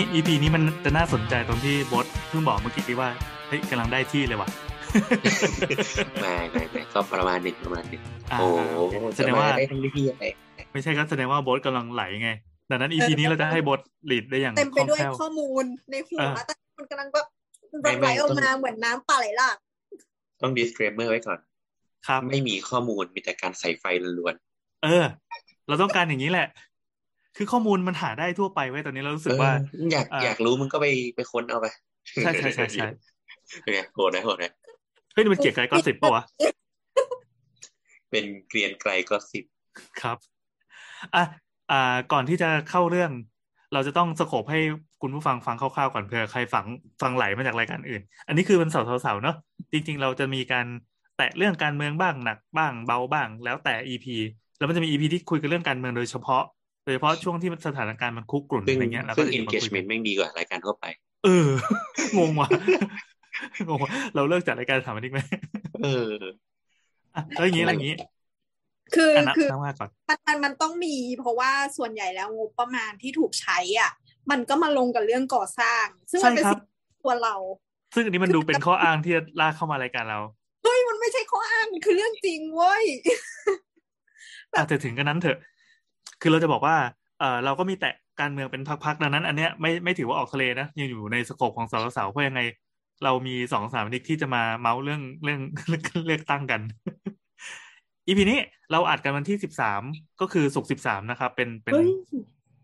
นี้ EP นี้มันจะน่าสนใจตรงที่บอสเพิ่งบอกเมื่อกี้ว่าเฮ้ยกำลังได้ที่เลยว่ะไม่ไม่ไม่ก็ประมาณหนึ่งประมาณหนึ่งอ่าโอ้โหแสดงว่าจะมได้ทั้งที่อะไรไม่ใช่ก็แสดงว่าบอสกำลังไหลไงดังนั้น EP นี้เราจะให้บอสลีดได้อย่างเต็มคไปล่องด้วยแคล่วข้อมูลในหัวเออแต่มันกำลังแบบมันไหลออกมาเหมือนน้ำป่าไหลหลากต้อง disclaimer ไว้ก่อน ครับ ไม่มีข้อมูลมีแต่การใส่ไฟล้วนเออ เราต้องการอย่างนี้แหละ คือข้อมูลมันหาได้ทั่วไปไว้ยตอนนี้เราๆรู้สึกว่าเอออยากอ่าอยากรู้มึงก็ไปไปค้นเอาไป ใช่ใช่ใช่ใช่เป็นไงโหดนะโหดนะเฮ้ยนี่มันเกี่ยวกับก็สิบปะวะ เป็นเกรียนไกลก็สิบครับอะอ่า ก่อนที่จะเข้าเรื่อง เราจะต้องสโคปให้คุณผู้ฟังฟังคร่าวๆก่อนเผื่อใครฟังฟังไหลมาจากรายการอื่น อันนี้คือวันเสาร์เสาร์ๆเนอะจริง ๆ เราจะมีการแตะเรื่องการเมืองบ้างหนักบ้างเบาบ้าง แล้วแต่ EP แล้วมันจะมี EP ที่คุยกันเรื่องการเมืองโดยเฉพาะ โดยเฉพาะช่วงที่สถานการณ์มันคุกรุ่นซึ่งอะไรเงี้ยเราก็ซึ่งจะหยิบมาคุยกัน engagement แม่งดีกว่ารายการทั่วไป เออ งงว่ะงงว่ะเราเลิกจัดรายการถามอันนี้ไหมเอออะแล้วอย่างนี้แล้วอย่างนี้ คืออะนับคือนับว่าก่อนมันมันมันต้องมี เพราะว่าส่วนใหญ่แล้วงบประมาณที่ถูกใช้อะ มันก็มาลงกับเรื่องก่อสร้าง ซึ่งมันเป็นใช่ครับสิ่งที่ตัวเรา ซึ่งอันนี้มันดูเป็นข้ออ้างที่จะลากเข้ามารายการเราเฮ้ยมันไม่ใช่ข้ออ้างมันคือเรื่องจริงเว้ยอาจจะถึงกันนั้นเถอะ คือเราจะบอกว่าเออเราก็มีแตะการเมืองเป็นพักๆดังนั้น อันเนี้ยไม่ไม่ถือว่าออกทะเลนะยังอยู่ในสโคปของสาวสาวเพราะยังไง เรามีสองสามนิกที่จะมาเมาส์เรื่องเรื่องเรื่องเลือกตั้งกันอีพีนี้เราอัดกันวันที่สิบสามก็คือศุกร์สิบสามนะครับเป็นเป็นเฮ้ย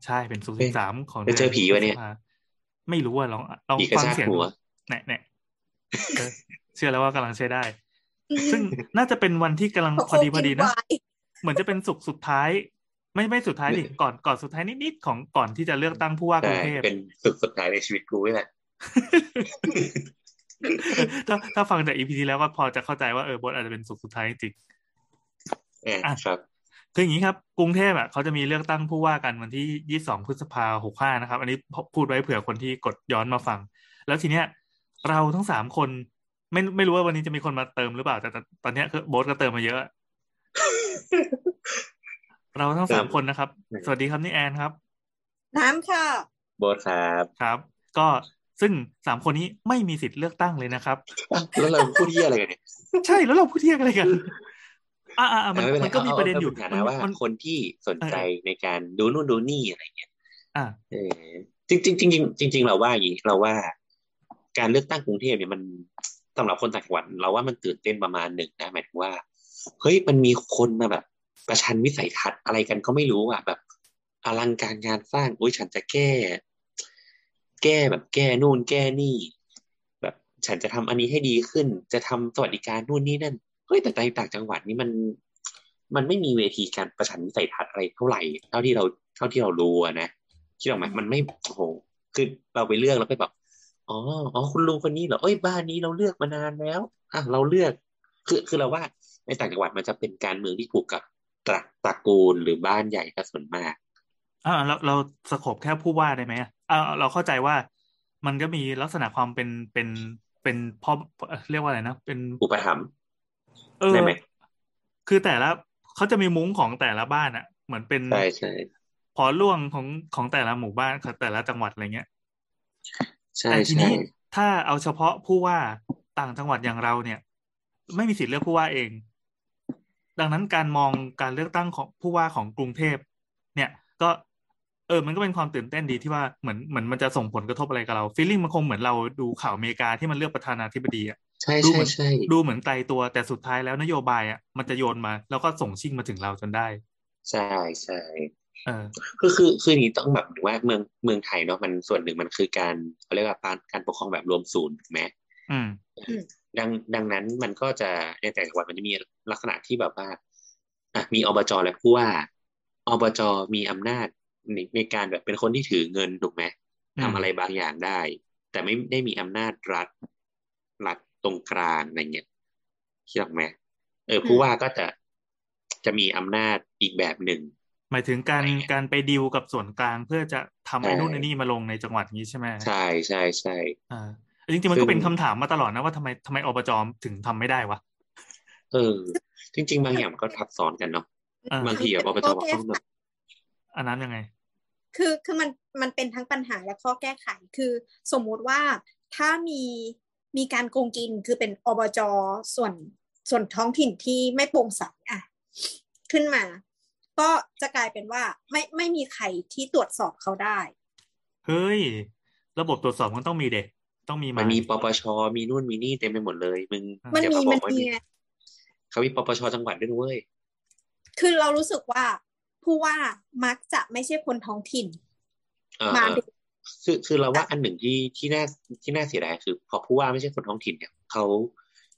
ใช่เป็นศุกร์สิบสามของไปเจอผีวะเนี่ยไม่รู้อะลองลองผีกระฟังชากเสียงหัวแน่แน่เออเชื่อแล้วว่ากำลังใช้ได้ ซึ่งน่าจะเป็นวันที่กำลังพอดีพอดีนะโคกิวายเหมือนจะเป็นสุกร์สุดท้าย ไม่ไม่สุดท้ายดิก่อนก่อนสุดท้ายนิดๆของก่อนที่จะเลือกตั้งผู้ว่ากรุใช่งเทพเป็นสุดสุดท้ายในชีวิตกูนี่แหละถ้าถ้าฟังจากอีพีที่แล้วก็พอจะเข้าใจว่าเออบทอาจจะเป็นสุกร์สุดท้ายจริงเอออะครับคืออย่างนี้ครับ กรุงเทพอะเขาจะมีเลือกตั้งผู้ว่ากันวันที่ยี่สองพฤษภาหกห้านะครับ อันนี้พูดไว้เผื่อคนที่กดย้อนมาฟัง แล้วทีเนี้ย เราทั้งสามคน ไม่ไม่รู้ว่าวันนี้จะมีคนมาเติมหรือเปล่าแต่แต่ตอนเนี้ยคือโบสก็เติมมาเยอะ เราทั้งสามคนนะครับ สวัสดีครับนี่แอนครับ น้ำค่ะ โบทครับครับ ก็ซึ่งสามคนนี้ไม่มีสิทธิ์เลือกตั้งเลยนะครับอะแล้วเราพูดที่อะไรกันเนี่ยใช่แล้วเราพูดเที่ยงอะไรกันอ่าอ่ามันไม่เป็นไรมันก็มีประเด็นอยู่าาาว่ามันคนที่สนใจเออในการดูนู่นดูนี่อะไรเงี้ยอ่าเออจริงจริงจริงจริงจริงๆเราว่าอย่างนี้เราว่า การเลือกตั้งกรุงเทพเนี่ยมันสำหรับคนต่างจังหวัดเราว่ามันตื่นเต้นประมาณหนึ่งนะหมายถึงว่าเฮ้ยมันมีคนมาแบบ ประชันวิสัยทัศน์อะไรกันก็ไม่รู้อะแบบอลังการงานสร้างอุ้ยฉันจะแก้ แก้แบบแก้นู่นแก้นี่ แบบฉันจะทำอันนี้ให้ดีขึ้น จะทำสวัสดิการนู่นนี่นั่นเฮ้ยแต่ในต่างจังหวัดนี่มัน มันไม่มีเวทีการประชันวิสัยทัศน์อะไรเท่าไหร่เท่าที่เราเท่าที่เรารู้อะนะคิดออกไหมมันไม่โอ้โหคือเราไปเลือกแล้วไปแบบอ๋ออ๋อคุณลุงคนนี้เหรอเอ้ยบ้านนี้เราเลือกมานานแล้วอะเราเลือก คือคือเราว่าในต่างจังหวัดมันจะเป็นการเมืองที่ผูกกับ ตระตระกูลหรือบ้านใหญ่ก็ส่วนมากอ่าเราเราสโคบแค่ผู้ว่าได้ไหมอะอ่าเราเข้าใจว่ามันก็มีลักษณะความเป็นเป็นเป็นพ่อเอ่อเรียกว่าอะไรนะเป็นอุปถัมภ์เออได้ไหมคือแต่ละเขาจะมีมุ้งของแต่ละบ้านอะเหมือนเป็นใช่ใช่พอร่วงของของแต่ละหมู่บ้านของแต่ละจังหวัดอะไรเงี้ยใช่แต่ทีใช่นี้ถ้าเอาเฉพาะผู้ว่าต่างจังหวัดอย่างเราเนี่ย ไม่มีสิทธิ์เลือกผู้ว่าเอง ดังนั้นการมองการเลือกตั้งของผู้ว่าของกรุงเทพเนี่ยก็เออ มันก็เป็นความตื่นเต้นดีที่ว่าเหมือนเหมือนมันจะส่งผลกระทบอะไรกับเราฟีลลิ่งมันคงเหมือนเราดูข่าวอเมริกาที่มันเลือกประธานาธิบดีอะใช่ดูใช่เหมือนใช่ดูเหมือนไกลตัวแต่สุดท้ายแล้วนโยบายอะมันจะโยนมา แล้วก็ส่งชิ่งมาถึงเราจนได้ ใช่ใช่เออคือคือคืออย่างนี้ต้องแบบถึงว่าเมืองเมืองไทยเนาะมันส่วนหนึ่งมันคือการเขาเรียกว่าการการปกครองแบบรวมศูนย์ถูกไหมอืม ดังดังนั้นมันก็จะในแต่ละจังหวัดมันจะมีลักษณะที่แบบว่าอะมีอบจและผู้ว่าอบจมีอำนาจในในการแบบเป็นคนที่ถือเงินถูกไหมอืมทำอะไรบางอย่างได้ แต่ไม่ได้มีอำนาจรัฐรัฐตรงกลางอะไรเงี้ยคิดออกไหมเออผู้ว่าก็จะจะมีอำนาจอีกแบบหนึ่ง หมายถึงการการไปดิวกับส่วนกลางเพื่อจะทำไอ้นู่นไอ้นี่มาลงในจังหวัดนี้ใช่ไหมใช่ใช่ใช่อ่า จริงๆมันก็เป็นคำถามมาตลอดนะว่าทำไมทำไมอบจถึงทำไม่ได้วะเออ จริง ๆ บางอย่างมันก็ทับซ้อนกันเนาะอ่าบางทีอะอบจบอกต้องแบบอันนั้นยังไง คือคือมันมันเป็นทั้งปัญหาและข้อแก้ไข คือสมมุติว่าถ้ามีมีการโกงกินคือเป็นอบจส่วนส่วนท้องถิ่นที่ไม่โปร่งใสอะ ขึ้นมา ก็จะกลายเป็นว่าไม่ไม่มีใครที่ตรวจสอบเขาได้ เฮ้ย ระบบตรวจสอบมันต้องมีเด็ก ต้องมีมันมีปาปช มีนู่นมีนี่เต็มไปหมดเลย มึงมันอย่ามีมาบมัอนกว่ามีมีไงเขามีปปชจังหวัดด้วยนะเว้ย คือเรารู้สึกว่าผู้ว่ามักจะไม่ใช่คนท้องถิ่นอ่ามาดูคือคือเราว่าอันหนึ่งที่ที่น่าที่น่าเสียดายคือ พอผู้ว่าไม่ใช่คนท้องถิ่นเนี่ยเขา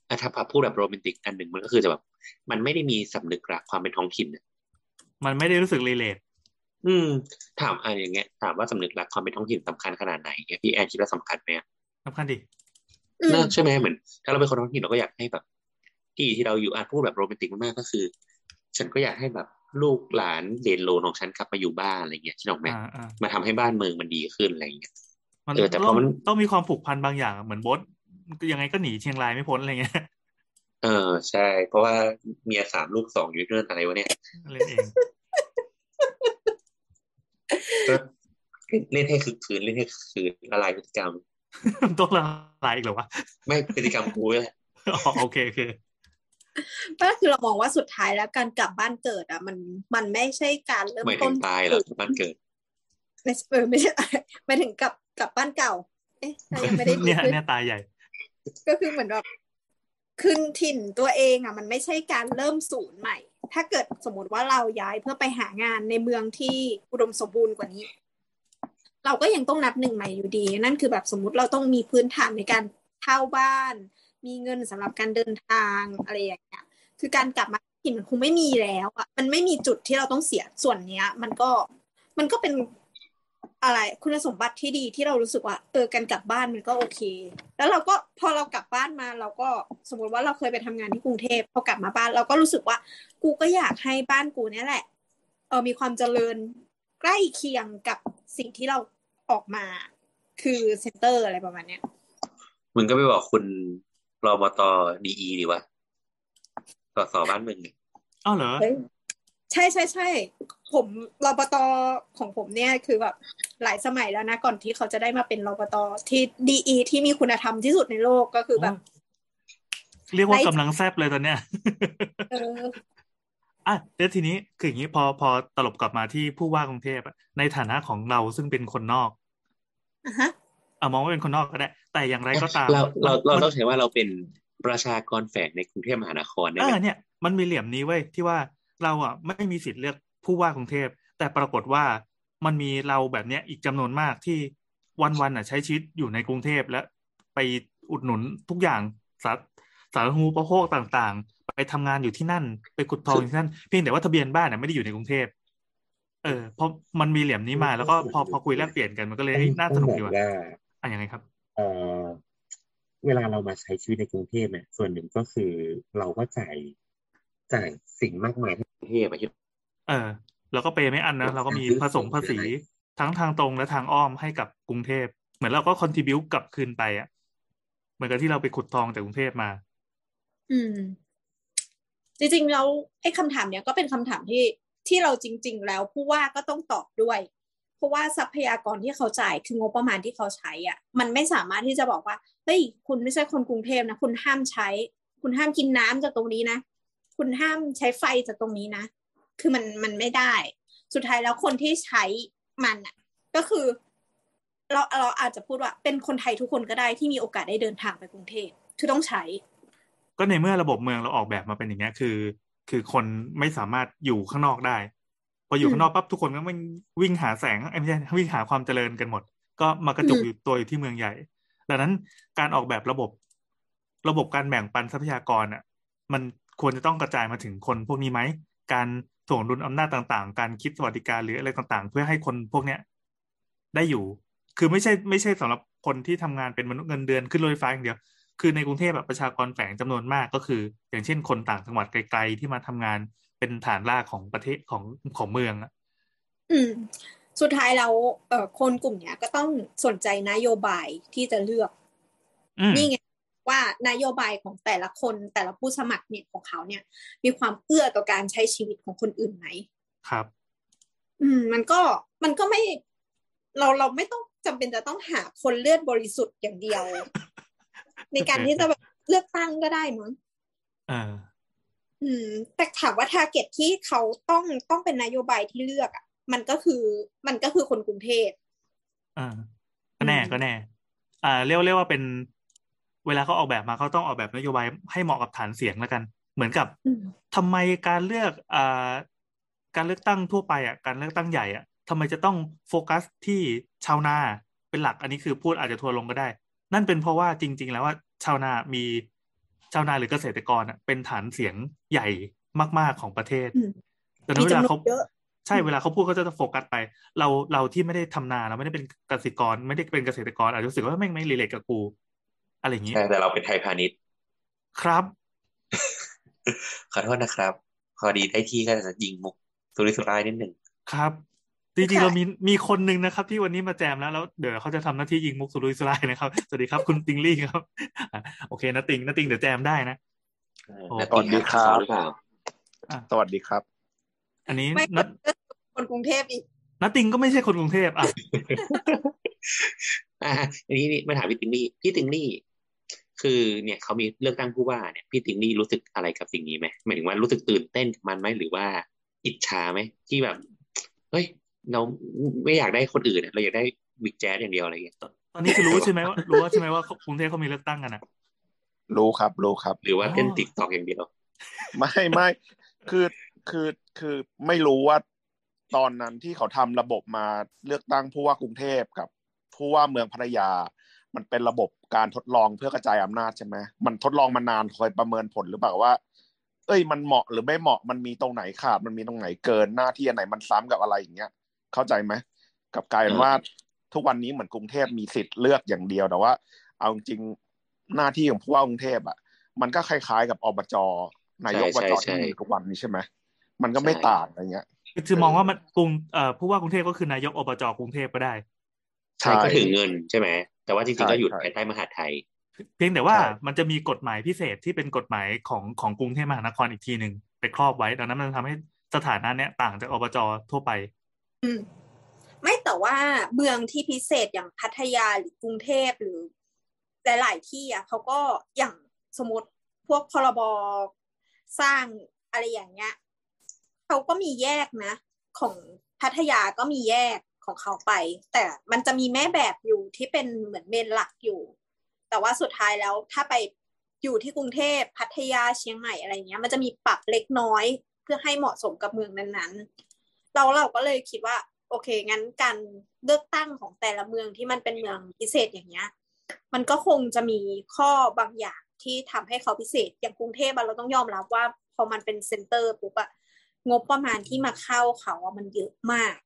อะถ้าพูดแบบโรแมนติกอันหนึ่งมันก็คือจะแบบมันไม่ได้มีสำนึกรักความเป็นท้องถิ่นอะมันไม่ได้รู้สึกรีเลทอืม ถามอะไรอย่างเงี้ยถามว่าสำนึกรักความเป็นท้องถิ่นสำคัญขนาดไหนเนี่ยพี่แอนคิดว่าสำคัญไหมอะ สำคัญดิอืมเนอะใช่ไหมเหมือน ถ้าเราเป็นคนท้องถิ่นเราก็อยากให้แบบ ที่ที่เราอยู่อาจพูดแบบโรแมนติกมากๆก็คือ ฉันก็อยากให้แบบลูกหลานเดนโลนของฉันกลับมาอยู่บ้านอะไรเงี้ยที่น้องแม่อ่าอ่ามาทำให้บ้านเมืองมันดีขึ้นอะไรเงี้ยมันเออแต่พต้อองมันต้องมีความผูกพันบางอย่างเหมือนโบสยังไงก็หนีเชียงรายไม่พ้นอะไรเงี้ยเออใช่ เพราะว่าเมียสามลูกสองอยู่เรื่องอะไรวะเนี่ยเล่นเองก็เล่นให้คึกคืนเล่นให้คึกคืนละลายพฤติกรรม ต้องละลายอีกเหรอวะ ไม่พฤติกรรมกูแหละอ๋อโอเคโอเคก็คือเรามองว่าสุดท้ายแล้วการกลับบ้านเกิด อะ มันมันไม่ใช่การเริ่มหมายถึต้งนตายเหรอบ้านเกิดไม่เออไม่ใช่ไม่ถึงกลับกลับบ้านเก่า เอ๊ะเรายังไม่ได้เนี่ยขึ้นเนี่ยตายใหญ่ ก็คือเหมือนแบบคืนถิ่นตัวเองอะ มันไม่ใช่การเริ่มศูนย์ใหม่ ถ้าเกิดสมมติว่าเราย้ายเพื่อไปหางานในเมืองที่อุดมสมบูรณ์กว่านี้ เราก็ยังต้องนับหนึ่งใหม่อยู่ดี นั่นคือแบบสมมติเราต้องมีพื้นฐานในการเช่าบ้าน มีเงินสำหรับการเดินทางอะไรอย่างเงี้ยคือการกลับมาถิ่นมันคงไม่มีแล้วอะมันไม่มีจุดที่เราต้องเสียส่วนเนี้ย มันก็มันก็เป็นอะไรคุณสมบัติที่ดีที่เรารู้สึกว่าเออการกลับบ้านมันก็โอเค แล้วเราก็พอเรากลับบ้านมาเราก็สมมติว่าเราเคยไปทำงานที่กรุงเทพพอกลับมาบ้าน เราก็รู้สึกว่า กูก็อยากให้บ้านกูเนี่ยแหละเออมีความเจริญใกล้เคียงกับสิ่งที่เรา ออกมา คือเซ็นเตอร์อะไรประมาณเนี้ยมึงก็ไปบอกคุณรมตดีอีดีวะสสบ้านมึงเนี่ยอ้าวเหรอเฮ้ยใช่ใช่ใช่ผมรปตของผมเนี่ยคือแบบหลายสมัยแล้วนะ ก่อนที่เขาจะได้มาเป็นรปตที่ดีที่มีคุณธรรมที่สุดในโลกก็คือแบบ เรียกว่าไร้กำลังแซบเลยตอนเนี้ยเอออะแล้วทีนี้คืออย่างนี้พอพอตลบกลับมาที่ผู้ว่ากรุงเทพอะในฐานะของเราซึ่งเป็นคนนอก อะฮะเอามองว่าเป็นคนนอกก็ได้ แต่อย่างไรก็ตาม เราเราเรามันต้องใช้ว่าเราเป็นประชากรแฝงในกรุงเทพมหานครได้เอไหมอเนี่ยมันมีเหลี่ยมนี้เว้ยที่ว่าเราอะไม่มีสิทธิ์เลือกผู้ว่ากรุงเทพ แต่ปรากฏว่ามันมีเราแบบเนี้ยอีกจำนวนมากที่วันๆอะใช้ชีวิตอยู่ในกรุงเทพและไปอุดหนุนทุกอย่างสาสาธารณูปโภคต่างๆ ไปทำงานอยู่ที่นั่น ไปขุดทองอยู่ที่นั่น เพียงแต่ว่าทะเบียนบ้านอะไม่ได้อยู่ในกรุงเทพ เออเพราะมันมีเหลี่ยมนี้มา แล้วก็พอพอคุยแลกเปลี่ยนกันมันก็เลยเอ้ยน่าสนุกดีว่ะอะยังไงครับ เออเวลาเรามาใช้ชีวิตในกรุงเทพเนี่ยส่วนหนึ่งก็คือเราก็จ่ายจ่ายสิ่งมากมายให้กรุงเทพอะที่เออเราก็เปย์ไม่อันนะเราก็มีผสมภาษีทั้งทางตรงและทางอ้อมให้กับกรุงเทพเหมือนเราก็คอนทิบิวกลับคืนไปอะเหมือนกับที่เราไปขุดทองจากกรุงเทพมา อืม จริงๆแล้วไอ้คำถามเนี้ยก็เป็นคำถามที่ ที่เราจริง ๆ แล้วผู้ว่าก็ต้องตอบด้วย เพราะว่าทรัพยากรที่เขาจ่ายคืองบประมาณที่เขาใช้อะ มันไม่สามารถที่จะบอกว่าเฮ้ยคุณไม่ใช่คนกรุงเทพนะคุณห้ามใช้ คุณห้ามกินน้ำจากตรงนี้นะ คุณห้ามใช้ไฟจากตรงนี้นะ คือมันมันไม่ได้ สุดท้ายแล้วคนที่ใช้มันอะก็คือเราเราอาจจะพูดว่าเป็นคนไทยทุกคนก็ได้ที่มีโอกาสได้เดินทางไปกรุงเทพคือต้องใช้ ก็ในเมื่อระบบเมืองเราออกแบบมาเป็นอย่างเงี้ยคือ คือคนไม่สามารถอยู่ข้างนอกได้ พออยู่ข้างนอกปั๊บทุกคนก็วิ่งวิ่งหาแสงไม่ใช่วิ่งหาความเจริญกันหมด ก็มากระจุกอยู่ตัวอยู่ที่เมืองใหญ่ ดังนั้นการออกแบบระบบ ระบบการแบ่งปันทรัพยากรอะ มันควรจะต้องกระจายมาถึงคนพวกนี้ไหม การถ่วงดุลอำนาจต่างๆ การคิดสวัสดิการหรืออะไรต่างๆ เพื่อให้คนพวกเนี้ยได้อยู่ คือไม่ใช่ไม่ใช่สำหรับคนที่ทำงานเป็นมนุษย์เงินเดือนขึ้นรถไฟฟ้าอย่างเดียว คือในกรุงเทพแบบประชากรแฝงจำนวนมากก็คือ อย่างเช่นคนต่างจังหวัดไกลๆที่มาทำงานเป็นฐานรากของประเทศของของเมืองอะอืม สุดท้ายแล้วเอ่อคนกลุ่มเนี้ยก็ต้องสนใจนโยบายที่จะเลือกอืมนี่ไงว่านโยบายของแต่ละคนแต่ละผู้สมัครเนี่ยของเขาเนี่ย มีความเอื้อต่อการใช้ชีวิตของคนอื่นไหมครับ อืม มันก็มันก็ไม่ เราเราไม่ต้องจำเป็นจะต้องหาคนเลือดบริสุทธิ์อย่างเดียว ในการที่จะแบบเลือกตั้งก็ได้มั้งเอออืม แต่ถามว่า target ที่เขาต้องต้องเป็นนโยบายที่เลือกอะ มันก็คือ มันก็คือคนกรุงเทพอ่าก็แน่อืมก็แน่ อ่า เรียกเรียกว่าเป็น เวลาเขาออกแบบมาเขาต้องออกแบบนโยบายให้เหมาะกับฐานเสียงแล้วกัน เหมือนกับอืมทำไมการเลือกอ่าการเลือกตั้งทั่วไปอะ การเลือกตั้งใหญ่อะทำไมจะต้องโฟกัสที่ชาวนาเป็นหลัก อันนี้คือพูดอาจจะทัวร์ลงก็ได้ นั่นเป็นเพราะว่าจริง ๆ แล้วว่าชาวนามีชาวนาหรือเกษตรกรอะเป็นฐานเสียงใหญ่มาก ๆของประเทศอืมแต่นั้นมีเวลาจำนวเขานเยอะใช่เวลาเขาพูดเขาจะโฟกัสไป เราเราที่ไม่ได้ทำนาเราไม่ได้เป็นเกษตรกร ไม่ได้เป็นเกษตรกรอาจจะรู้สึกว่าแม่งไม่รีเลทกับกู อะไรอย่างนี้ใช่แต่เราเป็นไทยพาณิชย์ครับ ขอโทษนะครับ พอดีได้ที่ก็จะยิงมุกสุริสุร่ายนิดหนึ่งครับ จริงๆค่ะเรามีมีคนหนึ่งนะครับ ที่วันนี้มาแจมแล้วแล้วเดี๋ยวเขาจะทำหน้าที่ยิงมุกสุรุ่ยสุร่ายนะครับสวัสดีครับคุณติงลี่ครับอะโอเคนะติงนะติงเดี๋ยวแจมได้นะโอ้แล้วสวัสดีครับหรือเปล่าสวัสดีครับ อันนี้ไม่นัดคนกรุงเทพอีกนัดติงก็ไม่ใช่คนกรุงเทพอะอ่าอันนี้นี่มาถามพี่ติงลี่พี่ติงลี่คือเนี่ยเขามีเลือกตั้งผู้ว่าเนี่ยพี่ติงลี่รู้สึกอะไรกับสิ่งนี้ไหมหมายถึงว่ารู้สึกตื่นเต้นกับมันไหมหรือว่าอิจฉาไหมที่แบบ เฮ้ย เราไม่อยากได้คนอื่นอะเราอยากได้บิ๊กแจ๊สอย่างเดียวอะไรอย่างเงี้ยตอนนี้คือรู้ใช่ไหมว่ารู้ว่าใช่ไหมว่ากรุงเทพเขามีเลือกตั้งกันอะรู้ครับรู้ครับ หรือว่าเล่นอ๋อ TikTok อย่างเดียว ไม่ไม่คือคือคือไม่รู้ว่าตอนนั้นที่เขาทำระบบมาเลือกตั้งผู้ว่ากรุงเทพกับผู้ว่าเมืองพัทยา มันเป็นระบบการทดลองเพื่อกระจายอำนาจใช่ไหมมันทดลองมานานคอยประเมินผลหรือเปล่าว่า เอ้ยมันเหมาะหรือไม่เหมาะมันมีตรงไหนขาดมันมีตรงไหนเกินหน้าที่อันไหนมันซ้ำกับอะไรอย่างเงี้ย เข้าใจไหมกับกลายเป็นว่าทุกวันนี้เหมือนกรุงเทพมีสิทธิ์เลือกอย่างเดียวแต่ว่า เอาจริงๆหน้าที่ของผู้ว่ากรุงเทพอะ มันก็คล้ายๆ กับอบจนายกอบจใช่ที่ใช่มีทุกวันนี้ใช่ไหมมันก็ไม่ใช่ต่างอะไรเงี้ยคือมองว่ามันกรุงเอ่อผู้ว่ากรุงเทพก็คือนายกอบจกรุงเทพก็ได้ใช่ก็ถือเงินใช่ไหมแต่ว่าจริงๆก็อยู่ใช่ภายใต้มหาดไทย เพียงแต่ว่าใช่มันจะมีกฎหมายพิเศษที่เป็นกฎหมายของของกรุงเทพมหานครอีกทีหนึ่งไปครอบไว้ดังนั้นมันทำให้สถานะเนี้ยต่างจากอบจทั่วไป อืมไม่แต่ว่าเมืองที่พิเศษอย่างพัทยาหรือกรุงเทพหรือหลายๆที่อะเขาก็อย่างสมมติพวกพรบสร้างอะไรอย่างเงี้ยเขาก็มีแยกนะ ของพัทยาก็มีแยกของเขาไป แต่มันจะมีแม่แบบอยู่ที่เป็นเหมือนเมนหลักอยู่ แต่ว่าสุดท้ายแล้วถ้าไปอยู่ที่กรุงเทพพัทยาเชียงใหม่อะไรเงี้ย มันจะมีปรับเล็กน้อย เพื่อให้เหมาะสมกับเมืองนั้นๆ เราเราก็เลยคิดว่า โอเค งั้นการเลือกตั้งของแต่ละเมืองที่มันเป็นเมืองพิเศษอย่างเงี้ย มันก็คงจะมีข้อบางอย่างที่ทำให้เขาพิเศษอย่างกรุงเทพเราต้องยอมรับว่าพอมันเป็นเซ็นเตอร์ปุ๊บอะงบประมาณที่มาเข้าเขาอะมันเยอะมาก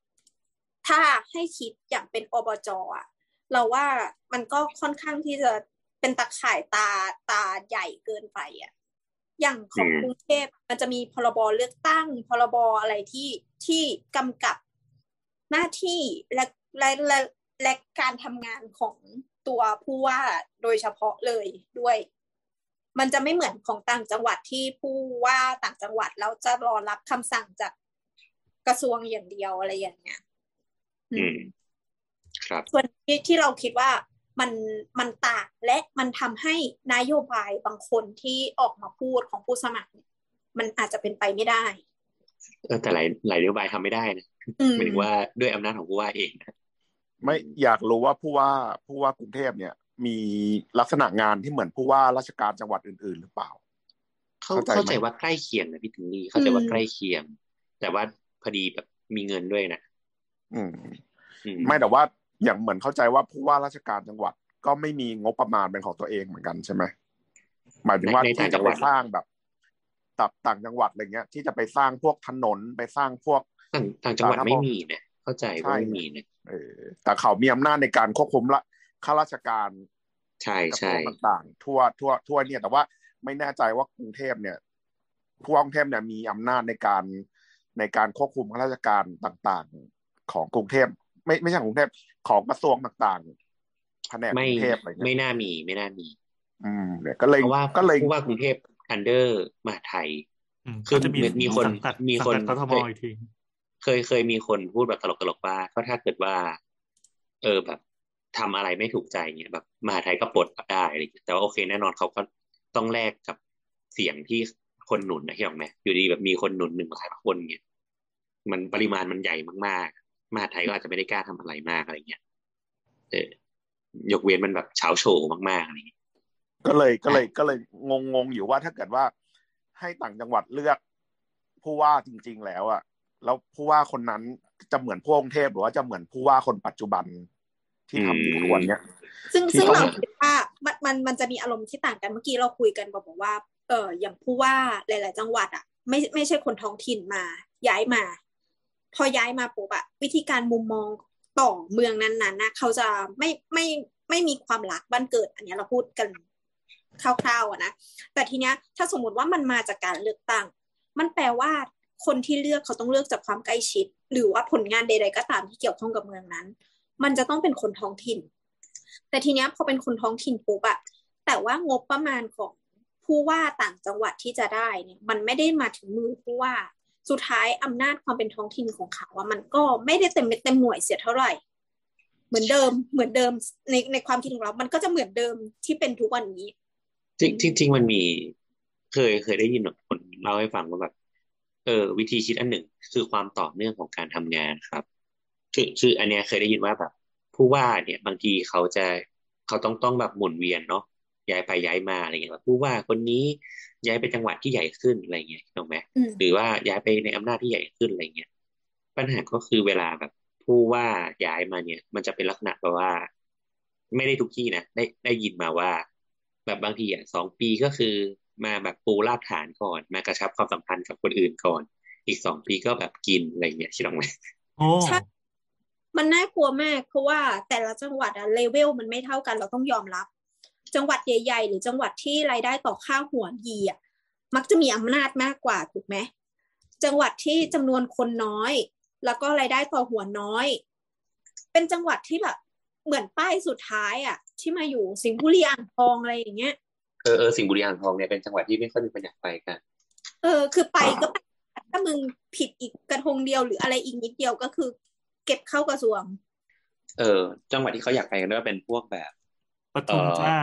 ถ้าให้คิดอย่างเป็นอบจอะเราว่ามันก็ค่อนข้างที่จะเป็นตะข่ายตาตาใหญ่เกินไปอะ อย่างของอืมกรุงเทพมันจะมีพรบเลือกตั้ง พรบอะไรที่ที่กำกับหน้าที่และและและและการทำงานของตัวผู้ว่าโดยเฉพาะเลยด้วย มันจะไม่เหมือนของต่างจังหวัดที่ผู้ว่าต่างจังหวัดแล้วจะรอรับคำสั่งจากกระทรวงอย่างเดียวอะไรอย่างเงี้ยอืม ครับ ส่วนที่ที่เราคิดว่า มันมันต่างและมันทำให้นโยบายบางคนที่ออกมาพูดของผู้สมัครเนี่ยมันอาจจะเป็นไปไม่ได้เออแต่หลายหลายนโยบายทำไม่ได้นะอืมหมายถึงว่าด้วยอำนาจของผู้ว่าเองนะไม่อยากรู้ว่าผู้ว่าผู้ว่ากรุงเทพเนี่ย มีลักษณะงานที่เหมือนผู้ว่าราชการจังหวัดอื่น ๆ หรือเปล่า เข้าเข้าใจไหมเข้าใจว่าใกล้เคียงนะพี่ถึงนี่เข้าใจว่าใกล้เคียง แต่ว่าพอดีแบบมีเงินด้วยนะอืมอืมไม่แต่ว่า อย่างเหมือนเข้าใจว่าผู้ว่าราชการจังหวัดก็ไม่มีงบประมาณเป็นของตัวเองเหมือนกันใช่ไหมหมายถึงว่าในในต่างที่จัจะงหไปวัดสร้างแบบตับต่างจังหวัดอะไรเงี้ย ที่จะไปสร้างพวกถนนไปสร้างพวกต่างต่างจังหวัดสาธารณไม่มีนะเข้าใจว่าใช่ไม่มีนะเออแต่เขามีอำนาจในการควบคุมละข้าราชการใช่กระทรใช่วงต่างๆ ทั่วทั่วทั่วเนี่ย แต่ว่าไม่แน่ใจว่ากรุงเทพเนี่ยผู้ว่ากรุงเทพเนี่ยมีอำนาจในการในการควบคุมข้าราชการต่าง ๆ ของกรุงเทพ ไม่ไม่ใช่ของกรุงเทพของกระทรวงต่างๆแผนกกไม่รุงเทพอะไรเงี้ไม่ยน่ามีไม่น่ามี อืมเนี่ยก็เลยเพราะว่าก็เลยผู้ว่ากรุงเทพอันเดอร์มหาดไทยอืมคือเขาจะมีมีคนสังกัดมีคนสังกัดกทมอีกทีเคยเคยมีคนพูดแบบตลกๆว่าก็ถ้าเกิดว่า เออแบบทำอะไรไม่ถูกใจเนี่ยแบบมหาไทยก็ปลดได้อะไรอย่างเงี้ยแต่ว่าโอเคแน่นอนเขาก็ต้องแลกกับเสียงที่คนหนุนนะที่บอกไหมอยู่ดีแบบมีคนหนุนหนึ่งพันคนเนี่ยมันปริมาณมันใหญ่มากๆ มหาไทยก็อาจจะไม่ได้กล้าทำอะไรมากอะไรเงี้ยเออยกเว้นมันแบบเช้าโชว์มากๆอะไรเงี้ยก็เลยก็เลยก็เลยงงงๆอยู่ว่าถ้าเกิดว่าให้ต่างจังหวัดเลือกผู้ว่าจริง ๆ แล้วอะแล้วผู้ว่าคนนั้นจะเหมือนผู้ว่ากรุงเทพหรือว่าจะเหมือนผู้ว่าคนปัจจุบันที่ทำอยู่ทุกวันเนี้ย ซึ่งที่ซึ่งเขาเราคิดว่ามันมันมันจะมีอารมณ์ที่ต่างกันเมื่อกี้เราคุยกันบอกว่า เอออย่างผู้ว่าหลาย ๆ จังหวัดอะไม่ไม่ใช่คนท้องถิ่นมา ย้ายมา พอย้ายมาปุ๊บอะวิธีการมุมมองต่อเมืองนั้นๆนะเขาจะไม่ไม่ไม่มีความรักบ้านเกิด อันนี้เราพูดกันคร่าวๆอะนะแต่ทีเนี้ยถ้าสมมติว่ามันมาจากการเลือกตั้ง มันแปลว่าคนที่เลือกเขาต้องเลือกจากความใกล้ชิด หรือว่าผลงานใด ๆ ก็ตามที่เกี่ยวข้องกับเมืองนั้น มันจะต้องเป็นคนท้องถิ่น แต่ทีเนี้ยพอเป็นคนท้องถิ่นปุ๊บอะแต่ว่างบประมาณของผู้ว่าต่างจังหวัดที่จะได้เนี่ยมันไม่ได้มาถึงมือผู้ว่า สุดท้ายอำนาจความเป็นท้องถิ่นของเขาว่ามันก็ไม่ได้เต็มเม็ดเต็มหน่วยเสียเท่าไหร่ เหมือนเดิมเหมือนเดิมในในความคิดของเรา มันก็จะเหมือนเดิมที่เป็นทุกวันนี้ จริงจริงมันมี เคยเคยได้ยินแบบคนเล่าให้ฟังว่าแบบเออวิธีคิดอันหนึ่งคือความต่อเนื่องของการทำงานครับ คือคืออันเนี้ยเคยได้ยินว่าแบบ ผู้ว่าเนี่ยบางทีเขาจะเขาต้องต้องแบบหมุนเวียนเนาะ ย้ายไปย้ายมาอะไรเงี้ยแบบผู้ว่าคนนี้ย้ายไปจังหวัดที่ใหญ่ขึ้นอะไรเงี้ยถูกไหมอืมหรือว่าย้ายไปในอำนาจที่ใหญ่ขึ้นอะไรเงี้ยปัญหาก็คือเวลาแบบผู้ว่าย้ายมาเนี่ย มันจะเป็นลักษณะแบบว่า ไม่ได้ทุกที่นะได้ได้ยินมาว่า แบบบางทีอะสองปีก็คือมาแบบปูรากฐานก่อน มากระชับความสัมพันธ์กับคนอื่นก่อน อีกสองปีก็แบบกินอะไรเงี้ยคิดออกไหมโอ้ใช่มันน่ากลัวมากเพราะว่าแต่ละจังหวัดอะเลเวลมันไม่เท่ากันเราต้องยอมรับ จังหวัดใหญ่ ๆ หรือจังหวัดที่รายได้ต่อข้าวหัวดีอะมักจะมีอำนาจมากกว่าถูกไหมจังหวัดที่จำนวนคนน้อย แล้วก็รายได้ต่อหัวน้อย เป็นจังหวัดที่แบบเหมือนป้ายสุดท้ายอะที่มาอยู่สิงห์บุรีอ่างทองอะไรอย่างเงี้ยเออเออสิงห์บุรีอ่างทองเนี่ยเป็นจังหวัดที่ไม่ค่อยมีคนอยากไปกัน เออ คือไปก็ไปถ้ามึงผิดอีกกระทงเดียวหรืออะไรอีกนิดเดียวก็คือ เก็บเข้ากระทรวง เออ จังหวัดที่เขาอยากไปกันก็เป็นพวกแบบ ปทุมจ้า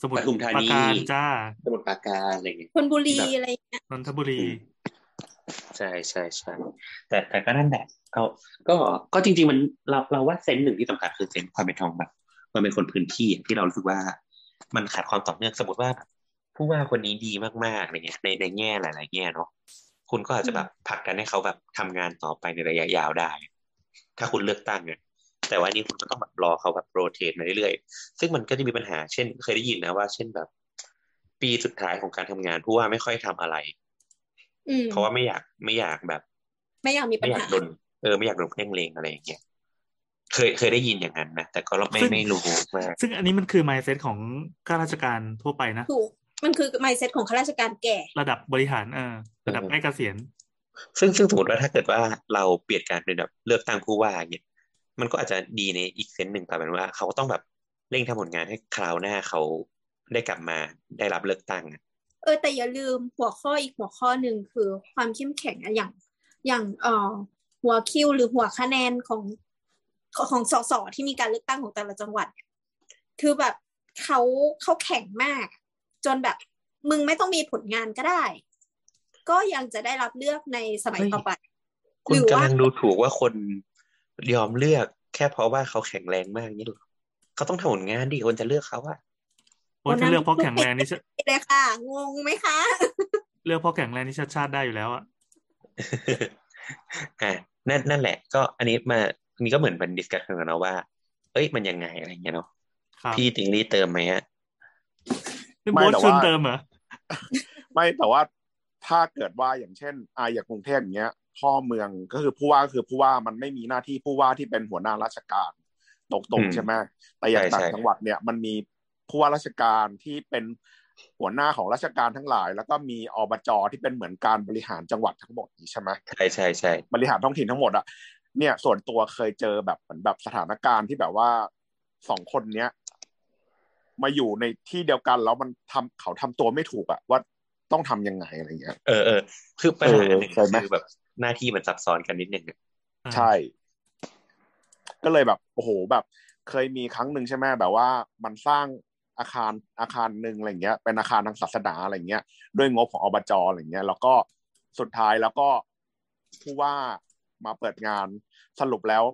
สมุทปรทุมธานีปราการจ้า สมุทรปราการอะไรเงี้ยคนบุรีแบบอะไรอย่างเงี้ยนนทบุรี ใช่ใช่ใช่แต่แต่ก็นั่นแหละก็ก็ก็จริง ๆ มันเราเราว่าเซนส์หนึ่งที่สำคัญคือเซนส์ความเป็นทองแบบความเป็นคนพื้นที่ที่เรารู้สึกว่ามันขาดความต่อเนื่องสมมติว่า ผู้ว่าคนนี้ดีมากๆอะไรเงี้ยในในแง่หลาย ๆ แง่เนาะคุณก็อาจจะแบบผลักดันให้เขาแบบทำงานต่อไปในระยะยาวได้ ถ้าคุณเลือกตั้งเนี่ย แต่ว่านี่คุณก็ต้องแบบรอเขาแบบโรเตทมาเรื่อยๆ ซึ่งมันก็จะมีปัญหา เช่น เคยได้ยินนะว่า เช่นแบบ ปีสุดท้ายของการทำงานผู้ว่าไม่ค่อยทำอะไรอืมเพราะว่าไม่อยากไม่อยากแบบ ไม่อยากมีปัไม่ญอยากหาโดนเออไม่อยากโดนเพ่งเลงอะไรอย่างเงี้ยเคยเคยได้ยินอย่างนั้นนะแต่ก็ไม่ซึ่งไม่รู้ว่าซึ่งอันนี้มันคือ mindset ของข้าราชการทั่วไปนะถูกมันคือ mindset ของข้าราชการแก่ ระดับบริหารเออระดับใกล้เกษียณซึ่งซึ่งสมมติว่าถ้าเกิดว่าเราเปลี่ยนการเป็นแบบเลือกตั้งผู้ว่าเนี่ย มันก็อาจจะดีในอีกเซนส์หนึ่งแต่เป็นว่า เขาก็ต้องแบบเร่งทำผลงานให้คราวหน้าเขาได้กลับมาได้รับเลือกตั้งอะเออแต่อย่าลืมหัวข้ออีกหัวข้อหนึ่งคือความเข้มแข็งอะอย่าง อย่างเอ่อหัวคิวหรือหัวคะแนนของของสสที่มีการเลือกตั้งของแต่ละจังหวัด คือแบบเขาเขาแข็งมาก จนแบบมึงไม่ต้องมีผลงานก็ได้ ก็ยังจะได้รับเลือกในสมัยต่อไปคุณหรือว่ากำลังดูถูกว่าคน ยอมเลือกแค่เพราะว่าเขาแข็งแรงมากนี่หรอเขาต้องทำผลงานดิคนจะเลือกเขาอะโอ้ยถ้าเลือกเพราะแข็งแรงนี่ชเลยค่ะ งงไหมคะ เลือกเพราะแข็งแรงนี่ชาติชาติได้อยู่แล้วอะอ่านั่นนั่นแหละ ก็อันนี้มาอันนี้ก็เหมือนเป็นดิสคัสกันนะว่า เอ้ยมันยังไงอะไรเงี้ยเนาะครับพี่ติงลี่เติมไหมฮะนี่ไม่โบ๊ทแต่ชวนว่าเติมเหรอไม่แต่ว่าถ้าเกิดว่าอย่างเช่นอาอย่างกรุงเทพอย่างเงี้ย พ่อเมืองก็คือผู้ว่าก็คือผู้ว่ามันไม่มีหน้าที่ผู้ว่าที่เป็นหัวหน้าราชการตรงๆใช่ไหมแต่อย่างต่างจังหวัดเนี่ยมันมีผู้ว่าราชการที่เป็นหัวหน้าของราชการทั้งหลาย แล้วก็มีอบจที่เป็นเหมือนการบริหารจังหวัดทั้งหมดนี้ใช่ไหมใช่ใช่ใช่บริหารท้องถิ่นทั้งหมดอะเนี่ยส่วนตัวเคยเจอแบบเหมือนแบบสถานการณ์ที่แบบว่าสองคนเนี้ยมาอยู่ในที่เดียวกันแล้วมันทำเขาทำตัวไม่ถูกอะว่าต้องทำยังไงอะไรเงี้ย เออเออคือปัญหาหนึ่งเออเคยไหมคือแบบ หน้าที่มันซับซ้อนกันนิดนึงอะใช่ ก็เลยแบบโอ้โหแบบ เคยมีครั้งหนึ่งใช่ไหมแบบว่ามันสร้างอาคารอาคารหนึ่งอะไรเงี้ย เป็นอาคารทางศาสนาอะไรเงี้ย ด้วยงบของอบจอะไรเงี้ย แล้วก็สุดท้ายแล้วก็ผู้ว่ามาเปิดงานสรุปแล้ว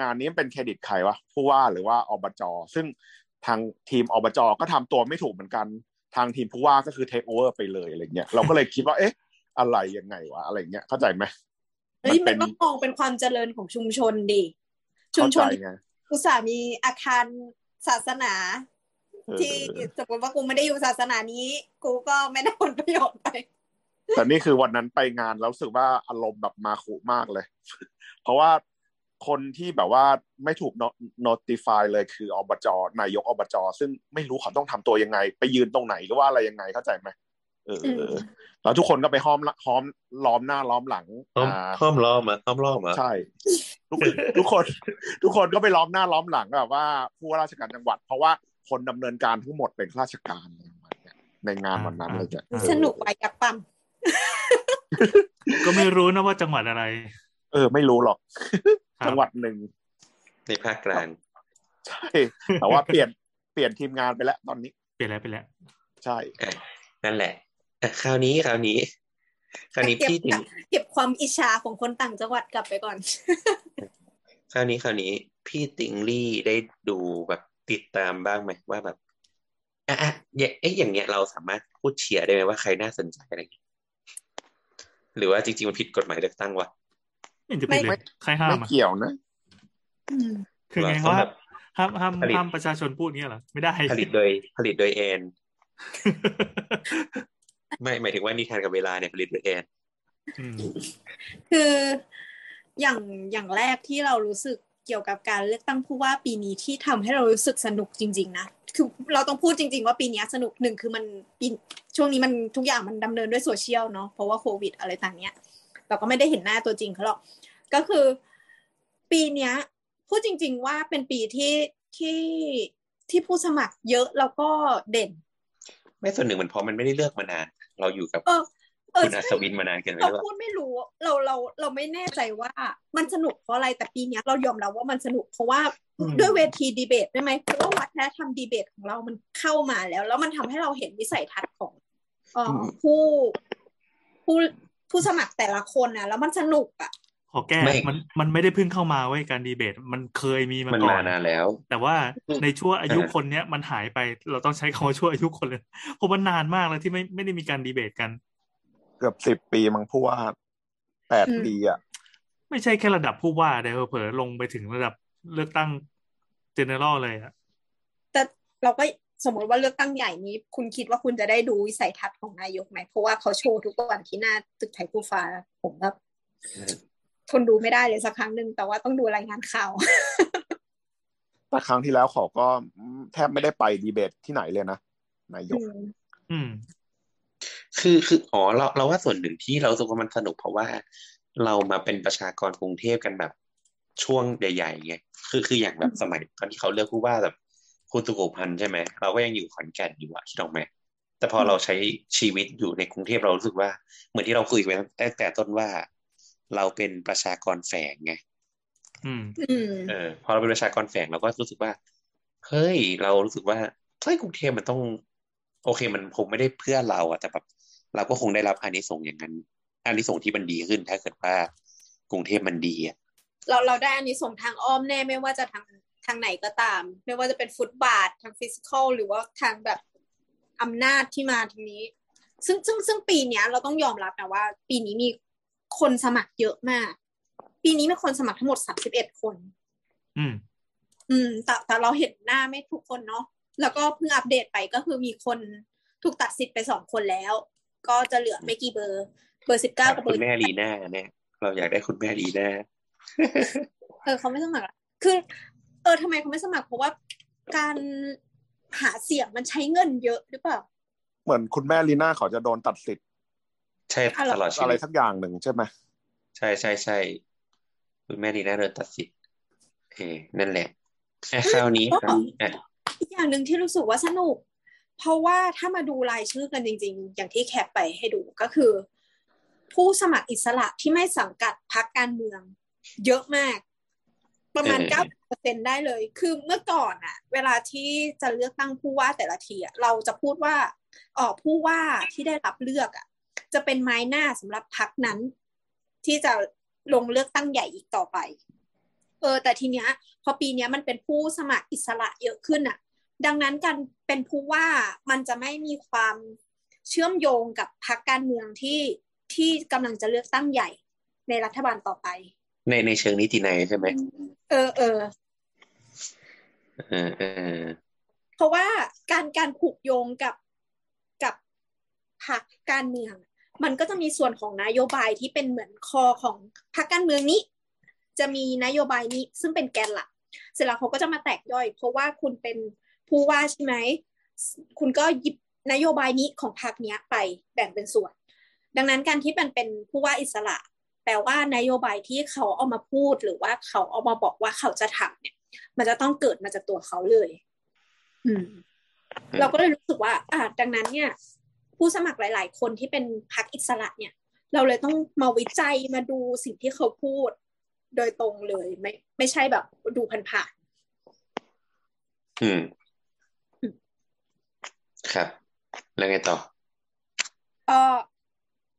งานนี้เป็นเครดิตใครวะผู้ว่าหรือว่าอบจซึ่งทางทีมอบจก็ทำตัวไม่ถูกเหมือนกัน ทางทีมผู้ว่าก็คือเทคโอเวอร์ไปเลยอะไรเงี้ยเราก็เลยคิดว่าเอ๊ะ อะไรยังไงวะอะไรเงี้ยเข้าใจไหมเฮ้ยเป็มันนต้องมองเป็นความเจริญของชุมชนดิชุมเข้าชใจนไงอุตส่าห์มีอาคารศาสนาเออที่สมมติว่ากูไม่ได้อยู่ศาสนานี้ กูก็ไม่ได้ผลประโยชน์ไปแต่นี่คือวันนั้นไปงานแล้วรู้สึกว่าอารมณ์แบบมาคุมากเลย เพราะว่าคนที่แบบว่าไม่ถูก notify เลยคืออบจนายกอบจซึ่งไม่รู้เขาต้องทำตัวยังไง ไปยืนตรงไหนหรือว่าอะไรยังไงเข้าใจไหม เอออืมแล้วทุกคนก็ไปห้อมละห้อมล้อมหน้าล้อมหลังห้อมอ่าห้อมล้อมอะห้อมล้อมอะใช่ทุกทุกคน ทุกคนก็ไปล้อมหน้าล้อมหลังแบบว่าผู้ว่าราชการจังหวัด เพราะว่าคนดำเนินการทั้งหมดเป็นข้าราชการอะไรประมาณเนี้ยในงานวันนั้นเลยจ้ะสนุกไว้กับปั๊มก็ไม่รู้นะว่าจังหวัดอะไร เออ ไม่รู้หรอกครับจังหวัดหนึ่งในภาคกลางใช่แต่ว่าเปลี่ยนเปลี่ยนทีมงานไปแล้วตอนนี้ เปลี่ยนแล้วไปแล้ว ใช่อะนั่นแหละ อะคราวนี้คราวนี้ คราวนี้เก็บพี่ติงเก็บความอิจฉาของคนต่างจังหวัดกลับไปก่อน คราวนี้คราวนี้ พี่ติงลี่ได้ดูแบบติดตามบ้างไหมว่าแบบอะอะอย่างเอ๊ะอย่างเงี้ยเราสามารถพูดเชียร์ได้ไหมว่าใครน่าสนใจอะไรอย่างเงี้ยหรือว่าจริง ๆ มันผิดกฎหมายเลือกตั้งวะไม่เห็นจะผิดเลยใครห้าไม่มอะเกี่ยวนะอืมคือไงเราว่าแบบห้ามห้ามผลิตห้ามประชาชนพูดเงี้ยเหรอไม่ได้ผลิตโดยผลิตโดยแอน ไม่หมายถึงว่านิทานกับเวลาเนี่ยผลิตโดยแอนอืมคืออย่างอย่างแรกที่เรารู้สึกเกี่ยวกับการเลือกตั้งผู้ว่าปีนี้ที่ทำให้เรารู้สึกสนุกจริง ๆ นะคือเราต้องพูดจริง ๆ ว่าปีนี้สนุกหนึ่งคือมันปีช่วงนี้มันทุกอย่างมันดำเนินด้วยโซเชียลเนาะเพราะว่าโควิดอะไรต่างเนี้ย เราก็ไม่ได้เห็นหน้าตัวจริงเขาหรอกก็คือ ปีเนี้ยพูดจริง ๆ ว่าเป็นปีที่ที่ที่ผู้สมัครเยอะแล้วก็เด่น ไม่ส่วนหนึ่งมันเพราะมันไม่ได้เลือกมานาน เราอยู่กับเออเออคุณอัศใช่วินมานานเกินไปหเรารือเปล่าพูดไม่รู้ เราเราเราไม่แน่ใจว่ามันสนุกเพราะอะไรแต่ปีเนี้ยเรายอมรับว่ามันสนุกเพราะว่าอืมด้วยเวทีดีเบตได้ไหมเพราะว่าวัฒนธรรมดีเบตของเรามันเข้ามาแล้ว แล้วมันทำให้เราเห็นวิสัยทัศน์ของเอ่ออผู้ผู้ผู้สมัครแต่ละคนนะแล้วมันสนุกอะ ขอแก้ไม่มันมันไม่ได้เพิ่งเข้ามาเว้ยการดีเบต มันเคยมีมามันก่อมานนานแล้ว แต่ว่าในช่วงอายุเออคนเนี้ยมันหายไป เราต้องใช้คำว่าช่วงอายุคนเลยเพราะมันนานมากแล้วที่ไม่ไม่ได้มีการดีเบตกัน เกือบสิบปีมั้งผู้ว่าแปดอืมปีอะ ไม่ใช่แค่ระดับผู้ว่าแต่เผลอๆลงไปถึงระดับเลือกตั้งเจเนอเรลเลยอะแต่เราก็สมมติว่าเลือกตั้งใหญ่นี้ คุณคิดว่าคุณจะได้ดูวิสัยทัศน์ของนายกไหมเพราะว่าเขาโชว์ทุกวันที่หน้าตึกไทยคู่ฟ้าผมแบบ ทนดูไม่ได้เลยสักครั้งหนึ่งแต่ว่าต้องดูรายงานข่าวแต่ครั้งที่แล้วเขาก็แทบไม่ได้ไปดีเบตที่ไหนเลยนะนายก อืมอืมคือคืออ๋อเราเราว่าส่วนหนึ่งที่เรารู้สึกว่ามันสนุกเพราะว่าเรามาเป็นประชากรกรุงเทพกันแบบช่วงใหญ่ๆไงคือคืออย่างแบบสมัยตอนที่เขาเลือกผู้ว่าแบบคุณสุโขพันธ์ใช่ไหมเราก็ยังอยู่ขอนแก่นอยู่อะคิดออกไหมแต่พอเราใช้ชีวิตอยู่ในกรุงเทพเรารู้สึกว่า เหมือนที่เราคุยไปตั้งแต่ต้นว่า เราเป็นประชากรแฝงไงอืมอืมเออพอเราเป็นประชากรแฝงเราก็รู้สึกว่าเฮ้ยเรารู้สึกว่าเฮ้ยกรุงเทพมันต้อง โอเคมันคงไม่ได้เพื่อเราอะแต่แบบเราก็คงได้รับอานิสงส์อย่างนั้นอานิสงส์ที่มันดีขึ้นถ้าเกิดว่ากรุงเทพมันดีอะเราเราได้อันนี้ส่งส์ทางอ้อมแน่ไม่ว่าจะทางทางไหนก็ตาม ไม่ว่าจะเป็นฟุตบาททางฟิสิกอลหรือว่าทางแบบอำนาจที่มาทางนี้ ซึ่งซึ่งซึ่งปีเนี้ยเราต้องยอมรับนะว่า ปีนี้มี คนสมัครเยอะมาก ปีนี้มีคนสมัครทั้งหมดสามสิบเอ็ดคน อืม อืม แต่แต่เราเห็นหน้าไม่ทุกคนเนาะแล้วก็เพิ่งอัปเดตไปก็คือมีคนถูกตัดสิทธิ์ไปสองคนแล้ว ก็จะเหลือไม่กี่เบอร์ เบอร์สิบเก้ากับเบคุอณร์แม่ลีน่าเนี่ย เราอยากได้คุณแม่ลีน่า เออเขาไม่สมัครละคือ เออทำไมเขาไม่สมัครเพราะว่าการหาเสียงมันใช้เงินเยอะหรือเปล่า เหมือนคุณแม่ลีน่าเขาจะโดนตัดสิทธิ์ ใช่อะไรตลอดชีอะไรวิตสักอย่างหนึ่งใช่ไหมใช่ใช่ใช่คุณแม่ดีน่าโดนตัดสิทธิ์เออนั่นแหละไอ้คราวนี้ครับอะอีกอย่างหนึ่งที่รู้สึกว่าสนุก เพราะว่าถ้ามาดูรายชื่อกันจริง ๆ อย่างที่แคปไปให้ดูก็คือ ผู้สมัครอิสระที่ไม่สังกัดพรรคการเมือง เยอะมาก ประมาณเก้าเปอร์เซ็นได้เลย คือเมื่อก่อนอะเวลาที่จะเลือกตั้งผู้ว่าแต่ละทีอะเราจะพูดว่าอ๋อผู้ว่าที่ได้รับเลือกอะ จะเป็นไม้หน้าสำหรับพรรคนั้น ที่จะลงเลือกตั้งใหญ่อีกต่อไป เออ แต่ทีเนี้ย พอปีเนี้ยมันเป็นผู้สมัครอิสระเยอะขึ้นอะดังนั้นการเป็นผู้ว่ามันจะไม่มีความเชื่อมโยงกับพรรคการเมืองที่ที่กำลังจะเลือกตั้งใหญ่ ในรัฐบาลต่อไป ในในเชิงนิตินัยใช่ไหมเออเออเออเออเพราะว่าการการผูกโยงกับกับพรรคการเมือง มันก็จะมีส่วนของนโยบายที่เป็นเหมือนคอของพรรคการเมืองนี้ จะมีนโยบายนี้ซึ่งเป็นแกนหลัก เสร็จแล้วเขาก็จะมาแตกย่อย เพราะว่าคุณเป็นผู้ว่าใช่ไหม คุณก็หยิบนโยบายนี้ของพรรคเนี้ยไปแบ่งเป็นส่วน ดังนั้นการที่มันเป็นผู้ว่าอิสระ แปลว่านโยบายที่เขาเอามาพูดหรือว่าเขาเอามาบอกว่าเขาจะทำเนี่ย มันจะต้องเกิดมาจากตัวเขาเลย อืม เราก็เลยรู้สึกว่า อ่า ดังนั้นเนี่ย ผู้สมัครหลาย ๆ คนที่เป็นพรรคอิสระเนี่ย เราเลยต้องมาวิจัยมาดูสิ่งที่เขาพูดโดยตรงเลยไม่ไม่ใช่แบบดูผ่านอืมอืม ครับ แล้วไงต่อๆเออ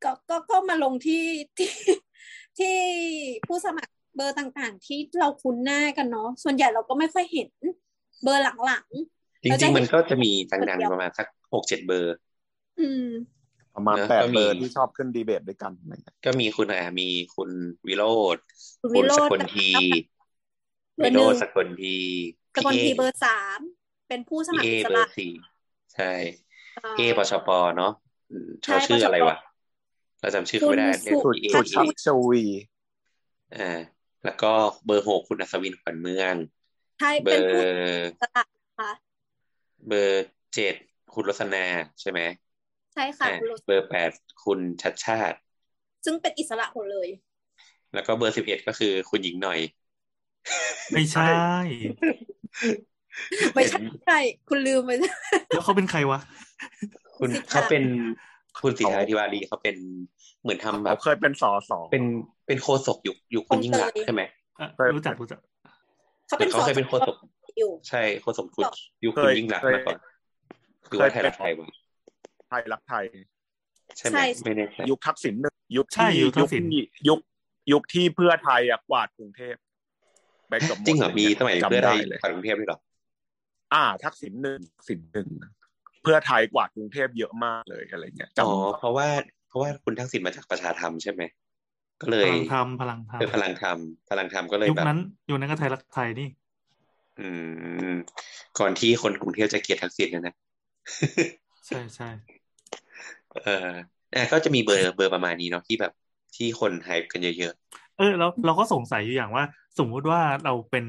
ก็ก็ก็มาลงที่ที่ที่ผู้สมัครเบอร์ต่างๆ ที่เราคุ้นหน้ากันเนาะส่วนใหญ่เราก็ไม่ค่อยเห็นเบอร์หลังจริงๆมันก็จะมีดังๆประมาณสักหกเจ็ดเบอร์ๆอืม ประมาณเนอะแปดก็มีเบอร์ที่ชอบขึ้นดีเบตด้วยกันอะไรเงี้ยก็มีคุณอะมีคุณวิโรธคุณคุวิณโรสจน์กลทีเบอวิร์หโรนึ่งธสกลทีสกลทีพี่เบอร์สามเป็นผู้สมัครเออิสเบอระร์สี่ใช่เอ่อเอปชปเนาะอืมใช่เขาชื่ออะไรปชปวะเราจำชื่อเขาไม่ได้คุณเรียกสุพี่เอสุชัชวีอ่าแล้วก็เบอร์หกคุณอัศวินขวัญเมืองใช่เบเป็นอผู้ร์อิสระค่ะเบอร์เจ็ดคุณรสนาใช่ไหม ใช่ค่ะอ่าคุณโรสเบอร์แปดคุณชัดชาติ ซึ่งเป็นอิสระหมดเลย แล้วก็เบอร์สิบเอ็ดก็คือคุณหญิงหน่อย ไม่ใช่ ไม่ใช่ใช่คุณลืมไปแล้วเขาเป็นใครวะ คุณสิทธาเขาเป็นคุณสิทธาธิวารีเขาเป็นเหมือนทำแบเขาบเคยเป็นสอสอเป็นเป็นโฆษกยุคยุคคุณยิ่งรักษณ์ใช่ไหมอะเคยรู้จักรู้จักเขาเป็นเขาเคยเป็นโฆษกอยู่ใช่โฆษกคุณยุคเคคุณยยิ่งรักษเคณ์ยมาก่อนหรือว่าไทยรักไทยวะ ไทยรักไทย ใช่ไหมไม่แน่ใจยุคทักษิณหนึ่งยุคใช่ที่ยุคทัยุกคษิณที่ยุคยุคที่เพื่อไทยอะกวาดกรุงเทพไปเกับหมดจริงเหรอมีสมัยเพื่อจำไทได้ยเลยผ่านกรุงเทพด้วยเหรออ่า ทักษิณหนึ่งสินหนึ่งเพื่อไทยกวาดกรุงเทพเยอะมากเลยอะไรเงี้ยอ๋อจำเพราะว่าเพราะว่าคุณทักษิณมาจากประชาธรรมใช่ไหมก็เลพยลังธรรมพลังธรรมเออพลังธรรมพลังธรรมก็เลยยุคแบบนั้นยุคนั้นก็ไทยรักไทยนี่ อืม ก่อนที่คนกรุงเทพจะเกลียดทักษิณนะนะใช่ใช่ เอออะก็จะมีเบอร์เบอร์ประมาณนี้เนาะที่แบบที่คนไฮป์กันเยอะเออแล้วเราก็สงสัยอยู่อย่างว่า สมมุติว่าเราเป็น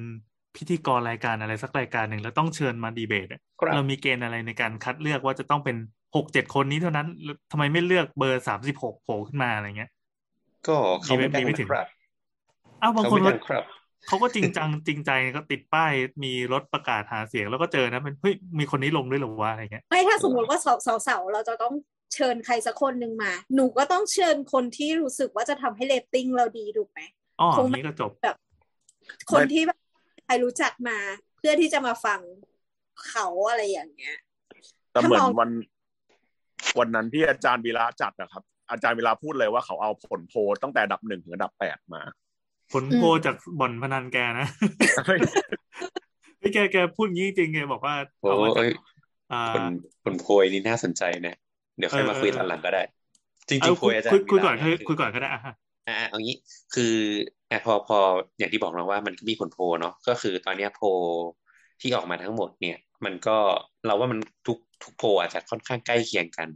พิธีกรรายการอะไรสักรายการหนึ่งแล้วต้องเชิญมาดีเบตอะๆครับเรามีเกณฑ์อะไรในการคัดเลือกว่าจะต้องเป็นหกเจ็ดคนนี้เท่านั้นหรือทำไมไม่เลือกเบอร์สามสิบหกโผล่ขึ้นมาอะไรเงี้ย ก็เขาไม่มีดังไม่ถึงนะครับอ้าวบางเขาคนไม่ก็ดังครับเขาก็จริงจังจริงใจก็ติดป้ายมีรถประกาศหาเสียงแล้วก็เจอนะเป็นเฮ้ยมีคนนี้ลงด้วยเหรอวะอะไรเงี้ยไม่ถ้าสมมติว่าเสาเสาเสาเราจะต้อง เชิญใครสักคนหนึ่งมา หนูก็ต้องเชิญคนที่รู้สึกว่าจะทำให้เรตติ้งเราดีถูกไหมอ๋อคงไม่นี้ก็จบคนที่แบบใครรู้จักมาเพื่อที่จะมาฟังเขาอะไรอย่างเงี้ยแต่เหมือนถ้ามองวันวันนั้นที่อาจารย์วีระจัดนะครับ อาจารย์วีระพูดเลยว่าเขาเอาผลโพลตั้งแต่อันดับหนึ่งถึงอันดับแปดมา ผลโพลจากบ่อนพนันแกนะเฮ้ยแกแกพูดงี้จริงแกบอกว่าโอ้เอามาจากเอ้ยอ่าคนคนโพยนี่น่าสนใจนะ เดี๋ยวค่อยมาเออคุยเออตอนหลังก็ได้ จริเอางๆโพคุยยอาจารคุยย์คุยก่อนวีระคุยคุยก่อนก็ได้อะฮะอ่าเอางี้คืออะพอพออย่างที่บอกเราว่ามันก็มีผลโพลเนาะก็คือตอนเนี้ยโพลที่ออกมาทั้งหมดเนี่ย มันก็เราว่ามันทุกทุกโพลอาจจะค่อนข้างใกล้เคียงกัน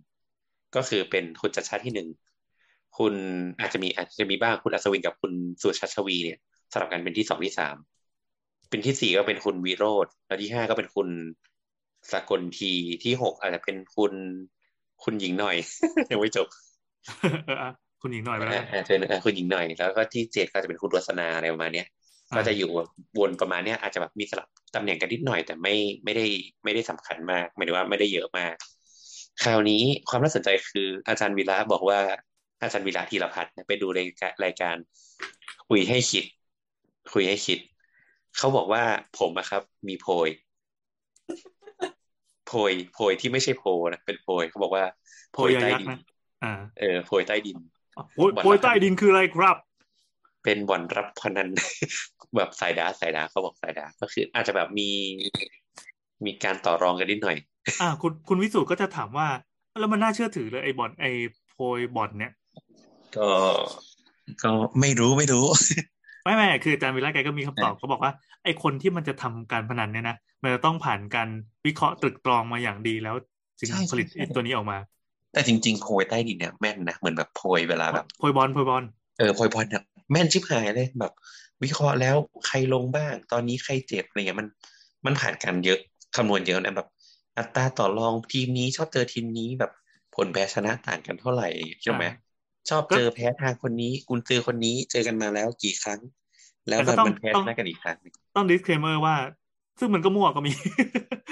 ก็คือเป็นคุณชัดชาติที่หนึ่งคุณอาจจะมีอาจจะมีบ้างคุณอัศวินกับคุณสุชาติชวีเนี่ยสลับกันเป็นที่สองที่สามเป็นที่สี่ก็เป็นคุณวิโรธแล้วที่ห้าก็เป็นคุณสกลทีที่หกอาจจะเป็นคุณ คุณหญิงหน่อยยังไม่จบเอออะคุณหญิงหน่อยไปแล้วกันอ่าเป็นอ่าคุณหญิงหน่อยแล้วก็ที่เจ็ดก็จะเป็นคุณรสนาอะไรประมาณเนี้ยก็จะอยู่วนประมาณเนี้ยอาจจะแบบมีสลับตำแหน่งกันนิดหน่อย แต่ไม่ไม่ได้ไม่ได้สำคัญมากหมายถึงว่าไม่ได้เยอะมาก คราวนี้ความน่าสนใจคืออาจารย์วีระบอกว่าอาจารย์วีระธีรพัฒน์เนี่ยไปดูรายการรายการคุยให้คิด คุยให้คิด เขาบอกว่าผมอะครับ มีโพย โพยโพยที่ไม่ใช่โพนะเป็นโพยเขาบอกว่าโพโพยยใต้ยักดิษ์นนะอ่าเออโพยใต้ดินโพยโพยใต้ดินคืออะไรครับ เป็นบ่อนรับพนันแบบสาย dark สาย dark เขาบอกสาย dark ก็คือ อาจจะแบบมีมีการต่อรองกันนิดหน่อย อ่า คุณคุณวิสุทธ์ก็จะถามว่า แล้วมันน่าเชื่อถือเลยไอ้บอลไอ้โพยบอลเนี่ย ก็ก็ไม่รู้ไม่รู้ ไม่ไม่คืออาจารย์วิระแกก็มีคำตอบเขาบอกว่าไอ้คนที่มันจะทำการพนันเนี่ยนะมันจะต้องผ่านการวิเคราะห์ตรึกตรองมาอย่างดีแล้วจึงใช่ใช่ผลิตใช่ไอ้ตัวนี้ออกมา แต่จริง ๆ โพยใต้ดินเนี่ยแม่นนะเหมือนแบบโพยเวลาแบบโพยบอลโพยบอลเออโพยบอลเนี่ยแม่นชิบหายเลยแบบ วิเคราะห์แล้วใครลงบ้าง ตอนนี้ใครเจ็บอะไรเงี้ยมันมันผ่านการเยอะคำนวณเยอะนะแบบ อัตราต่อรองทีมนี้ชอบเจอทีมนี้แบบผลแพ้ชนะต่างกันเท่าไหร่ใช่ไหมอ่า ชอบเจอแพ้ทางคนนี้กุนซือคนนี้เจอกันมาแล้วกี่ครั้ง แล้วแต่มัก็นต้องมันแพ้ต้ชองนะกันอีกครั้งหนึ่งต้อง disclaimer ว่า ซึ่งมันก็มั่วก็มี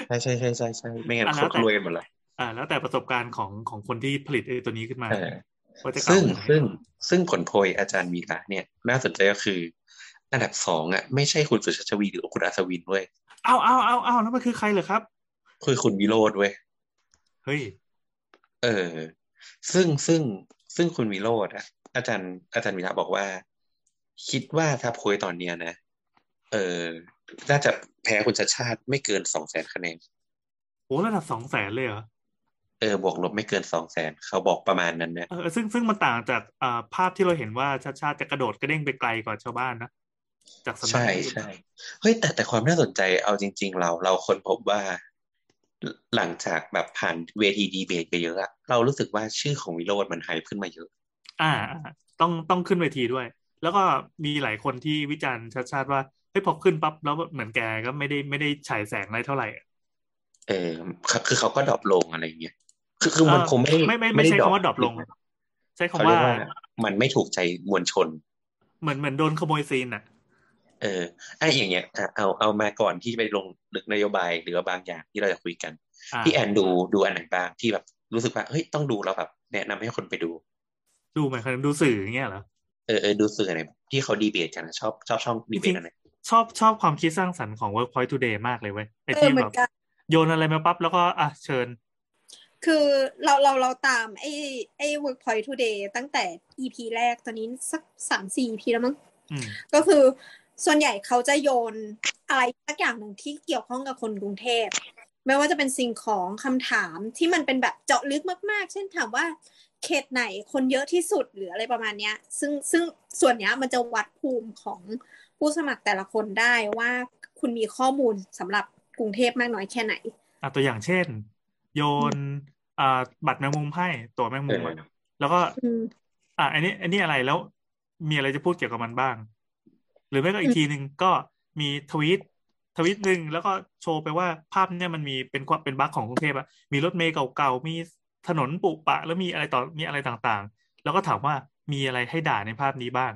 ใช่ใช่ใช่ใช่ใช่ไม่งั้นอะคแล้วนแต่รวยกันหมดเลยอ่า แล้วแต่ประสบการณ์ของของคนที่ผลิตไอ้ตัวนี้ขึ้นมาเออว่าจะกล่าซึ่งวยังไงซึ่งซึ่งผลโพยอาจารย์วีระเนี่ยน่าสนใจก็คือ อันดับสองอะไม่ใช่คุณสุชาชวีหรือคุณอัศวินเว้ยเอาเอาเอาเอาแล้วมันคือใครเหรอครับ คือคุณวิโรธเว้ยเฮ้ยเออ ซึ่งซึ่ง ซึ่งคุณวิโรธอะอาจารย์อาจารย์วีระบอกว่า คิดว่าถ้าโพยตอนเนี้ยนะ เออน่าจะแพ้คุณชาติชาติไม่เกินสองแสนคะแนนโอ้ระดับสองแสนเลยเหรอเออบวกลบไม่เกินสองแสนเขาบอกประมาณนั้นนะเออซึ่งซึ่งมันต่างจากอ่าภาพที่เราเห็นว่าชาติชาติจะกระโดดกระเด้งไปไกลกว่าชาวบ้านนะจากสำนักใช่อื่นใช่เฮ้ยแต่แต่ความน่าสนใจเอาจริง ๆ เราเราค้นพบว่า หลังจากแบบผ่านเวทีดีเบตไปเยอะอะเรารู้สึกว่าชื่อของวิโรจน์มันไฮขึ้นมาเยอะอ่าอ่า ต้องต้องขึ้นเวทีด้วย แล้วก็มีหลายคนที่วิจารณ์ชัชชาติว่าเฮ้ยพอขึ้นปั๊บแล้วเหมือนแกก็ไม่ได้ไม่ได้ฉายแสงอะไรเท่าไหร่อะเออคือคือเขาก็ drop ลงอะไรเงี้ยคือคือมันเออคงไม่ไม่ไม่ไม่ได้ใช้คำว่า drop ลง ใช้เขาคำเรียว่ากว่ามันไม่ถูกใจมวลชน เหมือนเหมือนโดนขโมย scene อะ เออไอ้อย่างเงี้ยอะเอาเอามาก่อนที่จะไปลงลึกนโยบายหรือว่าบางอย่างที่เราจะคุยกันอ่าพี่แอนดูดูอันไหนบ้างที่แบบรู้สึกว่าเฮ้ยต้องดูแล้วแบบ แนะนำให้คนไปดู ดูเหมือนกันดูสื่ออย่างเงี้ยเหรอเออเออดูสื่ออะไรที่เขาดีเบตกันนะชอบชอบช่องดีเบตอะไรชอบชอบความคิดสร้างสรรค์ของ Workpoint Today มากเลยเว้ยไอ้เออที่เหมืแบอนบกันโยนอะไรมาปั๊บแล้วก็อะเชิญ คือเราเราเราตามไอ้ไอ้ Workpoint Today ตั้งแต่ EP แรกตอนนี้สักสามสี่ EP แล้วมั้งอืมก็คือ ส่วนใหญ่เขาจะโยนอะไรสักอย่างหนึ่งที่เกี่ยวข้องกับคนกรุงเทพไม่ว่าจะเป็นสิ่งของคำถามที่มันเป็นแบบเจาะลึกมาก ๆ เช่นถามว่าเขตไหนคนเยอะที่สุดหรืออะไรประมาณเนี้ย ซึ่งซึ่งส่วนเนี้ยมันจะวัดภูมิของผู้สมัครแต่ละคนได้ว่าคุณมีข้อมูลสำหรับกรุงเทพมากน้อยแค่ไหนอะตัวอย่างเช่น โยนอ่าบัตรแมงมุมให้ตัวแมงมุมอะเออแล้วก็อืมอะอันนี้ อันนี้อะไรแล้วมีอะไรจะพูดเกี่ยวกับมันบ้างห รือไม่ก็อีกทีหนึ่งก็มีทวีตทวีตหนึ่งแล้วก็โชว์ไปว่าภาพเนี่ยมันมีเป็นความเป็นบั๊กของกรุงเทพอะมีรถเมล์เก่าๆมีถนนปุปะ แล้วมีอะไรต่อมีอะไรต่างๆ แล้วก็ถามว่ามีอะไรให้ด่าในภาพนี้บ้าง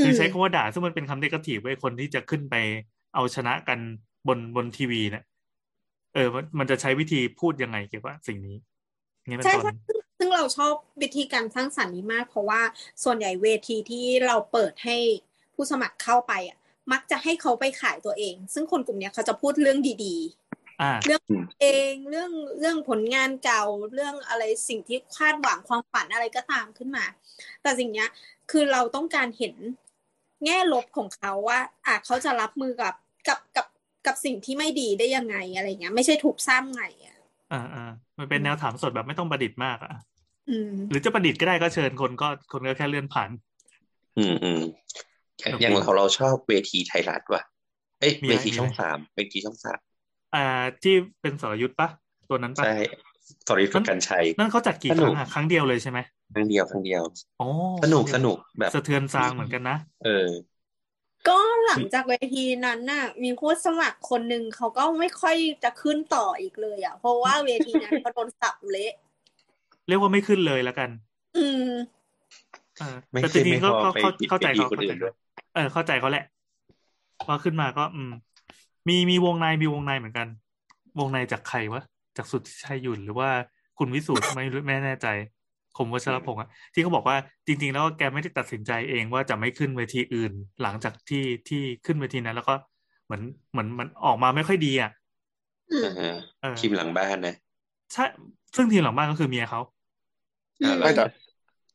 คือใช้คำว่าด่าซึ่งมันเป็นคำเนกาทีฟไว้คนที่จะขึ้นไปเอาชนะกันบนบนทีวีเนี่ยเออมันมันจะใช้วิธีพูดยังไงเกี่ยวกับสิ่งนี้อย่างนี้เป็นใช่ต้นใช่ซึ่งซึ่งเราชอบวิธีการสร้างสรรค์นี้มาก เพราะว่าส่วนใหญ่เวทีที่เราเปิดให้ ผู้สมัครเข้าไปอะ มักจะให้เขาไปขายตัวเอง ซึ่งคนกลุ่มเนี้ยเขาจะพูดเรื่องดีอ่าๆเรื่องเองเรื่องเรื่องผลงานเก่าเรื่องอะไรสิ่งที่คาดหวังความฝันอะไรก็ตามขึ้นมา แต่สิ่งเนี้ยคือเราต้องการเห็นแง่ลบของเขาว่าอะเขาจะรับมือกับกับกับกับสิ่งที่ไม่ดีได้ยังไงอะไรเงี้ย ไม่ใช่ถูกสร้างใหม่อะอ่าอ่ามันเป็นแนวถามสดแบบไม่ต้องประดิษฐ์มากอะอืมหรือจะประดิษฐ์ก็ได้ก็เชิญคนก็คนก็แค่เลื่อนผ่าน อืมอืมโอเคอย่างเราเราชอบเวทีไทยรัฐว่ะเอ้ยมีอะไรเวทีมีอะไรช่องสามเวทีช่องสามอ่า ที่เป็นสรยุทธ์ปะตัวนั้นปะใช่สริกับกันชัยนั่นเขาจัดกี่สคนุรั้กงอะครั้งเดียวเลยใช่ไหมครั้งเดียวครั้งเดียวอ๋อสนุกสนุกแบบสะเทือนซางเหมือนกันนะเออ ก็หลังจากเวทีนั้นน่ะ มีผู้สมัครคนหนึ่งเขาก็ไม่ค่อยจะขึ้นต่ออีกเลยอะเพราะว่าเวทีนั้นเขาโดนสับเละเรียกว่าไม่ขึ้นเลยแล้วกัน อืมเออไม่แต่จขึ้นริงไม่ๆก็พอก็ไปเข้าปิดเข้าใจเวทีเขาคนอื่นด้วย เออ เข้าใจเขาแหละพอขึ้นมาก็ อืม มีมีวงในมีวงในเหมือนกัน วงในจากใครวะจากสุดที่ชัยหยุ่นหรือว่าคุณวิสูตรไม่รู้ไม่แน่ใจคมวัชรพงษ์อะที่เขาบอกว่าจริง ๆ แล้วแกไม่ได้ตัดสินใจเองว่าจะไม่ขึ้นเวทีอื่น หลังจากที่ที่ขึ้นเวทีนั้น แล้วก็เหมือนเหมือนมันออกมาไม่ค่อยดีอะอืมอ่าฮะเออทีมหลังบ้านนะใช่ซึ่งทีมหลังบ้านก็คือเมียเขาอืมอ่าไม่แต่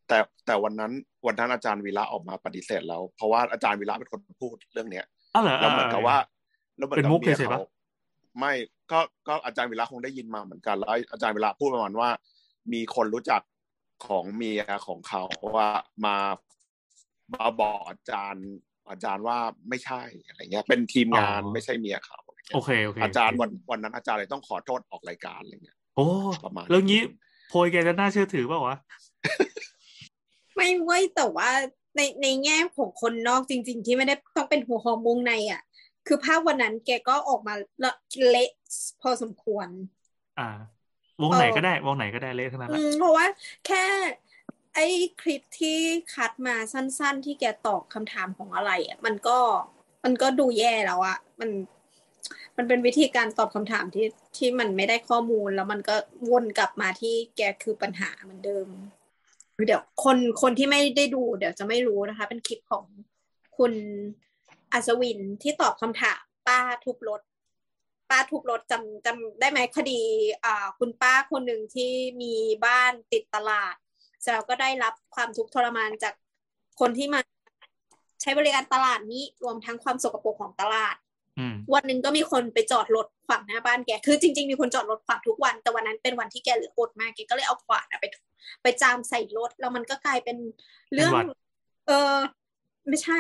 แต่แต่วันนั้น วันนั้นอาจารย์วีระออกมาปฏิเสธแล้ว เพราะว่าอาจารย์วีระเป็นคนพูดเรื่องเนี้ยอ้าวเหรอแล้วเหมือนกับว่าแล้วเหมือนเป็นกับมุกเมียเฉยๆเขาปะไม่ก็ก็อาจารย์วีระคงได้ยินมาเหมือนกันแล้วอาจารย์วีระพูดประมาณว่า มีคนรู้จักของเมียของเขาว่ามามาบอกอาจารย์อาจารย์ว่าไม่ใช่อะไรเงี้ย เป็นทีมงานไม่ใช่เมียเขาอะไรเงี้ยโอเคโอเคอาจารย์วันวันนั้นอาจารย์เลยต้องขอโทษออกรายการอะไรเงี้ยโอ้ประมาณแล้วงี้โพยแกจะน่าเชื่อถือเปล่าวะ ไม่เว้ยแต่ว่าในในแง่ของคนนอกจริง ๆ ที่ไม่ได้ต้องเป็นหัวหอมวงในอะ คือภาพวันนั้นแกก็ออกมาละเละพอสมควร อ่า วงไหนเออก็ได้ วงไหนก็ได้เละทั้งนั้นแหอืละมเพราะว่าแค่ไอ้คลิปที่คัดมาสั้น ๆ ที่แกตอบคำถามของอะไรอะมันก็มันก็ดูแย่แล้วอะมัน มันเป็นวิธีการตอบคำถามที่ที่มันไม่ได้ข้อมูลแล้วมันก็วนกลับมาที่แกคือปัญหาเหมือนเดิม เดี๋ยวคนคนที่ไม่ได้ดู เดี๋ยวจะไม่รู้นะคะ เป็นคลิปของคุณอัศวินที่ตอบคำถามป้าทุบรถ ป้าทุบรถจำจำได้ไหมคดีอ่าคุณป้าคนหนึ่งที่มีบ้านติดตลาดแล้วก็ได้รับความทุกข์ทรมานจากคนที่มาใช้บริการตลาดนี้รวมทั้งความสกปรกของตลาด วันหนึ่งก็มีคนไปจอดรถขวางหน้าบ้านแก คือจริง ๆ มีคนจอดรถขวางทุกวัน แต่วันนั้นเป็นวันที่แกเหลืออดมาก แกก็เลยเอาขวานอะไปไปจามใส่รถ แล้วมันก็กลายเป็นเรื่องเป็นหวัดเออไม่ใช่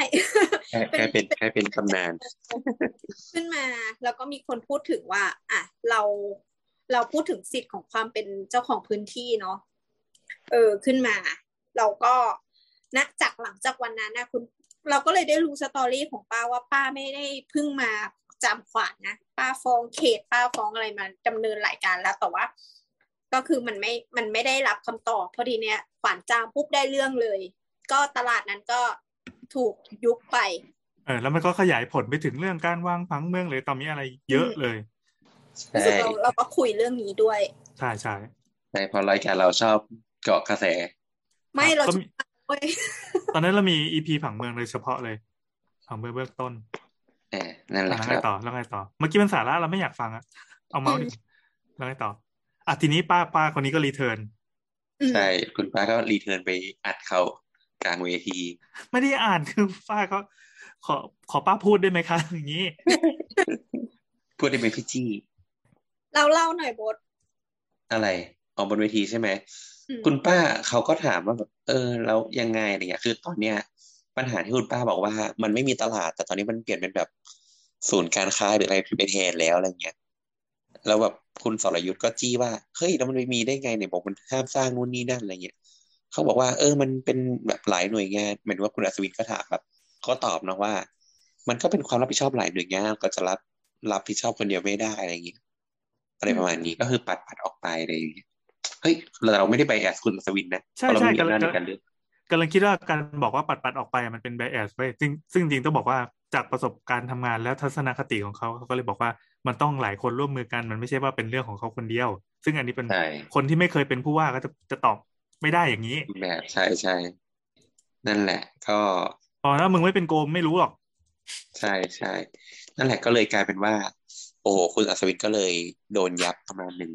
แค่แค่เป็นแค่เป็นตำนาน ขึ้นมา แล้วก็มีคนพูดถึงว่า อะ เรา เราพูดถึงสิทธิ์ของความเป็นเจ้าของพื้นที่เนาะ เออ ขึ้นมา เราก็ณจากหลังจากวันนั้นนะคุณ เราก็เลยได้รู้สตอรี่ของป้าว่าป้าไม่ได้เพิ่งมาจามขวานนะป้าฟ้องเขตป้าฟ้องอะไรมาดำเนินหลายการแล้วแต่ว่า ก็คือมันไม่มันไม่ได้รับคำตอบพอดีเนี่ยขวานจามปุ๊บได้เรื่องเลย ก็ตลาดนั้นก็ถูกยุบไปเออแล้วมันก็ขยายผลไปถึงเรื่องการวางผังเมืองเลยตอนนี้อะไรเยอะเลยรู้ใช่สึกเราเราก็คุยเรื่องนี้ด้วย ใช่ใช่ใช่เพราะรายการเราชอบเกาะกระแส ไม่ครับเราก็ชมีอบเว้ย ตอนนั้นเรามีอีพีผังเมืองโดยเฉพาะเลย ผังเมืองเบื้องต้นเออนั่นแหอะละแล้วคไงรับต่อแล้วไงต่อ เมื่อกี้มันสาระเราไม่อยากฟังอะเอาเมาส์ดิแล้วไงต่ออะทีนี้ป้าป้าคนนี้ก็รีเทิร์นอืมใช่คุณป้าก็รีเทิร์นไปอัดเขากลางเวที ไม่ได้อ่านคือป้าก็ขอขอป้าพูดได้ไหมคะอย่างนี้ พูดได้เป็นพี่จี้ เราเล่าหน่อยบดอะไรออกบนเวทีใช่ไหมอืม คุณป้าเขาก็ถามว่าแบบเออแล้วยังไงอะไรเงี้ย คือตอนเนี้ย ปัญหาที่คุณป้าบอกว่า มันไม่มีตลาด แต่ตอนนี้มันเปลี่ยนเป็นแบบศูนย์การค้าหรืออะไรไปแทนแล้วอะไรเงี้ยแล้วแบบคุณสรยุทธ์ก็จี้ว่าเฮ้ยแล้วมันไม่มีได้ไงเนี่ยบอกมันห้ามสร้างนู่นนี่นั่นอะไรเงี้ยเขาบอกว่า เออ มันเป็นแบบหลายหน่วยงานหมายถึงว่าคุณอัศวินก็ถามแบบเขาตอบนะว่า มันก็เป็นความรับผิดชอบหลายหน่วยงานก็จะรับรับผิดชอบคนเดียวไม่ได้อะไรเงี้ยอะไรประมาณนี้ก็คือปัดปัดออกไปอะไรอย่างเงี้ย เฮ้ยเราไม่ได้ไปแอสคุณอัศวินนะใช่เพราะเราใช่ไม่มีอำนาจกำลังในการเลือกกำลังคิดว่าการบอกว่าปัดปัดออกไปมันเป็นไบแอสไว้ซึ่งซึ่งจริงต้องบอกว่าจากประสบการณ์ทำงานและทัศนคติของเขาเขาก็เลยบอกว่ามันต้องหลายคนร่วมมือกัน มันไม่ใช่ว่าเป็นเรื่องของเขาคนเดียว ซึ่งอันนี้เป็นใช่คนที่ไม่เคยเป็นผู้ว่าก็จะจะตอบไม่ได้อย่างนี้แบบใช่ใช่นั่นแหละ ก็พอถ้ามึงไม่เป็นโกมไม่รู้หรอก ใช่ใช่นั่นแหละก็เลยกลายเป็นว่า โอ้โหคุณอัศวินก็เลยโดนยับประมาณหนึ่ง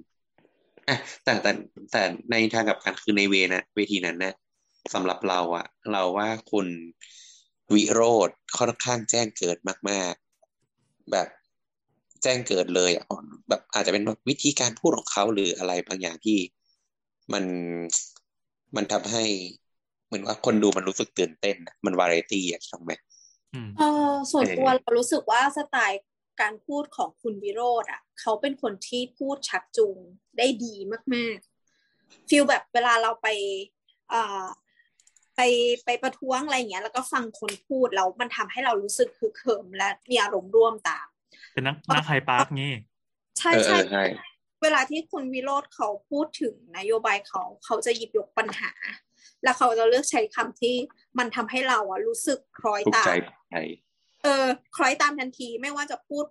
อะแต่แต่แต่ในทางกลับกันคือในเวนะเวทีนั้นนะสำหรับเราอะเราว่าคุณวิโรธค่อนข้างแจ้งเกิดมาก ๆ แบบแจ้งเกิดเลยอะแบบอาจจะเป็นวิธีการพูดของเขาหรืออะไรบางอย่างที่มันมันทำให้เหมือนว่าคนดูมันรู้สึกตื่นเต้นอะมันวาไรตี้อะถูกไหมอืมเออส่วนเออตัวเรารู้สึกว่าสไตล์ การพูดของคุณวิโรธอะเขาเป็นคนที่พูดชักจูงได้ดีมาก ๆฟีลแบบเวลาเราไปอ่าไปไปไปประท้วงอะไรอย่างเงี้ย แล้วก็ฟังคนพูดแล้วมันทำให้เรารู้สึกคือเขิมและมีอารมณ์ร่วมตาม เป็นนักนักไฮปาร์คงี้ใช่เออเอใช่อใช่เวลาที่คุณวิโรธเขาพูดถึงนโยบายเขาเขาจะหยิบยกปัญหา แล้วเขาจะเลือกใช้คำที่มันทำให้เราอะรู้สึกคล้อยถูกตาใจมใจ เออคล้อยตามทันทีไม่ว่าจะพูด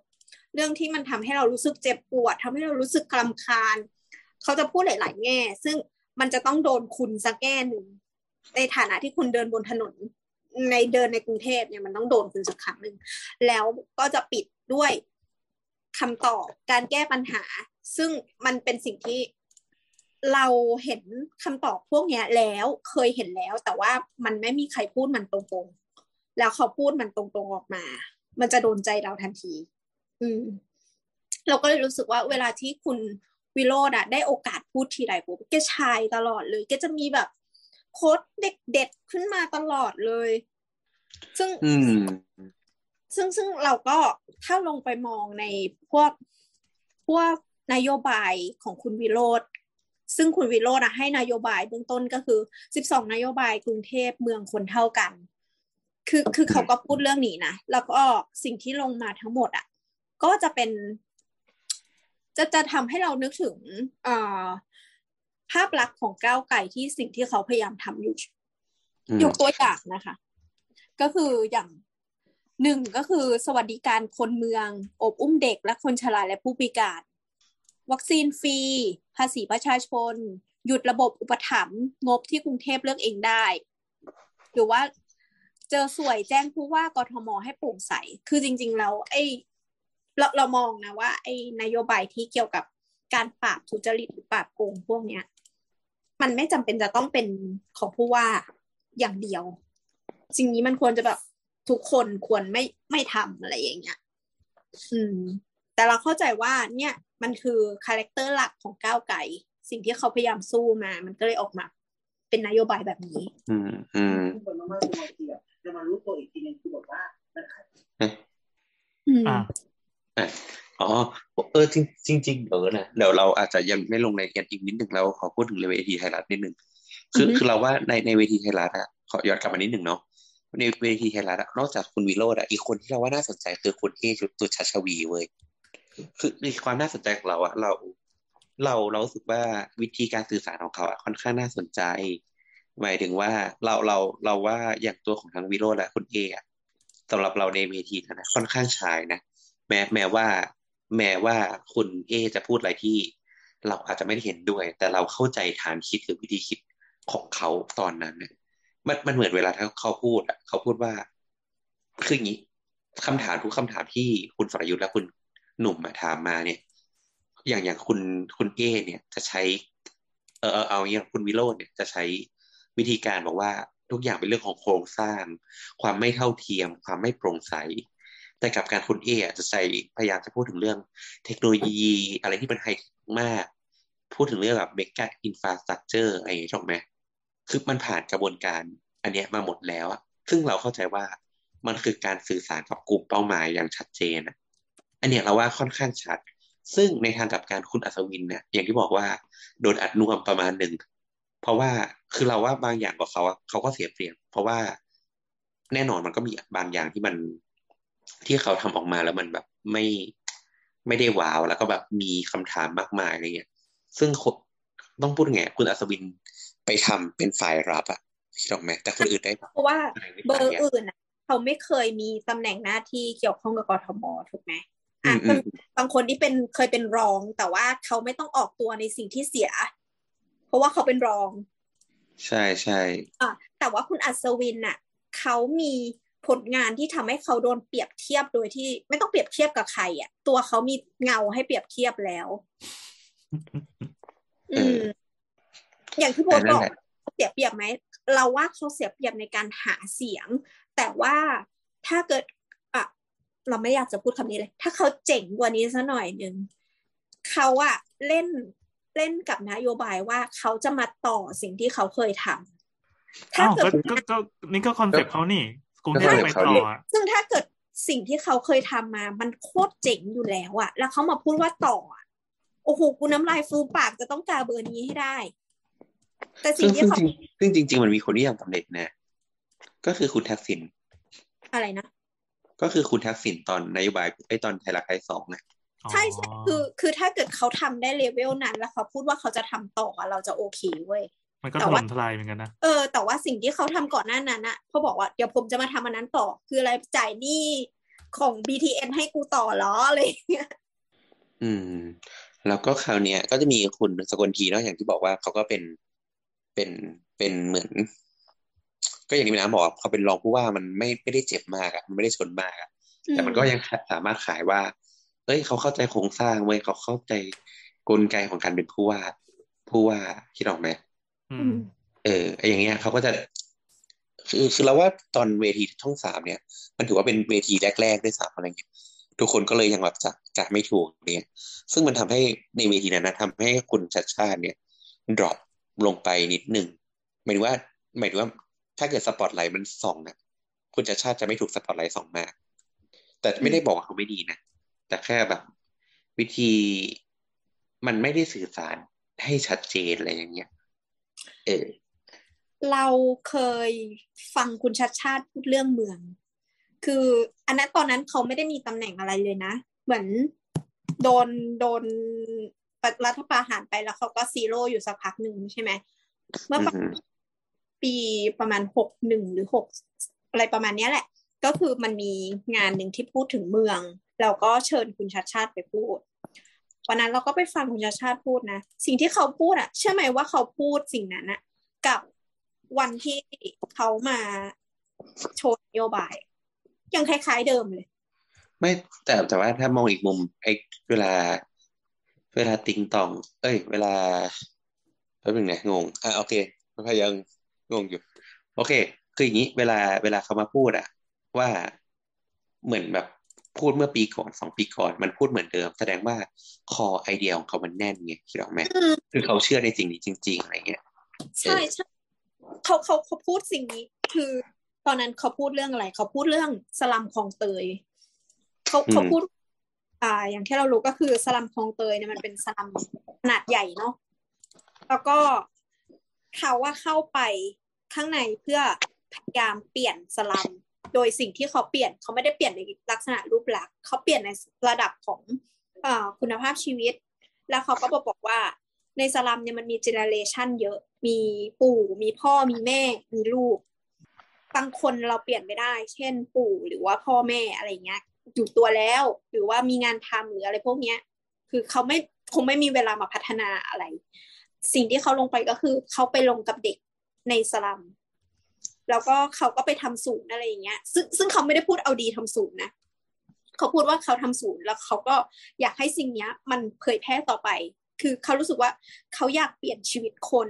เรื่องที่มันทำให้เรารู้สึกเจ็บปวดทำให้เรารู้สึกกลำคาญ เขาจะพูดหลาย ๆ แง่ ซึ่งมันจะต้องโดนคุณสักแง่หนึ่งในฐานะที่คุณเดินบนถนน ในเดินในกรุงเทพเนี่ยมันต้องโดนคุณสักครั้งหนึ่งแล้วก็จะปิดด้วยคำตอบการแก้ปัญหา ซึ่งมันเป็นสิ่งที่เราเห็นคำตอบพวกเนี้ยแล้วเคยเห็นแล้ว แต่ว่ามันไม่มีใครพูดมันตรงๆ แล้วเขาพูดมันตรงๆออกมา มันจะโดนใจเราทันที อืม เราก็เลยรู้สึกว่าเวลาที่คุณวิโรดอะได้โอกาสพูดทีไรปุ๊บแกชายตลอดเลยแกจะมีแบบโค้ดเด็ดๆขึ้นมาตลอดเลย ซึ่งอืมซึ่งซึ่งเราก็ถ้าลงไปมองในพวกพวกนโยบายของคุณวิโรธซึ่งคุณวิโรธอะให้นโยบายเบื้องต้นก็คือ 12 นโยบายกรุงเทพเมืองคนเท่ากัน คือคือเขาก็พูดเรื่องนี้นะแล้วก็สิ่งที่ลงมาทั้งหมดอะก็จะเป็น จะจะทำให้เรานึกถึงเอ่อภาพลักษณ์ของก้าวไก่ที่สิ่งที่เขาพยายามทำอยู่อืมยกตัวอย่างนะคะ ก็คืออย่างหนึ่งก็คือสวัสดิการคนเมือง อบอุ้มเด็กและคนชราและผู้พิการ วัคซีนฟรี ภาษีประชาชน หยุดระบบอุปถัมภ์งบที่กรุงเทพเลือกเองได้ หรือว่า เจอสวยแจ้งผู้ว่ากทมให้โปร่งใส คือจริง ๆ แล้วไอเราเรามองนะว่าไอ้นโยบายที่เกี่ยวกับการปราบทุจริตหรือปราบโกงพวกเนี้ย มันไม่จำเป็นจะต้องเป็นของผู้ว่าอย่างเดียวสิ่งนี้มันควรจะแบบทุกคนควรไม่ไม่ทำอะไรอย่างเงี้ย อืม แต่เราเข้าใจว่าเนี่ยมันคือ character หลักของก้าวไกลสิ่งที่เขาพยายามสู้มา มันก็เลยออกมา เป็นนโยบายแบบนี้ อืมอืม ผลมากๆบางทีอะจะมารู้ตัวอีกทีนึงคือแบบว่ามันขายอืมอ่าอะอ๋อเออจริงจริงๆเออนะเดี๋ยวเราอาจจะยังไม่ลงรายละเอียดอีกนิดหนึ่งเราขอพูดถึงเวทีไทยรัฐนิดหนึ่งคืออือฮึคือเราว่าในในเวทีไทยรัฐอะขอย้อนกลับมานิดหนึ่งเนาะในเวทีไทยรัฐอะนอกจากคุณวิโรจน์อะอีกคนที่เราว่าน่าสนใจคือคุณเอชุตุชัชวีเว้ยคือในความน่าสนใจของเราอะเรา เราเรารู้สึกว่าวิธีการสื่อสารของเขาอะค่อนข้างน่าสนใจ หมายถึงว่าเราเราเราว่าอย่างตัวของทั้งวิโรจน์และคุณเออะสำหรับเราในเวทีนะค่อนข้างชายนะแม้แม้ว่า แม้ว่าคุณเอจะพูดอะไรที่ เราอาจจะไม่ได้เห็นด้วย แต่เราเข้าใจฐานคิดหรือวิธีคิดของเขาตอนนั้นเนี่ยมันมันเหมือนเวลาที่เขาพูดอะเขาพูดว่าคืออย่างนี้คำถามทุกคำถามที่คุณสรยุทธ์และคุณหนุ่มมาถามมาเนี่ย อย่างอย่างคุณคุณเอเนี่ยจะใช้ เออเออเอาอย่างคุณวิโรจน์เนี่ยจะใช้ วิธีการบอกว่าทุกอย่างเป็นเรื่องของโครงสร้าง ความไม่เท่าเทียม ความไม่โปร่งใส แต่กับการคุณเอจะใส่พยายามจะพูดถึงเรื่องเทคโนโลยีอะไรที่เป็นไฮเทคมาก พูดถึงเรื่องแบบ mega infrastructure อะไรอย่างเงี้ยถูกไหมคือมันผ่านกระบวนการอันเนี้ยมาหมดแล้วอะซึ่งเราเข้าใจว่ามันคือการสื่อสารกับกลุ่มเป้าหมายอย่างชัดเจนอะอันเนี้ยเราว่าค่อนข้างชัด ซึ่งในทางกับการคุณอัศวินเนี่ยอย่างที่บอกว่าโดนอัดน่วมประมาณหนึ่ง เพราะว่าคือเราว่าบางอย่างกับเขาอะเขาก็เสียเปรียบเพราะว่าแน่นอนมันก็มีบางอย่างที่มันที่เขาทำออกมาแล้วมันแบบไม่ไม่ได้ว้าวแล้วก็แบบมีคำถามมากมายอะไรเงี้ย ซึ่งคนต้องพูดไงคุณอัศวินไปทำเป็นฝ่ายรับอะถูกไหมแต่คนอื่นได้เพราะว่าอะไรไม่เบอได้ร์อะอื่นน่ะเขาไม่เคยมีตำแหน่งหน้าที่เกี่ยวข้องกับกทมถูกไหมอือะมอืมันมบางคนที่เป็นเคยเป็นรองแต่ว่าเขาไม่ต้องออกตัวในสิ่งที่เสีย เพราะว่าเขาเป็นรอง ใช่ใช่อะแต่ว่าคุณอัศวินน่ะเขามีผลงานที่ทำให้เขาโดนเปรียบเทียบโดยที่ ไม่ต้องเปรียบเทียบกับใครอะ ตัวเขามีเงาให้เปรียบเทียบแล้ว อืมอย่างที่โบทแต่นั่บนอกแหละเสียเปรียบไหมเราว่าเขาเสียเปรียบในการหาเสียง แต่ว่าถ้าเกิดอะเราไม่อยากจะพูดคำนี้เลย ถ้าเขาเจ๋งกว่านี้สักหน่อยหนึ่งเขาอะเล่น เล่นกับนโยบายว่าเขาจะมาต่อสิ่งที่เขาเคยทำถ้าอ้าวเกิดก็ก็ก็นี่ก็ concept เขานี่กรุงเทพก็ไป concept เขาต่อนี่อะซึ่งถ้าเกิดสิ่งที่เขาเคยทำมา มันโคตรเจ๋งอยู่แล้วอะแล้วเขามาพูดว่าต่ออะโอ้โห กูน้ำลายฟูมปากจะต้องกาเบอร์นี้ให้ได้ แต่สิ่ซึ่งซึ่งจริงซึ่งจริง ๆ มันมีคนที่ยังสำเร็จนะ ก็คือคุณทักษิณ อะไรนะ ก็คือคุณทักษิณตอนนโยบายไอ้ตอนไทยรักไทยสองนะ ใช่ใช่คือคือถ้าเกิดเขาทำได้เลเวลนั้น แล้วเขาพูดว่าเขาจะทำต่ออะเราจะโอเคเว้ยมันก็แต่ถว่าล่มทลายเหมือนกันนะเออแต่ว่าสิ่งที่เขาทำก่อนหน้านั้นอะเขาบอกว่าเดี๋ยวผมจะมาทำอันนั้นต่อ คืออะไรจ่ายหนี้ของ BTN ให้กูต่อเหรออะไรอย่างเงี้ยอืม แล้วก็คราวเนี้ยก็จะมีคุณสกลทีเนาะอย่างที่บอกว่าเขาก็เป็นเป็นเป็นเหมือน ก็อย่างที่พี่น้ำบอกเขาเป็นรองผู้ว่ามันไม่ไม่ได้เจ็บมากอะมันไม่ได้ชนมากอะแต่มันก็ยังสามารถขายว่า เอ้ยเขาเข้าใจโครงสร้างเว้ยเขาเข้าใจกลไกของการเป็นผู้ว่า ผู้ว่าคิดออกไหมอือืมมเออไอ้อย่างเงี้ยเขาก็จะคือคือเราว่าตอนเวทีช่องสามเนี่ย มันถือว่าเป็นเวทีแรกๆด้วยซ้ำอะไรเงี้ยทุกคนก็เลยยังแบบจะจะไม่ถูกเนี่ย ซึ่งมันทำให้ในเวทีนั้นนะทำให้คุณชัดชาติเนี่ยดรอปลงไปนิดหนึ่งหมายถึงว่าหมายถึงว่าถ้าเกิดสปอตไลท์มันส่องนะคุณชัชชาติจะไม่ถูกสปอตไลท์ส่องมาก แต่ไม่ได้บอกว่าเขาไม่ดีนะ แต่แค่แบบ วิธีมันไม่ได้สื่อสารให้ชัดเจนอะไรอย่างเงี้ย เออ เราเคยฟังคุณชัชชาติพูดเรื่องเมือง คืออันนั้นตอนนั้นเขาไม่ได้มีตำแหน่งอะไรเลยนะ เหมือนโดนโดนรัฐประหารไปแล้วเขาก็ zero อยู่สักพักหนึ่งใช่ไหม เมื่อประมาณปีประมาณหกหนึ่งหรือหกอะไรประมาณเนี้ยแหละ ก็คือมันมีงานหนึ่งที่พูดถึงเมือง เราก็เชิญคุณชัดชาติไปพูดวันนั้นเราก็ไปฟังคุณชัดชาติพูดนะ สิ่งที่เขาพูดอะเชื่อไหมว่าเขาพูดสิ่งนั้นอะกับวันที่เขามาโชว์นโยบาย ยังคล้าย ๆเดิมเลย ไม่แต่แต่ว่าถ้ามองอีกมุมไอ้เวลา เวลาติงตอง เอ้ย เวลาแป๊บนึงนะงงอะโอเคพยังงงอยู่ โอเค คืออย่างนี้ เวลาเวลาเขามาพูดอะ ว่าเหมือนแบบพูดเมื่อปีก่อนสองปีก่อน มันพูดเหมือนเดิม แสดงว่าคอไอเดียของเขามันแน่นไงคิดออกไหมอืมคือเขาเชื่อในสิ่งนี้จริง ๆ อะไรเงี้ยใช่ใช่เขาเขาเขาพูดสิ่งนี้ คือตอนนั้นเขาพูดเรื่องอะไร เขาพูดเรื่องสลัมคลองเตยเขาอืมเขาพูด อ่า อย่างที่เรารู้ก็คือสลัมคลองเตยเนี่ยมันเป็นสลัมขนาดใหญ่เนาะแล้วก็เขาว่าเข้าไปข้างในเพื่อพยายามเปลี่ยนสลัม โดยสิ่งที่เขาเปลี่ยนเขาไม่ได้เปลี่ยนในลักษณะรูปลักษณ์เขาเปลี่ยนในระดับของอคุณภาพชีวิต แล้วเขาก็บอกบอกว่า ในสลัมเนี่ยมันมีเจเนเรชันเยอะ มีปู่ มีพ่อมีแม่ มีลูกบางคนเราเปลี่ยนไม่ได้ เช่น ปู่หรือว่าพ่อแม่อะไรเงี้ยอยู่ตัวแล้ว หรือว่ามีงานทำหรืออะไรพวกเนี้ย คือเขาไม่คงไม่มีเวลามาพัฒนาอะไร สิ่งที่เขาลงไปก็คือเขาไปลงกับเด็กในสลัม แล้วก็เขาก็ไปทำศูนย์อะไรอย่างเงี้ย ซึ่งซึ่งเขาไม่ได้พูดเอาดีทำศูนย์นะเขาพูดว่าเขาทำศูนย์แล้วเขาก็อยากให้สิ่งเนี้ย มันเผยแพร่ต่อไป คือเขารู้สึกว่าเขาอยากเปลี่ยนชีวิตคน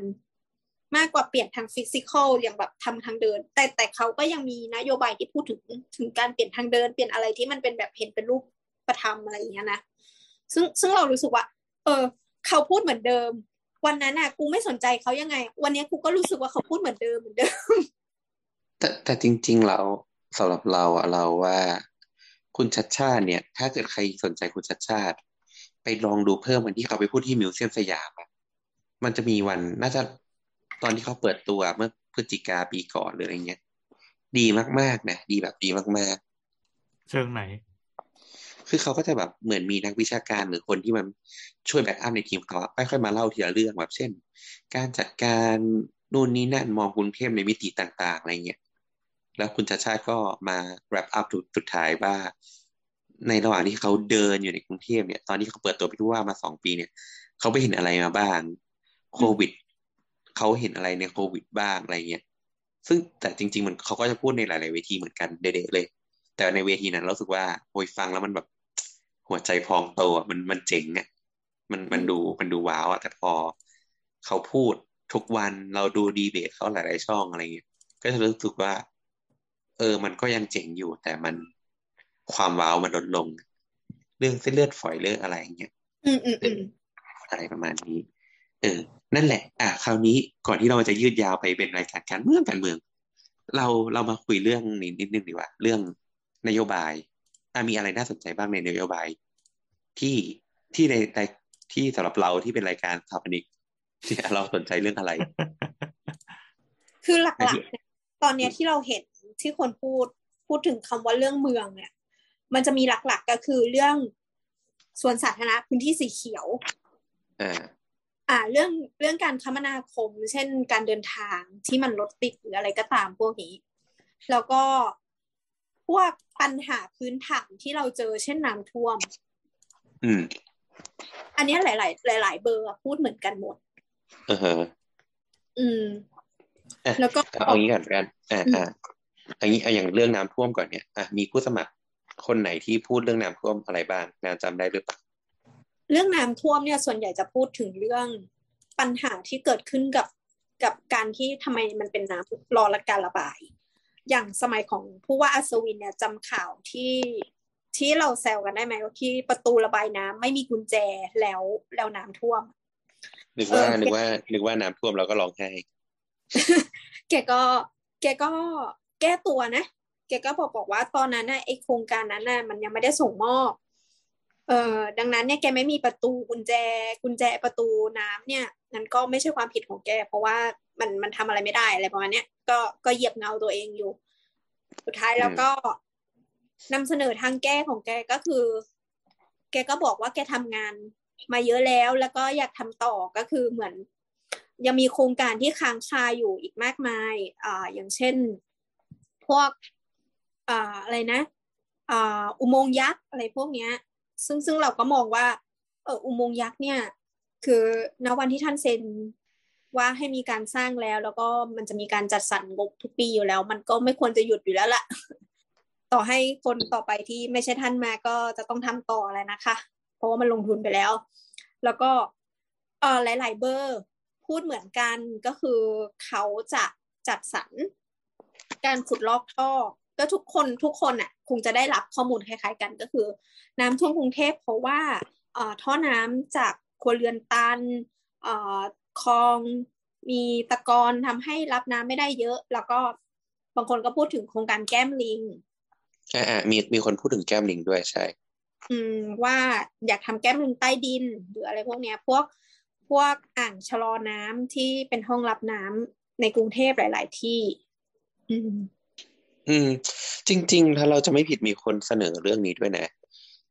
มากกว่าเปลี่ยนทางฟิสิกอลอย่างแบบทำทางเดิน แต่แต่เขาก็ยังมีนโยบายที่พูดถึงถึงการเปลี่ยนทางเดิน เปลี่ยนอะไรที่มันเป็นแบบเห็นเป็นรูปประธรรมอะไรอย่างเงี้ยนะซึ่งซึ่งเรารู้สึกว่า เออ เขาพูดเหมือนเดิม วันนั้นน่ะ กูไม่สนใจเขายังไง วันนี้กูก็รู้สึกว่าเขาพูดเหมือนเดิมเหมือนเดิม แต่แต่จริงๆแล้วสำหรับเราอะเราว่าคุณชัดชาติเนี่ย ถ้าเกิดใครสนใจคุณชัดชาติ ไปลองดูเพิ่มวันที่เขาไปพูดที่มิวเซียมสยามอะมันจะมีวันน่าจะตอนที่เขาเปิดตัวเมื่อพฤศจิกาปีก่อนหรืออะไรเงี้ย ดีมากๆนะดีแบบดีมากเชิงไหนๆคือเขาก็จะแบบเหมือนมีนักวิชาการหรือคนที่มันช่วย back up ในทีมเขาอะค่อยๆมาเล่าทีละเรื่องแบบเช่น การจัดการนู่นนี่นั่นมองกรุงเทพในมิติต่าง ๆ อะไรเงี้ย แล้วคุณชัชชาติก็มา wrap up สุดท้ายว่า ในระหว่างที่เขาเดินอยู่ในกรุงเทพเนี่ย ตอนที่เขาเปิดตัวเป็นผู้ว่ามาสองปีเนี่ย เขาไปเห็นอะไรมาบ้าง โควิด เขาเห็นอะไรในโควิดบ้างอะไรเงี้ย ซึ่งแต่จริง ๆ มันเขาก็จะพูดในหลาย ๆ เวทีเหมือนกันเด็ๆเลย แต่ในเวทีนั้นเรารู้สึกว่าโอยฟังแล้วมันแบบหัวใจพองโตอะมันมันเจ๋งอะมันมันดูมันดูว้าวอะแต่พอเขาพูดทุกวันเราดูดีเบตเขาหลาย ๆ ช่องอะไรเงี้ยก็จะรู้สึกว่า เออ มันก็ยังเจ๋งอยู่ แต่มันความว้าวมันลดลง เรื่องเส้นเลือดฝอยเรื่องอะไรอย่างเงี้ยอืมอืมอืมอะไรประมาณนี้ เออ นั่นแหละ อะคราวนี้ก่อนที่เราจะยืดยาวไปเป็นรายการการเมืองการเมือง เราเรามาคุยเรื่องนี้นิดนึงดีกว่า เรื่องนโยบายอะมีอะไรน่าสนใจบ้างในนโยบาย ที่ที่ในในที่สำหรับเราที่เป็นรายการสถาปนิกเนี่ยเราสนใจเรื่องอะไร คือหลักๆเนี่ยตอนเนี้ยที่เราเห็น ที่คนพูดพูดถึงคำว่าเรื่องเมืองเนี่ย มันจะมีหลักๆก็คือเรื่องส่วนสาธารณะพื้นที่สีเขียวอ่าอ่าเรื่องเรื่องการคมนาคม เช่นการเดินทางที่มันรถติดหรืออะไรก็ตามพวกนี้ แล้วก็พวกปัญหาพื้นฐานที่เราเจอเช่นน้ำท่วม อืม อันเนี้ยหลาย ๆ หลาย ๆ เบอร์อะพูดเหมือนกันหมดอ่าฮะอืมอะแล้วก็เอางี้ก่อนกันอ่า อ่าอันนี้เอาอย่างเรื่องน้ำท่วมก่อนเนี่ยอะมีผู้สมัครคนไหนที่พูดเรื่องน้ำท่วมอะไรบ้างนานจำได้หรือเปล่าเรื่องน้ำท่วมเนี่ยส่วนใหญ่จะพูดถึงเรื่องปัญหาที่เกิดขึ้นกับกับการที่ทำไมมันเป็นน้ำรอละการระบาย อย่างสมัยของผู้ว่าอัศวินเนี่ยจำข่าวที่ที่เราแซวกันได้ไหมว่าที่ประตูระบายน้ำไม่มีกุญแจแล้วแล้วน้ำท่วมนึกว่าเออนึกว่านึกว่าน้ำท่วมเราก็ร้องไห้แกก็ แกก็ แก้ตัวนะแกก็บอกบอกว่าตอนนั้นน่ะไอโครงการนั้นน่ะมันยังไม่ได้ส่งมอบเอ่อดังนั้นเนี่ยแกไม่มีประตูกุญแจกุญแจประตูน้ำเนี่ยนั้นก็ไม่ใช่ความผิดของแก เพราะว่ามันมันทำอะไรไม่ได้อะไรประมาณเนี้ยก็ก็เหยียบเงาตัวเองอยู่ สุดท้ายแล้วก็นำเสนอทางแก้ของแกก็คือ แกก็บอกว่าแกทำงานมาเยอะแล้วแล้วก็อยากทำต่อก็คือเหมือน ยังมีโครงการที่ค้างคาอยู่อีกมากมายอ่าอย่างเช่น พวกอ่าอะไรนะอุโมงค์ยักษ์อะไรพวกเนี้ย ซึ่งซึ่งเราก็มองว่าเอออุโมงค์ยักษ์เนี่ย คือณวันที่ท่านเซ็นว่าให้มีการสร้างแล้ว แล้วก็มันจะมีการจัดสรรงบทุกปีอยู่แล้ว มันก็ไม่ควรจะหยุดอยู่แล้วล่ะ ต่อให้คนต่อไปที่ไม่ใช่ท่านมาก็จะต้องทำต่ออะไรนะคะ เพราะว่ามันลงทุนไปแล้ว แล้วก็เออหลาย ๆ เบอร์ พูดเหมือนกันก็คือเขาจะจัดสรร การขุดลอกท่อ ก็ทุกคนทุกคนอะคงจะได้รับข้อมูลคล้ายๆกันก็คือ น้ำท่วมกรุงเทพเพราะว่าเอ่อท่อน้ำจากครัวเรือนตันเอ่อคลองมีตะกอนทำให้รับน้ำไม่ได้เยอะ แล้วก็บางคนก็พูดถึงโครงการแก้มลิงอ่าอ่ามีมีคนพูดถึงแก้มลิงด้วยใช่ อืมว่าอยากทำแก้มลิงใต้ดินหรืออะไรพวกเนี้ย พวกพวกอ่างชะลอน้ำที่เป็นห้องรับน้ำในกรุงเทพหลาย ๆ ที่ อืมอืม จริง ๆ ถ้าเราจะไม่ผิดมีคนเสนอเรื่องนี้ด้วยนะ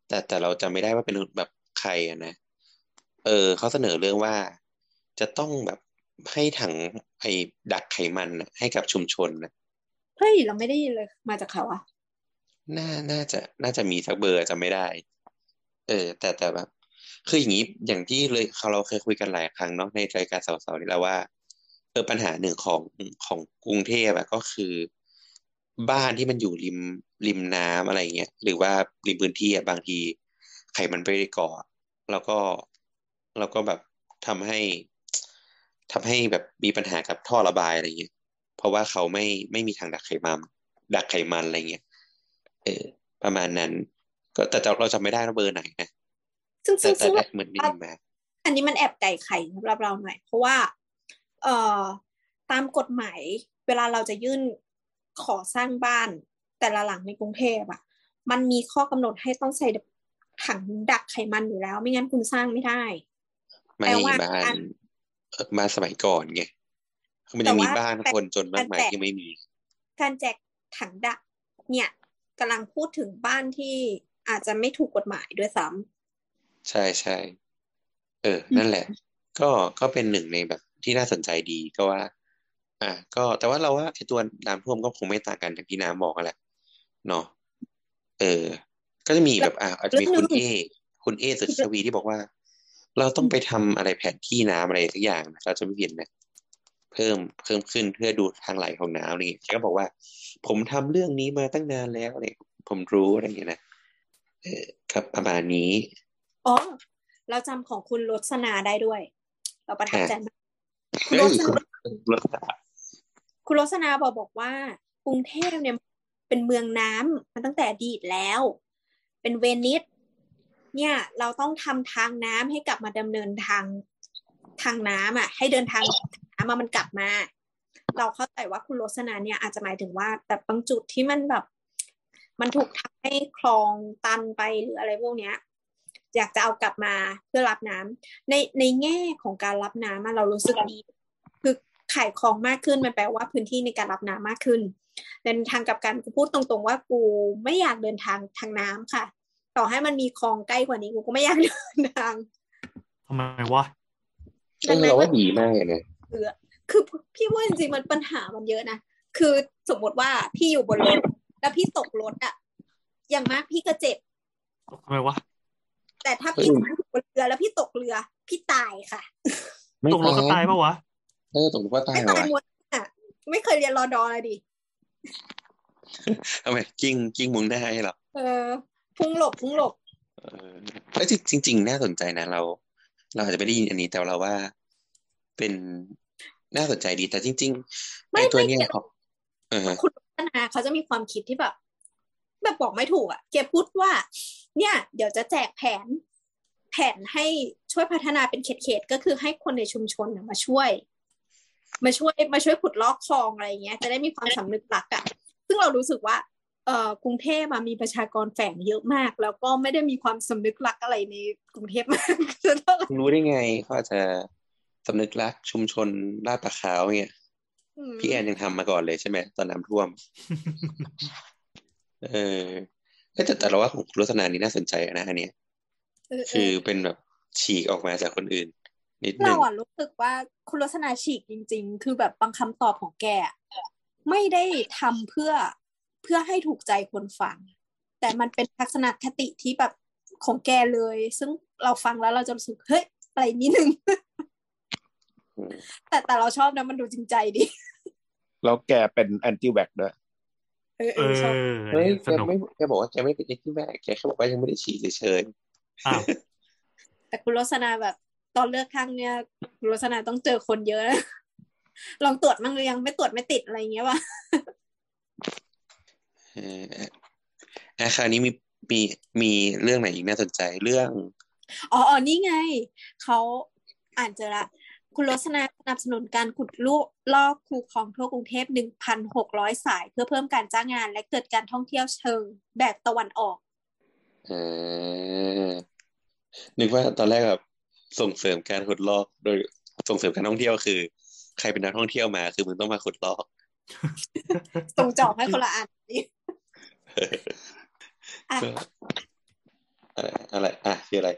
แต่แต่เราจำไม่ได้ว่าเป็นแบบใครอะนะ เออเขาเสนอเรื่องว่าจะต้องแบบให้ถังไอ้ดักไขมันน่ะให้กับชุมชนนะเฮ้ยเราไม่ได้ยินเลยมาจากเขาอะน่าน่าจะ น่าจะมีสักเบอร์จำไม่ได้ เออ แต่แต่แบบคืออย่างนี้อย่างที่เลยเราเคยคุยกันหลายครั้งเนาะในรายการสาวๆนี่แหละว่า เออปัญหาหนึ่งของของกรุงเทพอะก็คือบ้านที่มันอยู่ริมริมน้ำอะไรเงี้ยหรือว่าริมพื้นที่อะบางทีไขมันไปเกาะแล้วก็แล้วก็แบบทำให้ทำให้แบบมีปัญหากับท่อระบายอะไรเงี้ยเพราะว่าเขาไม่ไม่มีทางดักไขมันดักไขมันอะไรเงี้ยเออ ประมาณนั้น ก็แต่เราจำไม่ได้ว่าเบอร์ไหนนะซึ่งแต่ซึ่งแต่ซึ่งแต่เหมือนได้ยินมาอันนี้มันแอบไก่ไข่สำหรับเราหน่อยเพราะว่า เอ่อตามกฎหมายเวลาเราจะยื่นขอสร้างบ้านแต่ละหลังในกรุงเทพอะมันมีข้อกำหนดให้ต้องใส่ถังดักไขมันอยู่แล้ว ไม่งั้นคุณสร้างไม่ได้ไม่แปลว่าบ้านการเอ่อบ้านสมัยก่อนไงมันแต่ยังมีว่าบ้านคนจนมากมายแต่ที่ไม่มี การแจกถังดัก เนี่ยกำลังพูดถึงบ้านที่อาจจะไม่ถูกกฎหมายด้วยซ้ำใช่ใช่เอออืมนั่นแหละ ก็ก็เป็นหนึ่งในแบบ ที่น่าสนใจดีก็ว่า อะก็แต่ว่าเราว่าไอ้ตัวน้ำท่วมก็คงไม่ต่างกันจากที่น้ำบอกกันแหละเนาะเออ ก็จะมีแบบอะอาจจะมีคุณเอคุณเอสุชวีที่บอกว่า เราต้องไปทำอะไรแผนที่น้ำอะไรสักอย่างนะเราจะไม่ผิดนะเพิ่มเพิ่มขึ้นเพื่อดูทางไหลของน้ำอะไรอย่างเงี้ยแกก็บอกว่า ผมทำเรื่องนี้มาตั้งนานแล้วอะไรผมรู้อะไรอย่างเงี้ยนะเออครับประมาณนี้อ๋อเราจำของคุณรสนาได้ด้วย เราประทับใจมาก คุณเฮ้รสนาคุณรสนาบอกบอกว่ากรุงเทพเนี่ยเป็นเมืองน้ำมาตั้งแต่อดีตแล้ว เป็นเวนิสเนี่ย เราต้องทำทางน้ำให้กลับมาดำเนินทางทางน้ำอะ ให้เดินทางน้ำมามันกลับมา เราเข้าใจว่าคุณโรสนาเนี่ยอาจจะหมายถึงว่าแต่บางจุดที่มันแบบ มันถูกทำให้คลองตันไปหรืออะไรพวกเนี้ย อยากจะเอากลับมาเพื่อรับน้ำในในแง่ของการรับน้ำอะเรารู้สึกดีคือขายของมากขึ้นมันแปลว่าพื้นที่ในการรับน้ำมากขึ้นเดินทางกลับกันกูพูดตรงๆ ว่ากูไม่อยากเดินทางทางน้ำค่ะ ต่อให้มันมีคลองใกล้กว่านี้กูก็ไม่อยากเดินทางทำไมวะเออเราว่าดีมากเลยนะเออคือพี่ว่าจริงๆมันปัญหามันเยอะนะคือสมมติว่าพี่อยู่บนรถแล้วพี่ตกรถอะอย่างมากพี่ก็เจ็บทำไมวะ แต่ถ้าพี่อยู่บนเรือแล้วพี่ตกเรือ พี่ตายค่ะไม่ตกลงก็ตายปะวะ เออตกลงก็ตายไม่เหรอตายวะหมดอะไม่เคยเรียนรอดอเลยดิทำไมกิ้งกิ้งมุงได้เหรอเออ พุ่งหลบพุ่งหลบ เออแล้วจริงจริง ๆ น่าสนใจนะเรา เราอาจจะไม่ได้ยินอันนี้แต่เราว่าเป็นน่าสนใจดีแต่จริงๆไม่ไอ้ตัวไม่เนี้ยเกี่ยวพอเออคุณพัฒนาเขาจะมีความคิดที่แบบ แบบบอกไม่ถูกอะแกพูดว่า เนี่ยเดี๋ยวจะแจกแผน แผนให้ช่วยพัฒนาเป็นเขตๆก็คือให้คนในชุมชนน่ะมาช่วย มาช่วยมาช่วยขุดลอกคลองอะไรอย่างเงี้ย จะได้มีความสำนึกรักอะ ซึ่งเรารู้สึกว่าเอ่อกรุงเทพมามีประชากรแฝงเยอะมาก แล้วก็ไม่ได้มีความสำนึกรักอะไรในกรุงเทพมากเท่าไหร่รู้ได้ไงเขาอาจจะสำนึกรักชุมชนลาดประขาวเนี่ยอืมพี่แอนยังทำมาก่อนเลยใช่ไหมตอนน้ำท่วม เออ แต่แต่เราว่าของคุณรสนานี่น่าสนใจนะอันเนี้ยเออเอคืออเป็นแบบฉีกออกมาจากคนอื่น นิดนึเรางอะรู้สึกว่าคุณลักษณะฉีกจริง ๆ คือแบบบางคำตอบของแกอะไม่ได้ทำเพื่อเพื่อให้ถูกใจคนฟัง แต่มันเป็นทัศนคติที่แบบของแกเลย ซึ่งเราฟังแล้วเราจะรู้สึกเฮ้ยอะไรนิดนึงอืมแต่แต่เราชอบนะมันดูจริงใจดี แล้วแกเป็นแอนตี้แวกด้วย เออเอเออชอบอเฮ้ยสแกนุกไม่แกบอกว่าแกไม่เป็นเอ็กซ์แม่แกแค่บอกว่ายังไม่ได้ฉีดเฉยอ้าวแต่คุณลักษณะแบบตอนเลือกข้างเนี่ยคุณลักษณะต้องเจอคนเยอะนะลองตรวจมั่งหรือยังไม่ตรวจไม่ติดอะไรอย่างเงี้ยว่ะๆเอออะคราวนี้มีมีมีเรื่องไหนอีกน่าสนใจเรื่อง อ๋ออ๋อนี่ไงเขาอ่านเจอละ คุณรสนาสนับสนุนการขุดลูกลอกคูคลองทั่วกรุงเทพ 1,600 สาย เพื่อเพิ่มการจ้างงานและเกิดการท่องเที่ยวเชิงแบบตะวันออกเออนึกว่าตอนแรกแบบส่งเสริมการขุดลอกโดยส่งเสริมการท่องเที่ยวคือ ใครเป็นนักท่องเที่ยวมา คือมึงต้องมาขุดลอก ส่งจอบให้คนละอันนี่อะก็อะไรอะไร อะคืออะไร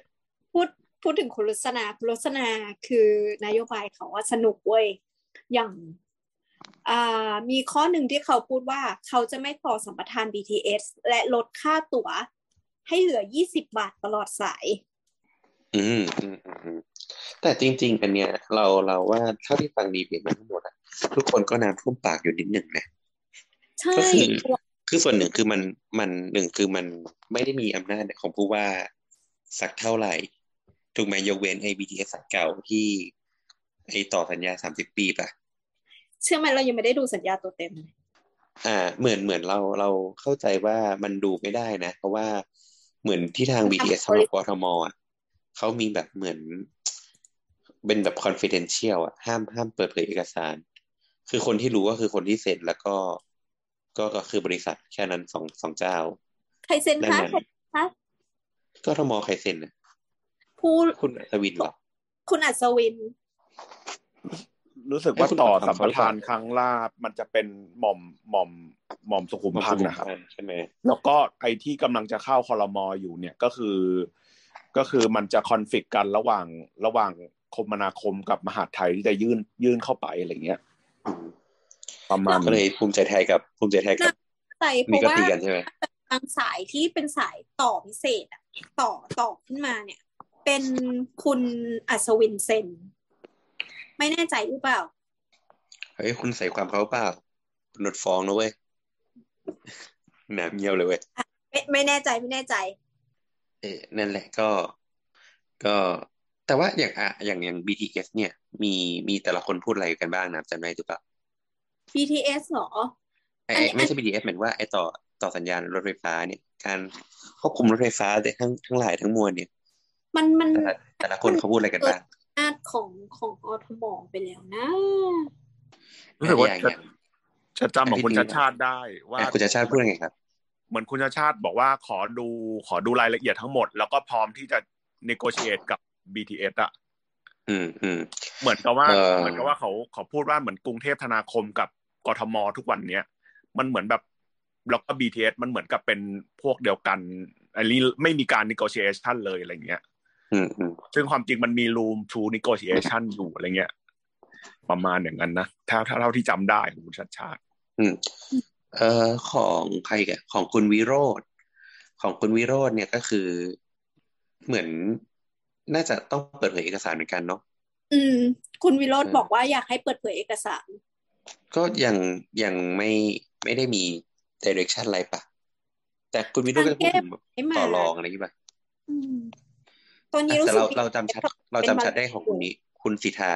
พูด พูดถึงคุณรสนาคุณรสนาคือนโยบายเขาว่าสนุกเว้ยอย่างอ่ามีข้อหนึ่งที่เขาพูดว่าเขาจะไม่ต่อสัมปทาน BTS และลดค่าตั๋วให้เหลือ 20 บาทตลอดสาย อืมอืมอืมอืมแต่จริง ๆ อันเนี้ย เราเราว่าเท่าที่ฟังดีเพจมาทั้งหมดอะทุกคนก็น้ำท่วมปากอยู่นิดหนึ่งนะใช่ก็คือคือส่วนหนึ่งคือมันมันหนึ่งคือมันไม่ได้มีอำนาจของผู้ว่าสักเท่าไหร่ ถูกไหมยกเว้นไอ้ BTS สายเก่าที่ไอ้ต่อสัญญาสามสิบปีป่ะเชื่อไหมเรายังไม่ได้ดูสัญญาตัวเต็มเลยอ่า เหมือนเหมือนเราเราเข้าใจว่ามันดูไม่ได้นะ เพราะว่าเหมือนที่ทาง BTS ทำกับกทมอะเขามีแบบเหมือน เป็นแบบ confidential อะห้ามห้ามเปิดเผยเอกสาร คือคนที่รู้ก็คือคนที่เซ็นแล้วก็ก็ก็คือบริษัทแค่นั้นสองสองเจ้า ใครเซ็นนั่นคะน่ะใครคะกทมใครเซ็นน่ะ ผู้คุณอัศวินเหรอคุณอัศวิน รู้สึกว่าให้คุณต่อถามสัมปเขาหรือเปทาล่านครั้งล่ามันจะเป็นหม่อมหม่อมหม่อมสุขุมพันธ์นะครับใช่ไหมแล้วก็ไอ้ที่กำลังจะเข้าคอรมออยู่เนี่ยก็คือ ก็คือมันจะคอนฟ lict กันระหว่างระหว่างคมนาคมกับมหาดไทยที่จะยื่นยื่นเข้าไปอะไรเงี้ยอืมประมาณก็เลยภูมิใจไทยกับภูมิใจไทยกับใส่เพนี่ราะก็ว่าตีกันใช่ไหมบางสายที่เป็นสายต่อพิเศษอะต่อต่อขึ้นมาเนี่ย เป็นคุณอัศวินเซ็นไม่แน่ใจหรือเปล่า เฮ้ย คุณใส่ความเขาเปล่าคุณโดนฟ้องนะเว้ยหนาเงียวเลยเว้ยไม่ไม่แน่ใจไม่แน่ใจ เออนั่นแหละก็ ก็แต่ว่าอย่างอะอย่างอย่าง BTS เนี่ย มีมีแต่ละคนพูดอะไรกันบ้างนะจำได้หรือเปล่า BTS เหรอไอ้อันนี้ไอ้ไม่ใช่ BTS เหมือนว่าไอ้ต่อต่อสัญญาณรถไฟฟ้าเนี่ย การควบคุมรถไฟฟ้าทั้งทั้งหลายทั้งมวลเนี่ย มันมันแต่ละแต่ละคนเขาพูดอะไรกันบ้างอำนาจของของอทมไปแล้วนะรู้สึกว่าอย่างจะอย่างจะจำของคุณไอ้ที่ชาติชาติได้ว่าอะคุณชาติชาติพูดยังไงครับเหมือนคุณชาติชาติบอกว่าขอดูขอดูรายละเอียดทั้งหมด แล้วก็พร้อมที่จะ negotiate กับ BTS อะออืมอืมเหมือนกับว่าเอ่อเหมือนกับว่าเขาเขาพูดว่าเหมือนกรุงเทพธนาคมกับกทมทุกวันเนี้ยมันเหมือนแบบแล้วก็ BTS มันเหมือนกับเป็นพวกเดียวกันอันนี้ไม่มีการ negotiation เลยอะไรเงี้ยอืมอืม ซึ่งความจริงมันมี room to negotiation อยู่อะไรเงี้ย ประมาณอย่างนั้นนะถ้าถ้าเท่าที่จำได้ของคุณชัดชาติอืมเอ่อของใครกันของคุณวิโรธของคุณวิโรธเนี่ยก็คือเหมือนน่าจะต้องเปิดเผยเอกสารเหมือนกันเนาะอืม คุณวิโรธเออบอกว่าอยากให้เปิดเผยเอกสาร ก็ยังยังไม่ไม่ได้มี direction อะไรปะแต่คุณวิโรจน์ก็จะพูดถึงแบบให้มาต่อรองอะไรอย่างงี้ปะอืม ตอนนี้อะรู้แต่สึกเราเราจำชัด เราจำชัดได้ของคุณนี้ คุณสิทธา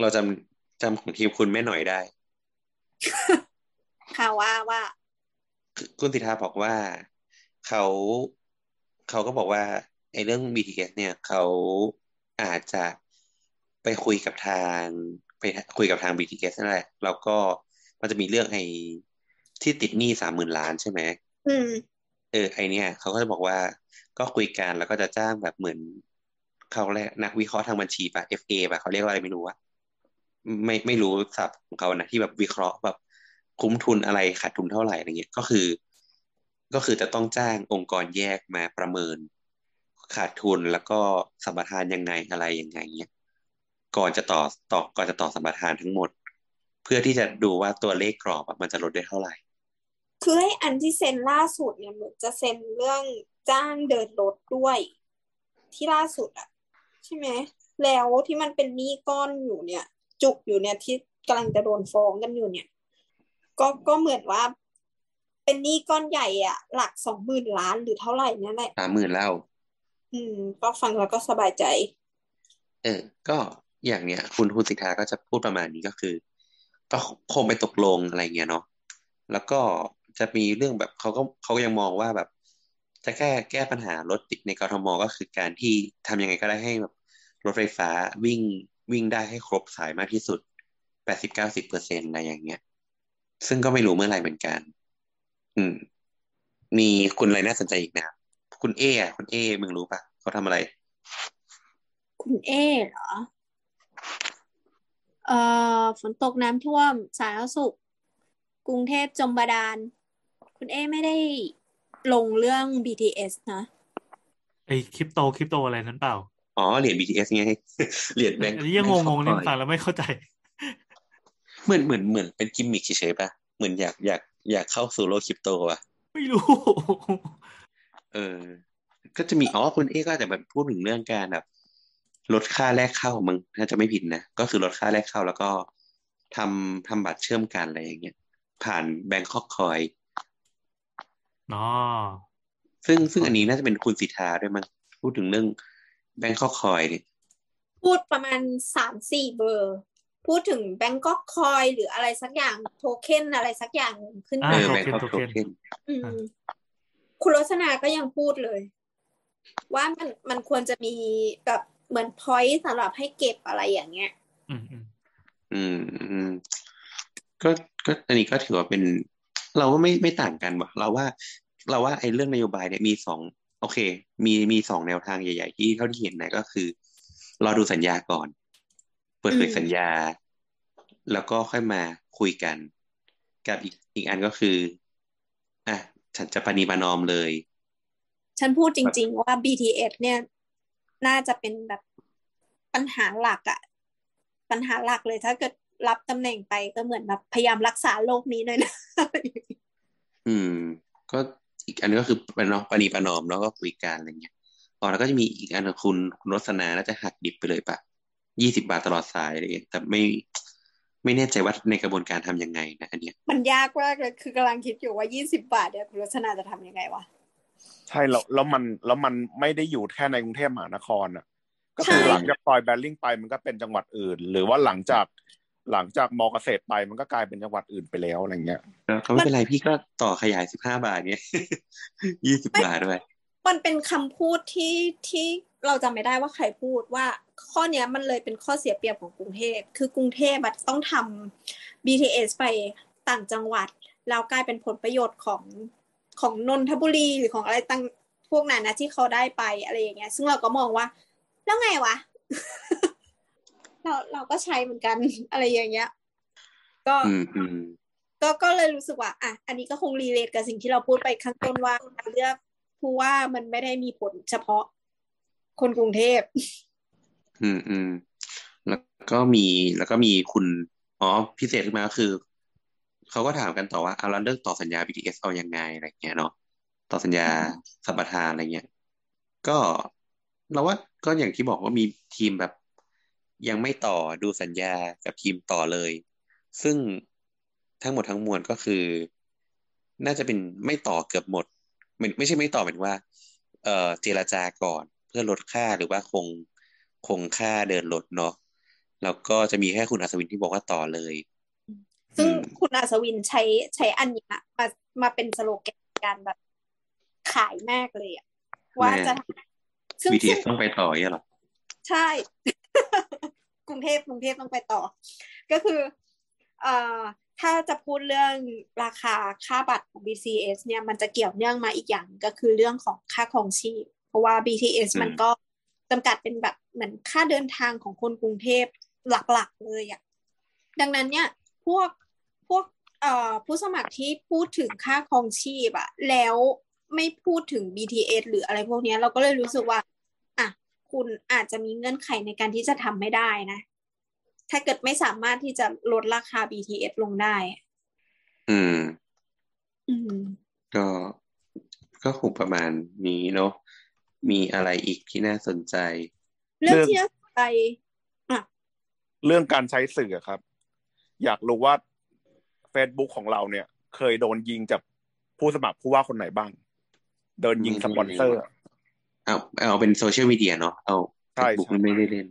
เราจำจำของทีมคุณแม่หน่อยได้ ค่ะว่าว่าคือคุณสิทธาบอกว่าเขาเขาก็บอกว่าไอ้เรื่อง BTS เนี่ยเขาอาจจะไปคุยกับทางไปคุยกับทาง BTS นั่นแหละแล้วก็มันจะมีเรื่องไอ้ที่ติดหนี้สามหมื่นล้านใช่ไหมอืมเออไอเนี่ยเขาก็จะบอกว่า ก็คุยกันแล้วก็จะจ้างแบบเหมือนเขาเรียกนักวิเคราะห์ทางบัญชีป่ะ FA ป่ะเขาเรียกว่าอะไรไม่รู้อะไม่ไม่รู้ศัพท์ของเขานะที่แบบวิเคราะห์แบบคุ้มทุนอะไรขาดทุนเท่าไหร่อะไรเงี้ยก็คือ ก็คือจะต้องจ้างองค์กรแยกมาประเมิน ขาดทุนแล้วก็สัมปทานยังไงอะไรยังไงเงี้ยก่อนจะต่อต่อก่อนจะต่อสัมปทานทั้งหมด เพื่อที่จะดูว่าตัวเลขกรอบมันจะลดได้เท่าไหร่ คือให้อันที่เซ็นล่าสุดเนี่ยเหมือนจะเซ็นเรื่อง จ้างเดินรถด้วย ที่ล่าสุดอะใช่ไหมแล้วที่มันเป็นหนี้ก้อนอยู่เนี่ย จุกอยู่เนี่ยที่กำลังจะโดนฟ้องกันอยู่เนี่ย ก็ก็เหมือนว่า เป็นหนี้ก้อนใหญ่อะหลักสองหมื่นล้านหรือเท่าไหร่นั่นแหละสามหมื่นแล้ว อืม ก็ฟังแล้วก็สบายใจ เออ ก็อย่างเนี้ย คุณคุณสิทธาก็จะพูดประมาณนี้ก็คือก็คงไปตกลงอะไรเงี้ยเนาะแล้วก็จะมีเรื่องแบบเขาก็เขาก็ยังมองว่าแบบ จะแก้แก้ปัญหารถติดในกรทมก็คือการที่ทำยังไงก็ได้ให้แบบรถไฟฟ้าวิ่งวิ่งได้ให้ครบสายมากที่สุดแปดสิบเก้าสิบเปอร์เซ็นต์อะไรอย่างเงี้ย ซึ่งก็ไม่รู้เมื่อไหร่เหมือนกัน อืม มีคุณอะไรน่าสนใจอีกนะคุณเออะคุณเอ มึงรู้ปะเขาทำอะไร คุณเอเหรอ เอ่อฝนตกน้ำท่วมสาธารณสุข กรุงเทพจมบาดาล คุณเอไม่ได้ ลงเรื่อง BTS นะไอ้คริปโตคริปโตอะไรนั้นเปล่า อ๋อเหรียญ BTS ไงเหรียญแบงค์อันนี้ยังงงๆนี่ฟังแล้วไม่เข้าใจ เหมือนเหมือนเหมือนเป็นกิมมิคเฉยๆป่ะเหมือนอยากอยากอยากเข้าสู่โลกคริปโตอะไม่รู้ เออ ก็จะมีอ๋อคุณเอก็อาจจะแบบพูดถึงเรื่องการแบบลดค่าแรกเข้ามึงถ้าจะไม่ผิดนะ ก็คือลดค่าแรกเข้าแล้วก็ทำทำบัตรเชื่อมกันอะไรอย่างเงี้ยผ่านแบงคอกคอย อ๋อซึ่งซึ่งอันนี้น่าจะเป็นคุณสิทธาด้วยมั้งพูดถึงเรื่องแบงคอกคอยเนี่ยพูดประมาณสามสี่เบอร์ พูดถึงแบงก์ก็คอยหรืออะไรสักอย่างโทเค็นอะไรสักอย่างหนึ่งขึ้นอ่าเอมาอโทแบงเค็นคอกโทโทเค็นเค็นอืมคุณรสนาก็ยังพูดเลย ว่ามันมันควรจะมีแบบเหมือนพอยต์สำหรับให้เก็บอะไรอย่างเงี้ย อืมอืมอืมอืมก็ก็อันนี้ก็ถือว่าเป็น เราก็ไม่ไม่ต่างกันว่ะเราว่า เราว่าไอ้เรื่องนโยบายเนี่ยมีสองโอเค มีมีสองแนวทางใหญ่ ๆ ที่เท่าที่เห็นนะก็คือรอดูสัญญาก่อน เปิดเผยสัญญา แล้วก็ค่อยมาคุยกัน กับอีกอีกอันก็คืออะฉันจะปณีปนอมเลย ฉันพูดจริง ๆ ว่า BTS เนี่ย น่าจะเป็นแบบปัญหาหลักอะปัญหาหลักเลยถ้าเกิด รับตำแหน่งไปก็เหมือนแบบพยายามรักษาโลกนี้หน่อยนะอืม ก็อีกอันนึงก็คือประนอมปณีประนอมแล้วก็คุยกันอะไรเงี้ยอ๋อแล้วก็จะมีอีกอันของคุณคุณรสนาน่าจะหักดิบไปเลยปะยี่สิบาทตลอดสายอะไรเงี้ยแต่ไม่ไม่แน่ใจว่าในกระบวนการทำยังไงนะอันเนี้ยมันยากมากเลยคือกำลังคิดอยู่ว่ายี่สิบบาทเนี่ยคุณรสนาจะทำยังไงวะใช่แล้วแล้วมันแล้วมันไม่ได้อยู่แค่ในกรุงเทพมหานครอะก็คือใช่หลังจากซอยแบริ่งไปมันก็เป็นจังหวัดอื่น หรือว่าหลังจาก หลังจากมอเกษตรไปมันก็กลายเป็นจังหวัดอื่นไปแล้วอะไรเงี้ยแล้วก็ไม่เป็นไรพี่ก็ต่อขยายสิบห้าบาทเงี้ยยี่สิบบาทด้วยมันเป็นคำพูดที่ที่เราจำไม่ได้ว่าใครพูดว่าข้อเนี้ยมันเลยเป็นข้อเสียเปรียบของกรุงเทพคือกรุงเทพอะต้องทำ BTS ไปต่างจังหวัด แล้วกลายเป็นผลประโยชน์ของของนนทบุรีหรือของอะไรต่างพวกนั้นนะที่เขาได้ไปอะไรอย่างเงี้ย ซึ่งเราก็มองว่า แล้วไงวะ เราเราก็ใช้เหมือนกันอะไรอย่างเงี้ย ก็อืมอืมก็ก็เลยรู้สึกว่า อะ อันนี้ก็คงรีเลทกับสิ่งที่เราพูดไปข้างต้นว่าการเลือกผู้ว่ามันไม่ได้มีผลเฉพาะคนกรุงเทพ อืมอืมแล้วก็มีแล้วก็มีคุณอ๋อพิเศษขึ้นมาก็คือเขาก็ถามกันต่อว่าเอาแล้วเรื่องต่อสัญญา BTS เอายังไงอะไรเงี้ยเนาะต่อสัญญาสัมปทานอะไรเงี้ย ก็เราว่าก็อย่างที่บอกว่ามีทีมแบบ ยังไม่ต่อดูสัญญากับทีมต่อเลย ซึ่งทั้งหมดทั้งมวลก็คือ น่าจะเป็นไม่ต่อเกือบหมดไม่ไม่ใช่ไม่ต่อหมายถึงว่า เอ่อเจรจาก่อนเพื่อลดค่าหรือว่าคงคงค่าเดินรถเนาะแล้วก็จะมีแค่คุณอัศวินที่บอกว่าต่อเลย ซึ่งอืมคุณอัศวินใช้ใช้อันเนี้ยมามาเป็นสโลแกนการแบบขายมากเลยอะว่าจะซึ่ง BTS ซึ่งต้องไปต่อเนี่ยหรอ ใช่ กรุงเทพกรุงเทพต้องไปต่อ ก็คือเอ่อถ้าจะพูดเรื่องราคาค่าบัตรของ BTS เนี่ยมันจะเกี่ยวเนื่องมาอีกอย่างก็คือเรื่องของค่าครองชีพ เพราะว่า BTS อืมมันก็จำกัดเป็นแบบเหมือนค่าเดินทางของคนกรุงเทพหลักๆเลยอะดังนั้นเนี่ยพวกพวกเอ่อผู้สมัครที่พูดถึงค่าครองชีพอะแล้วไม่พูดถึง BTS หรืออะไรพวกเนี้ยเราก็เลยรู้สึกว่าอะ คุณอาจจะมีเงื่อนไขในการที่จะทำไม่ได้นะ ถ้าเกิดไม่สามารถที่จะลดราคา BTS ลงได้ อืม อืม ก็ก็คงประมาณนี้เนาะมีอะไรอีกที่น่าสนใจ เรื่องเรื่องที่น่าสนใจอะเรื่องการใช้สื่อครับ อยากรู้ว่า Facebook ของเราเนี่ย เคยโดนยิงจากผู้สมัครผู้ว่าคนไหนบ้าง เดินยิงสปอนเซอร์ เอาเอาเป็นโซเชียลมีเดียเนาะเอาใช่บุ๊กใช่ไม่ได้เล่น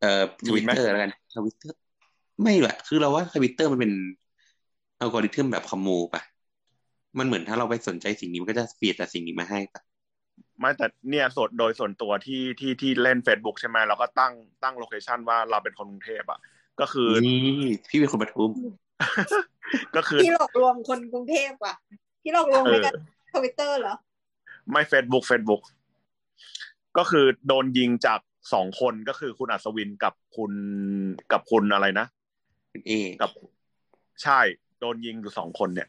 เอ่อทมีวิตไหมเตอร์แล้วกันทวิตเตอร์ไม่แหละคือเราว่าทวิตเตอร์มันเป็นอัลกอริทึมแบบคอมมูปะมันเหมือนถ้าเราไปสนใจสิ่งนี้มันก็จะ feed แต่สิ่งนี้มาให้ปะไม่แต่เนี่ยส่วนโดยส่วนตัวที่ที่ที่เล่น Facebook ใช่ไหมเราก็ตั้งตั้ง location ว่าเราเป็นคนกรุงเทพอะ ก็คือนี่พี่เป็นคนปทุม ก็คือที่หลอกลวงคนกรุงเทพว่ะที่หลอกลวงเออไปกันทวิตเตอร์เหรอ ไม่ Facebook Facebook ก็คือโดนยิงจากสองคนก็คือคุณอัศวินกับคุณกับคุณอะไรนะพี่เอ้ครับใช่โดนยิงอยู่สองคนเนี่ย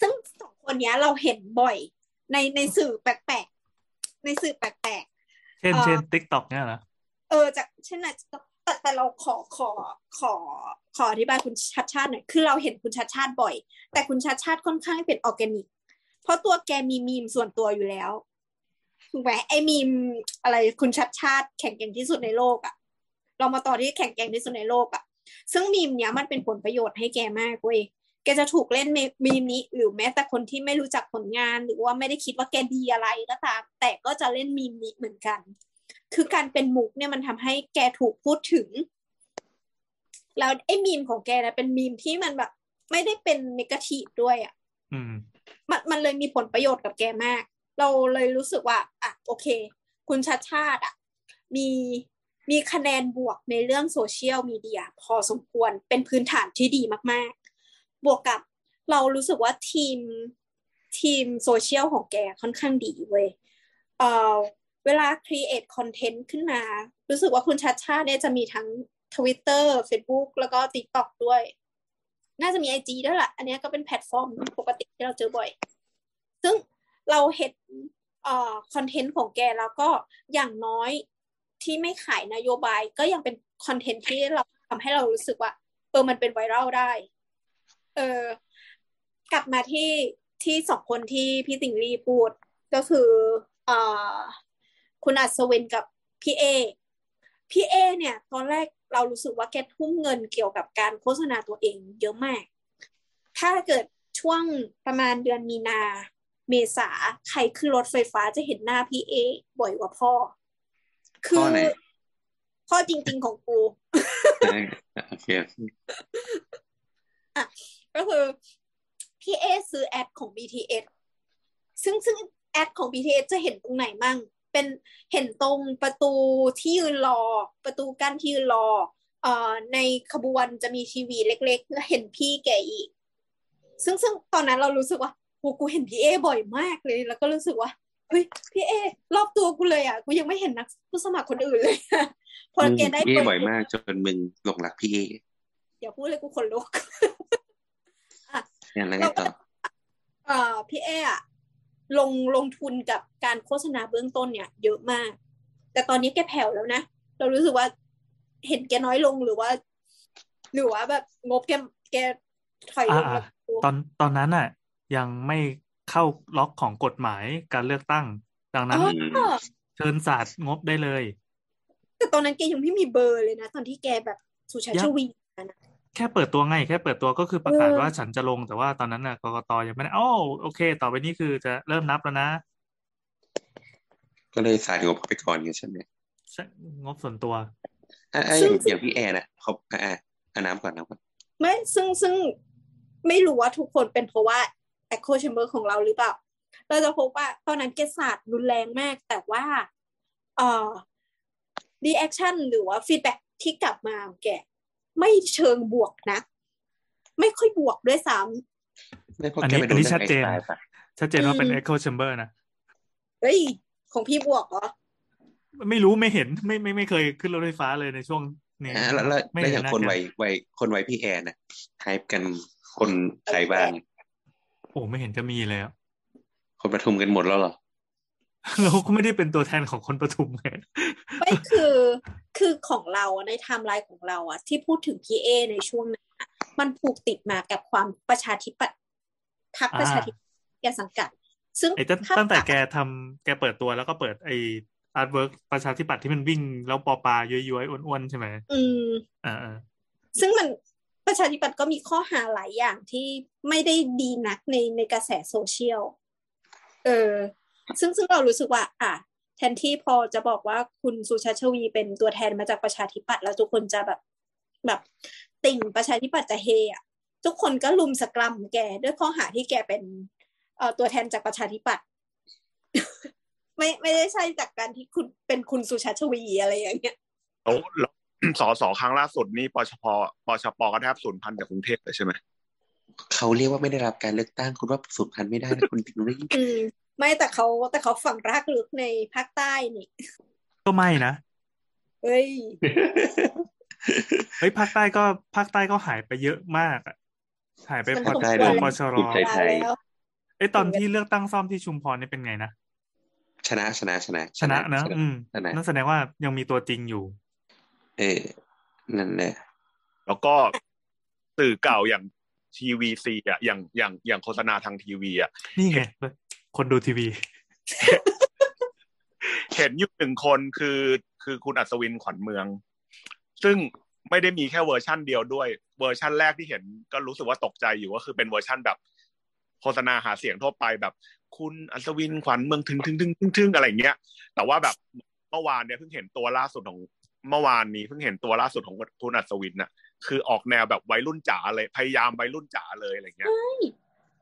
ซึ่งสองคนเนี้ยเราเห็นบ่อย ในในสื่อแปลกๆในสื่อแปลกๆเช่นเอ่อเช่น TikTok เนี่ยเหรอเออจากเช่นไหนแต่แต่เราขอขอขอขออธิบายคุณชัชชาติหน่อยคือเราเห็นคุณชัชชาติบ่อย แต่คุณชัชชาติค่อนข้างเป็นออร์แกนิก เพราะตัวแกมีมีมส่วนตัวอยู่แล้ว ถูกไหมไอ้มีมอะไรคุณชัชชาติแข็งแกร่งที่สุดในโลกอะเรามาต่อที่แข่งเก่งที่สุดในโลกอะซึ่งมีมเนี้ยมันเป็นผลประโยชน์ให้แกมากเว้ยแกจะถูกเล่นมีมนี้หรือแม้แต่คนที่ไม่รู้จักผลงาน หรือว่าไม่ได้คิดว่าแกดีอะไรก็ตาม แต่ก็จะเล่นมีมนี้เหมือนกัน คือการเป็นมุกเนี่ยมันทำให้แกถูกพูดถึง แล้วไอ้มีมของแกนะเป็นมีมที่มันแบบ ไม่ได้เป็นนกาทีฟด้วยอะอืมมันมันเลยมีผลประโยชน์กับแกมาก เราเลยรู้สึกว่าอะโอเค คุณชัชชาติอะมีมีคะแนนบวกในเรื่องโซเชียลมีเดียพอสมควรเป็นพื้นฐานที่ดีมาก ๆ บวกกับเรารู้สึกว่าทีมทีมโซเชียลของแกค่อนข้างดีเว้ยเอ่อเวลา create content ขึ้นมา รู้สึกว่าคุณชัชชาติเนี่ยจะมีทั้ง Twitter Facebook แล้วก็ TikTok ด้วย น่าจะมี IG ด้วยแหละอันนี้ก็เป็นแพลตฟอร์มปกติที่เราเจอบ่อย ซึ่ง เราเห็นคอนเทนต์ของแกแล้วก็อย่างน้อยที่ไม่ขายนโยบายก็ยังเป็นคอนเทนต์ที่เราทำให้เรารู้สึกว่า เออมันเป็นไวรัลได้ เออกลับมาที่ที่สองคนที่พี่ติงลี่พูดก็คืออคุณอัศวินกับพี่เอพี่เอเนี่ย ตอนแรกเรารู้สึกว่าแกทุ่มเงินเกี่ยวกับการโฆษณาตัวเองเยอะมาก ถ้าเกิดช่วงประมาณเดือนมีนา เมษาใครขึ้นรถไฟฟ้าจะเห็นหน้าพี่เอ บ่อยกว่าพ่อ คืพ่ออไหนพ่อจริง ๆของกูโอเคก็คือพี่เอซื้อแอดของ BTS ซึ่งซึ่งแอดของ BTS จะเห็นตรงไหนมั่ง เป็นเห็นตรงประตูที่ยืนรอ ประตูกั้นที่ยืนรอเอ่อในขบวนจะมีทีวีเล็กๆแล้วเห็นพี่แกอีก ซึ่งซึ่งตอนนั้นเรารู้สึกว่า โหกูเห็นพี่เอบ่อยมากเลย แล้วก็รู้สึกว่าเฮ้ยพี่เอ รอบตัวกูเลยอะกูยังไม่เห็นนักผู้สมัครคนอื่นเลยอะพอมึงแกได้พี่เอเปิดบ่อยมากจนมึงหลงรักพี่เออย่าพูดเลยกูขนลุกอย่างไรไงต่อเอ่อพี่เออะลงลงทุนกับการโฆษณาเบื้องต้นเนี่ย เยอะมาก แต่ตอนนี้แกแผ่วแล้วนะ เรารู้สึกว่าเห็นแกน้อยลงหรือว่า หรือว่าแบบงบแกแกถอยลงอ่าแบบตอนตอนนั้นน่ะ ยังไม่เข้าล็อกของกฎหมายการเลือกตั้ง ดังนั้นอ๋อเชิญศาสตร์งบได้เลย แต่ตอนนั้นแกยังไม่มีเบอร์เลยนะ ตอนที่แกแบบสุชาติชวีนะแค่เปิดตัวไง แค่เปิดตัวก็คือประกาศเออว่าฉันจะลงแต่ว่าตอนนั้นน่ะกกตยังไม่ได้อ้อโอเค ต่อไปนี้คือจะเริ่มนับแล้วนะ ก็เลยสาดงบเข้าไปก่อนอย่างใช่ไหมใช่งบส่วนตัวอะอะอย่างอย่างพี่แอนอะเขาอะอะอะน้ำก่อนน้ำก่อนไม่ซึ่งซึ่งไม่รู้ว่าทุกคนเป็นเพราะว่า echo chamber ของเราหรือเปล่า เราจะพบว่าตอนนั้นแกศาสตร์รุนแรงมาก แต่ว่าเอ่อ reaction หรือว่า feedback ที่กลับมาของแกไม่เชิงบวกนะไม่ค่อยบวกด้วยซ้ไม่เพราะอันแกนี้ไปอัโดนนนี้เรื่ชัอดงไอเจนสไตล์ปะชัดเจนว่าเป็นอืม echo chamber นะำเฮ้ย ของพี่บวกเหรอ ไม่รู้ไม่เห็นไม่ไม่ไม่เคยขึ้นรถไฟฟ้าเลยในช่วงนี้อะแล้วแล้วไม่แล้วอเห็ย่านงหน้าคนแกวัยวัยคนวัยพี่แอนน่ะไฮป์กันคนไทยบ้าง โอ้ไม่เห็นจะมีเลยอะคนประทุมกันหมดแล้วเหรอเราก็ไม่ได้เป็นตัวแทนของคนปทุมไงไม่คือคือของเราอะในไทม์ไลน์ของเราอะที่พูดถึงพี่เอในช่วงนั้นอะมันผูกติดมากับความประชาธิปัตย์พรรคประชาธิปัตย์แกสังกัด ซึ่งไอ้ตั้งถ้าตั้งแต่แกทำแกเปิดตัวแล้วก็เปิดไอ้ artwork ประชาธิปัตย์ที่มันวิ่งแล้วปอปลาย้อยๆอ้วนๆใช่ไหมอืมอ่าซึ่งมัน ประชาธิปัตย์ก็มีข้อหาหลายอย่างที่ไม่ได้ดีนักในในกระแสโซเชียลเออซึ่งซึ่งเรารู้สึกว่า อะแทนที่พอจะบอกว่าคุณสุชัชวีร์เป็นตัวแทนมาจากประชาธิปัตย์แล้วทุกคนจะแบบแบบติ่งประชาธิปัตย์จะเฮอะทุกคนก็ลุมสกรัมแกด้วยข้อหาที่แกเป็นเอ่อตัวแทนจากประชาธิปัตย์ไม่ไม่ได้ใช่จากการที่คุณเป็นคุณสุชาติชวีอะไรอย่างเงี้ยแล้วแล้ว สอสอครั้งล่าสุดนี่ปชปปชปก็แทบสูญพันธุ์จากกรุงเทพเลยใช่ไหมเขาเรียกว่าไม่ได้รับการเลือกตั้งคุณว่าสุดพันธุ์ไม่ได้นะคุณติงลี่อืมไม่แต่เขาแต่เขาฝังรากลึกในภาคใต้นี่ก็ไม่นะเฮ้ยเฮ้ยภาคใต้ก็ภาคใต้ก็หายไปเยอะมากอะหายไปมันพอสมได้ควเลรยปชรภูมิใจไทยแล้วเอ้ยตอนที่เลือกตั้งซ่อมที่ชุมพรนี่เป็นไงนะชนะชนะชนะชนะนะอืมชนะนั่นแสดงว่ายังมีตัวจริงอยู่ เออนั่นแหละแล้วก็สื่อเก่าอย่างทีวีซีอะอย่างอย่างอย่างโฆษณาทางทีวีอะนี่ไงคนดูทีวี เห็นอยู่หนึ่งคนคือคือคุณอัศวินขวัญเมือง ซึ่งไม่ได้มีแค่เวอร์ชั่นเดียวด้วยเวอร์ชั่นแรกที่เห็นก็รู้สึกว่าตกใจอยู่ก็คือเป็นเวอร์ชั่นแบบ โฆษณาหาเสียงทั่วไปแบบ คุณอัศวินขวัญเมืองถึงถึงถึงถึงถึงอะไรเงี้ย แต่ว่าแบบเมื่อวานเนี่ยเพิ่งเห็นตัวล่าสุดของ เมื่อวานนี้เพิ่งเห็นตัวล่าสุดของคุณอัศวินน่ะ คือออกแนวแบบวัยรุ่นจ๋าเลยพยายามวัยรุ่นจ๋าเลยอะไรเงี้ย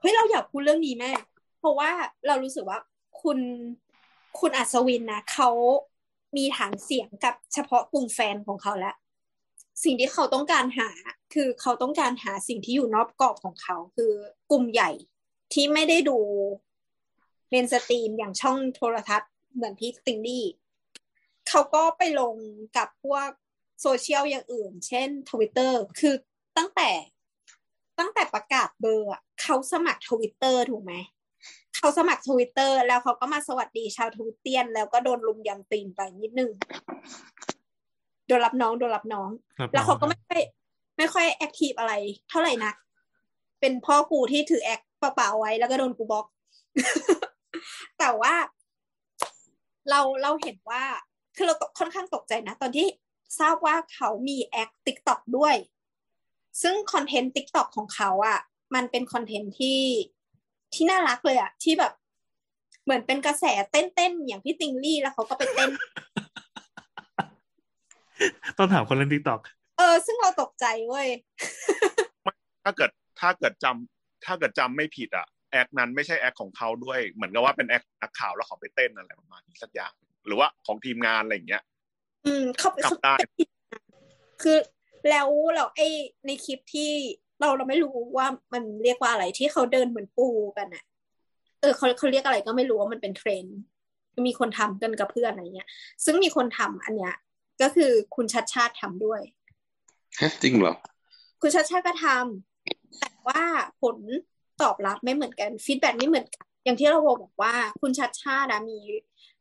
เฮ้ยเราอยากพูดเรื่องนี้แม่เพราะว่าเรารู้สึกว่าคุณคุณอัศวินนะเขามีฐานเสียงกับเฉพาะกลุ่มแฟนของเขาแล้วสิ่งที่เขาต้องการหา คือเขาต้องการหาสิ่งที่อยู่นอกกรอบของเขา คือกลุ่มใหญ่ที่ไม่ได้ดู mainstream อย่างช่องโทรทัศน์เหมือนพี่ติงดี้ เขาก็ไปลงกับพวกโซเชียลอย่างอื่น เช่นทวิตเตอร์คือตั้งแต่ตั้งแต่ประกาศเบอร์อะเขาสมัครทวิตเตอร์ถูกไหมเขาสมัครทวิตเตอร์แล้วเขาก็มาสวัสดีชาวทวิตเตียน แล้วก็โดนลุมยำตีนไปนิดนึงโดนรับน้องโดนรับน้องรับแล้วเขาก็น้องไม่ค่อยไม่ค่อย active อะไร เท่าไหร่นัก เป็นพ่อกูที่ถือแอคเปล่าๆไว้ แล้วก็โดนกูบล็อก แต่ว่า เราเราเห็นว่า คือเราตกค่อนข้างตกใจนะ ตอนที่ทราบว่าเขามีแอคติ๊กต็อกด้วย ซึ่งคอนเทนต์ติ๊กต็อกของเขาอะ่ะ มันเป็นคอนเทนต์ที่ที่น่ารักเลยอะ่ะ ที่แบบเหมือนเป็นกระแสเต้นๆอย่างพี่ติงลี่แล้วเขาก็ไปเต้น ต้องถามคนเล่นติ๊กต็อกเออ ซึ่งเราตกใจเว้ยถ้าเกิดถ้าเกิดจำถ้าเกิดจำไม่ผิดอะแอคนั้นไม่ใช่แอคของเขาด้วย เหมือนกับว่าเป็นแอคนักข่าวแล้วเขาไปเต้นอะไรประมาณนี้สักอย่าง หรือว่าของทีมงานอะไรอย่างเงี้ย อืมเขาจับเขาได้คือแล้วเราไอ้ในคลิปที่เราเราไม่รู้ว่ามันเรียกว่าอะไรที่เขาเดินเหมือนปูกันอะเออเขาเขาเรียกอะไรก็ไม่รู้ว่ามันเป็นเทรนด์มีคนทำกันกับเพื่อนอะไรเงี้ย ซึ่งมีคนทำอันเนี้ย ก็คือคุณชัดชาติทำด้วยฮะจริงเหรอ คุณชัดชาติก็ทำแต่ว่าผลตอบรับไม่เหมือนกันฟีดแบ็ไม่เหมือนกัน อย่างที่เราบอกว่า คุณชัดชาติอะมี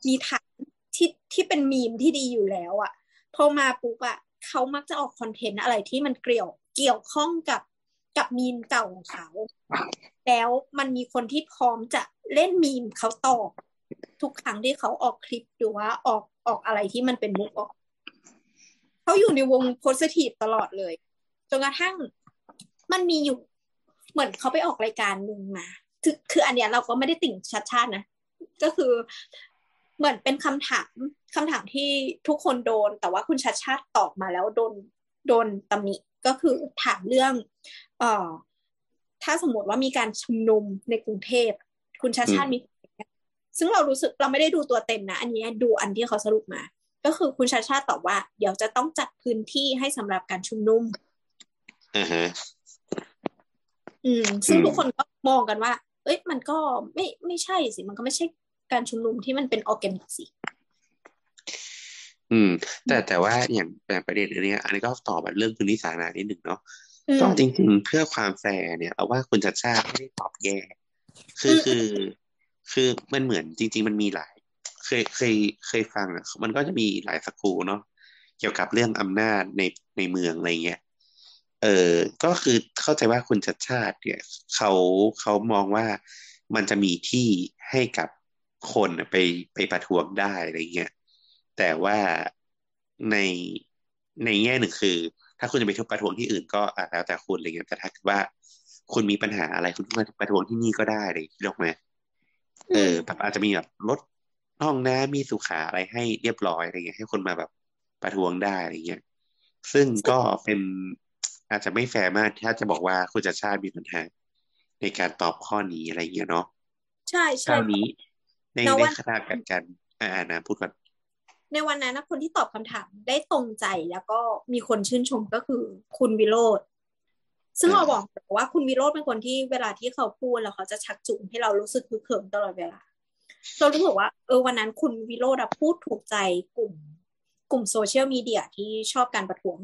มีฐาน ที่ที่เป็นมีมที่ดีอยู่แล้วอะพอมาปุ๊บอะเขามักจะออกคอนเทนต์อะไรที่มันเกี่ยวเกี่ยวข้องกับกับมีมเก่าของเขา แล้วมันมีคนที่พร้อมจะเล่นมีมเขาต่อทุกครั้งที่เขาออกคลิปหรือว่าออกออกอะไรที่มันเป็นมุกออก เขาอยู่ในวงโพสิทีฟตลอดเลย จนกระทั่งมันมีอยู่ เหมือนเขาไปออกรายการหนึ่งมาคือคืออันเนี้ยเราก็ไม่ได้ติ่งชัดชาตินะ ก็คือ เหมือนเป็นคำถามคำถามที่ทุกคนโดน แต่ว่าคุณชัดชาติตอบมาแล้วโดนโดนตำหนิก็คือถามเรื่องเอ่อถ้าสมมติว่ามีการชุมนุมในกรุงเทพ คุณชาติชาติมี ซึ่งเรารู้สึกเราไม่ได้ดูตัวเต็มนะ อันนี้ดูอันที่เขาสรุปมา ก็คือคุณชาติชาติตอบว่า เดี๋ยวจะต้องจัดพื้นที่ให้สำหรับการชุมนุมอ่าฮะอืม ซึ่งอืมทุกคนก็มองกันว่า เอ้ย มันก็ไม่ไม่ใช่สิ มันก็ไม่ใช่ การชุมนุมที่มันเป็นออร์แกนิกสิอืม แต่แต่ว่าอย่างอย่างประเด็นอันเนี้ยอันนี้ก็ตอบแบบเรื่องพื้นที่สาธารณะนิดหนึ่งเนาะอืมก็จริงๆเพื่อความแฟร์เนี่ยเอาว่าคุณชัดชาติไม่ได้ตอบแย่คืออืมคือ คือมันเหมือนจริง ๆ มันมีหลาย เคยเคยเคยฟังอะมันก็จะมีหลายสกูเนาะเกี่ยวกับเรื่องอำนาจในในเมืองอะไรเงี้ยเออก็คือเข้าใจว่าคุณชัดชาติเนี่ยเขาเขามองว่ามันจะมีที่ให้กับ คนน่ะไปไปประท้วงได้อะไรเงี้ยแต่ว่าในในแง่หนึ่งคือ ถ้าคุณจะไปทุบประท้วงที่อื่นก็อะแล้วแต่คุณอะไรเงี้ยแต่ถ้าเกิดว่า คุณมีปัญหาอะไรคุณก็มาประท้วงที่นี่ก็ได้เลยคิดออกไหมเออแบบอาจจะมีแบบรถห้องน้ำมีสุขาอะไรให้เรียบร้อยอะไรเงี้ยให้คนมาแบบประท้วงได้อะไรเงี้ยซึ่งก็เป็นอาจจะไม่แฟร์มากถ้าจะบอกว่าคุณชาติชาติมีปัญหาในการตอบข้อนี้อะไรเงี้ยเนาะใช่คใช่ราวนี้ ในแล้วในวันขณะกันกันอ่าอ่านะพูดก่อนในวันนั้นนะคนที่ตอบคำถามได้ตรงใจแล้วก็มีคนชื่นชมก็คือคุณวิโรธซึ่งเราบอกว่าคุณวิโรธเป็นคนที่เวลาที่เขาพูดแล้วเขาจะชักจูงให้เรารู้สึกคึกเขิมตลอดเวลาเรารู้สึกว่าเออวันนั้นคุณวิโรจน์อะพูดถูกใจกลุ่ม กลุ่มโซเชียลมีเดียที่ชอบการประท้วง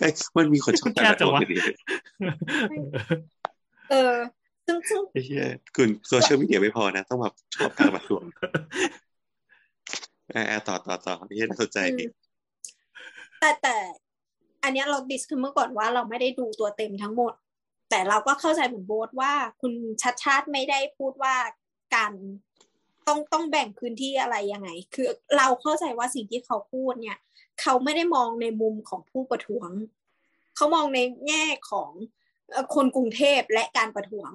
เอ้ยมันมีคนชอบการแคบประจัท้งวงวะกันดีเออซึ่งซึ่ง ไอ้เหี้ยคุณโซเชียลมีเดียไม่พอนะ ต้องแบบชอบการประท้วงอ่าอ่าต่อต่อต่อไอ้เหี้ยน่าสนใจอืมดีแต่แต่อันเนี้ยเรา disclaimer ก่อนว่าเราไม่ได้ดูตัวเต็มทั้งหมด แต่เราก็เข้าใจเหมือนโบสว่าคุณชัดชาติไม่ได้พูดว่าการต้องต้องแบ่งพื้นที่อะไรยังไง คือเราเข้าใจว่าสิ่งที่เขาพูดเนี่ย เขาไม่ได้มองในมุมของผู้ประท้วง เขามองในแง่ของเอ่อคนกรุงเทพและการประท้วง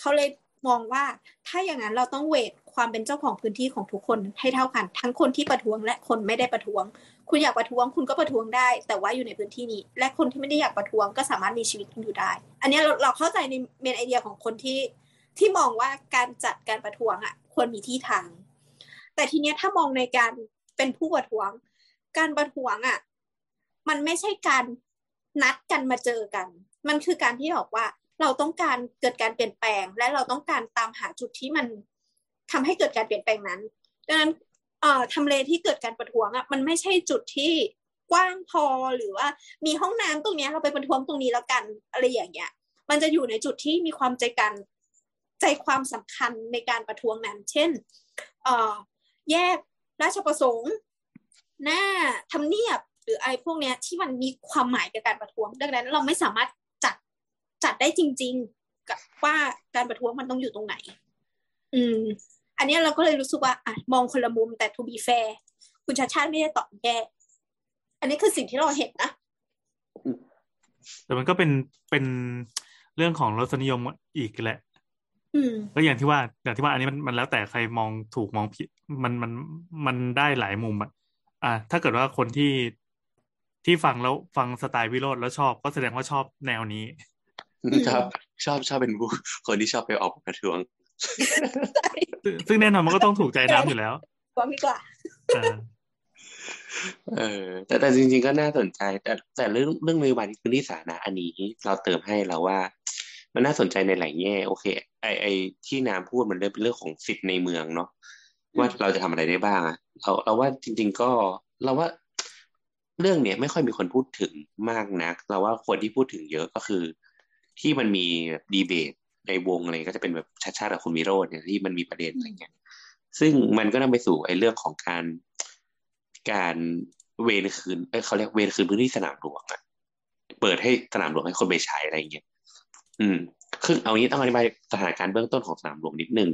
เขาเลยมองว่าถ้าอย่างนั้นเราต้องเวทความเป็นเจ้าของพื้นที่ของทุกคนให้เท่ากัน ทั้งคนที่ประท้วงและคนไม่ได้ประท้วง คุณอยากประท้วงคุณก็ประท้วงได้ แต่ว่าอยู่ในพื้นที่นี้ และคนที่ไม่ได้อยากประท้วงก็สามารถมีชีวิตอยู่ได้ อันนี้เราเราเข้าใจในเมนไอเดียของคนที่ที่มองว่าการจัดการประท้วงอะควรมีที่ทาง แต่ทีเนี้ยถ้ามองในการเป็นผู้ประท้วง การประท้วงอะมันไม่ใช่การนัดกันมาเจอกัน มันคือการที่บอกว่า เราต้องการเกิดการเปลี่ยนแปลง และเราต้องการตามหาจุดที่มันทำให้เกิดการเปลี่ยนแปลงนั้น ดังนั้นเอ่อทำเลที่เกิดการประท้วงอะมันไม่ใช่จุดที่กว้างพอหรือว่ามีห้องน้ำตรงนี้เราไปประท้วงตรงนี้แล้วกันอะไรอย่างเงี้ย มันจะอยู่ในจุดที่มีความใจกันใจความสำคัญในการประท้วงนั้น เช่นเอ่อแยกราชประสงค์ หน้าทำเนียบหรืออะไรพวกเนี้ยที่มันมีความหมายกับการประท้วง ดังนั้นเราไม่สามารถ จัดจัดได้จริง ๆ กับว่าการประท้วงมันต้องอยู่ตรงไหน อืม อันเนี้ยเราก็เลยรู้สึกว่าอะมองคนละมุมแต่ to be fair คุณชาติชาติไม่ได้ตอบแย่อันนี้คือสิ่งที่เราเห็นนะแต่มันก็เป็นเป็นเรื่องของรสนิยมอีกแหละอืมก็อย่างที่ว่าอย่างที่ว่าอันนี้มันมันแล้วแต่ใครมองถูกมองผิด มันมันมันได้หลายมุมอะ อะถ้าเกิดว่าคนที่ที่ฟังแล้วฟังสไตล์วิโรจน์แล้วชอบก็แสดงว่าชอบแนวนี้ ชอบชอบชอบเป็นผู้คนที่ชอบไปออกประท้วงซึ่งซึ่งแน่นอนมันก็ต้องถูกใจน้ำอยู่แล้วว่าดีกว่าอ่าเออแต่แต่จริง ๆ ก็น่าสนใจ แต่แต่เรื่องเรื่องนโยบายพื้นที่สาธารณะอันนี้ เราเติมให้แล้วว่า มันน่าสนใจในหลายแง่ โอเค ไอไอที่น้ำพูดมันเรื่องเป็นเรื่องของสิทธิ์ในเมืองเนาะว่าเราจะทำอะไรได้บ้างอะเราเราว่าจริง ๆ ก็เราว่าเรื่องเนี้ยไม่ค่อยมีคนพูดถึงมากนัก เราว่าคนที่พูดถึงเยอะก็คือ ที่มันมีดีเบตในวงอะไรก็จะเป็นแบบชัชชาติกับคุณวิโรจน์เนี่ยที่มันมีประเด็นอะไรเงี้ย ซึ่งมันก็นำไปสู่ไอ้เรื่องของการการเวนคืนเอ้เขาเรียกเวนคืนพื้นที่สนามหลวงอะเปิดให้สนามหลวงให้คนไปใช้อะไรเงี้ยอืมคือเอางี้ต้องอธิบายสถานการณ์เบื้องต้นของสนามหลวงนิดนึง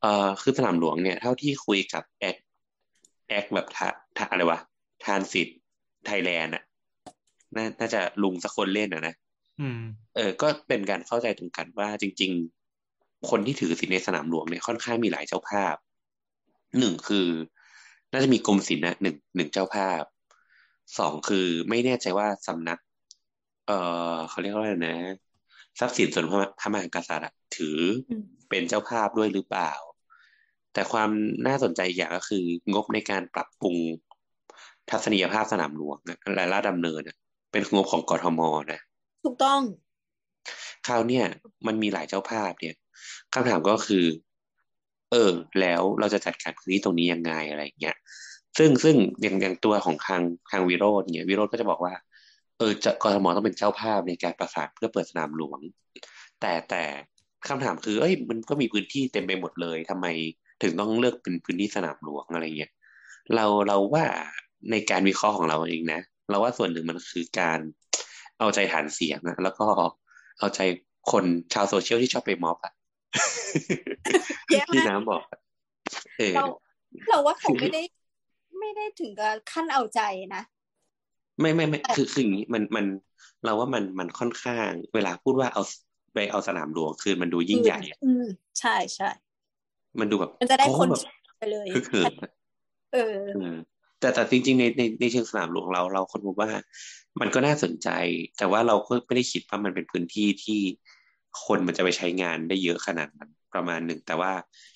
เอ่อคือสนามหลวงเนี่ยเท่าที่คุยกับแอคแอคแบบทาทาอะไรวะทานสิทธิ์ไทยแลนด์อะน่าจะลุงสักคนเล่นอะนะ เออ ก็เป็นการเข้าใจตรงกันว่าจริง ๆ คนที่ถือสิทธิ์ในสนามหลวงเนี่ยค่อนข้างมีหลายเจ้าภาพ หนึ่งคือ น่าจะมีกรมศิลป์นะหนึ่งหนึ่งเจ้าภาพ สองคือไม่แน่ใจว่าสำนัก เออเขาเรียกว่าอะไรนะ ทรัพย์สินส่วนพระพระมหากษัตริย์ถือเป็นเจ้าภาพด้วยหรือเปล่า แต่ความน่าสนใจอย่างก็คือ งบในการปรับปรุงทัศนียภาพสนามหลวงและลาดดำเนินเป็นงบของกทมนะ ถูกต้องคราวเนี่ยมันมีหลายเจ้าภาพเนี่ยคำถามก็คือ เออ แล้วเราจะจัดการพื้นที่ตรงนี้ยังไงอะไรอย่างเงี้ยซึ่งซึ่งอย่างอย่างตัวของทางทางวิโรจน์เนี่ยวิโรจน์ก็จะบอกว่า เออจะกทมต้องเป็นเจ้าภาพในการประสานเพื่อเปิดสนามหลวง แต่แต่คำถามคือ เอ้ย มันก็มีพื้นที่เต็มไปหมดเลยทำไมถึงต้องเลือกเป็นพื้นที่สนามหลวงอะไรเงี้ยเราเราว่าในการวิเคราะห์ของเราเองนะ เราว่าส่วนหนึ่งมันคือการ เอาใจฐานเสียงนะแล้วก็เอาใจคนชาวโซเชียลที่ชอบไปม็อบอะแย่มากที่น้ำบอกอะเออเราเราว่าเขาไม่ได้ ไม่ได้ถึงกับขั้นเอาใจนะไม่ไม่ไม่แต่คือคืออย่างนี้มันมันเราว่ามันมันค่อนข้าง เวลาพูดว่าเอาไปเอาสนามหลวงคืนมันดูยิ่งใหญ่อะอืมใช่ใช่มันดูแบบมันจะได้โอ้คนแบบไปเลยฮึกเหิมอะเออเออ แต่แต่จริงๆในในในเชิงสนามหลวงเราเราคนพบว่ามันก็น่าสนใจ แต่ว่าเราก็ไม่ได้คิดว่ามันเป็นพื้นที่ที่คนมันจะไปใช้งานได้เยอะขนาดนั้นประมาณหนึ่ง แต่ว่า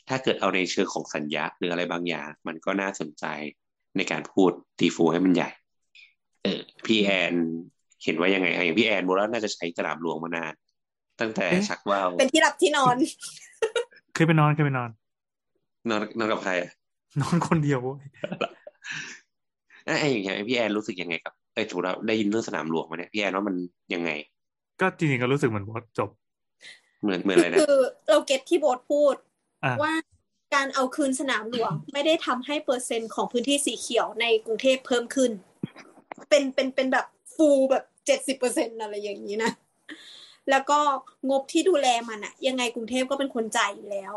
ถ้าเกิดเอาในเชิงของสัญญาหรืออะไรบางอย่าง มันก็น่าสนใจในการพูดตีฟูให้มันใหญ่ เออพี่แอนเห็นว่ายังไงอะอย่างพี่แอนบอกว่าน่าจะใช้สนามหลวงมานานตั้งแต่เอ๊ะชักว่าวเป็นที่หลับที่นอนเคยไปนอนเคยไปนอน นอนนอนกับใครอะนอนคนเดียว เว้ยไอ้อย่างเงี้ยพี่แอนรู้สึกยังไงกับเอ้ยถูกแล้วได้ยินเรื่องสนามหลวงมาเนี่ยพี่แอนว่ามันยังไง ก็จริงๆก็รู้สึกเหมือนบอสจบ เหมือนเหมือนอะไรนะคือเราเก็ตที่โบทพูดอะว่าการเอาคืนสนามหลวง ไม่ได้ทำให้เปอร์เซ็นต์ของพื้นที่สีเขียวในกรุงเทพเพิ่มขึ้น เป็นเป็นเป็นแบบฟูลแบบเจ็ดสิบเปอร์เซ็นอะไรอย่างนี้นะแล้วก็งบที่ดูแลมันอะยังไงกรุงเทพก็เป็นคนจ่ายอยู่แล้ว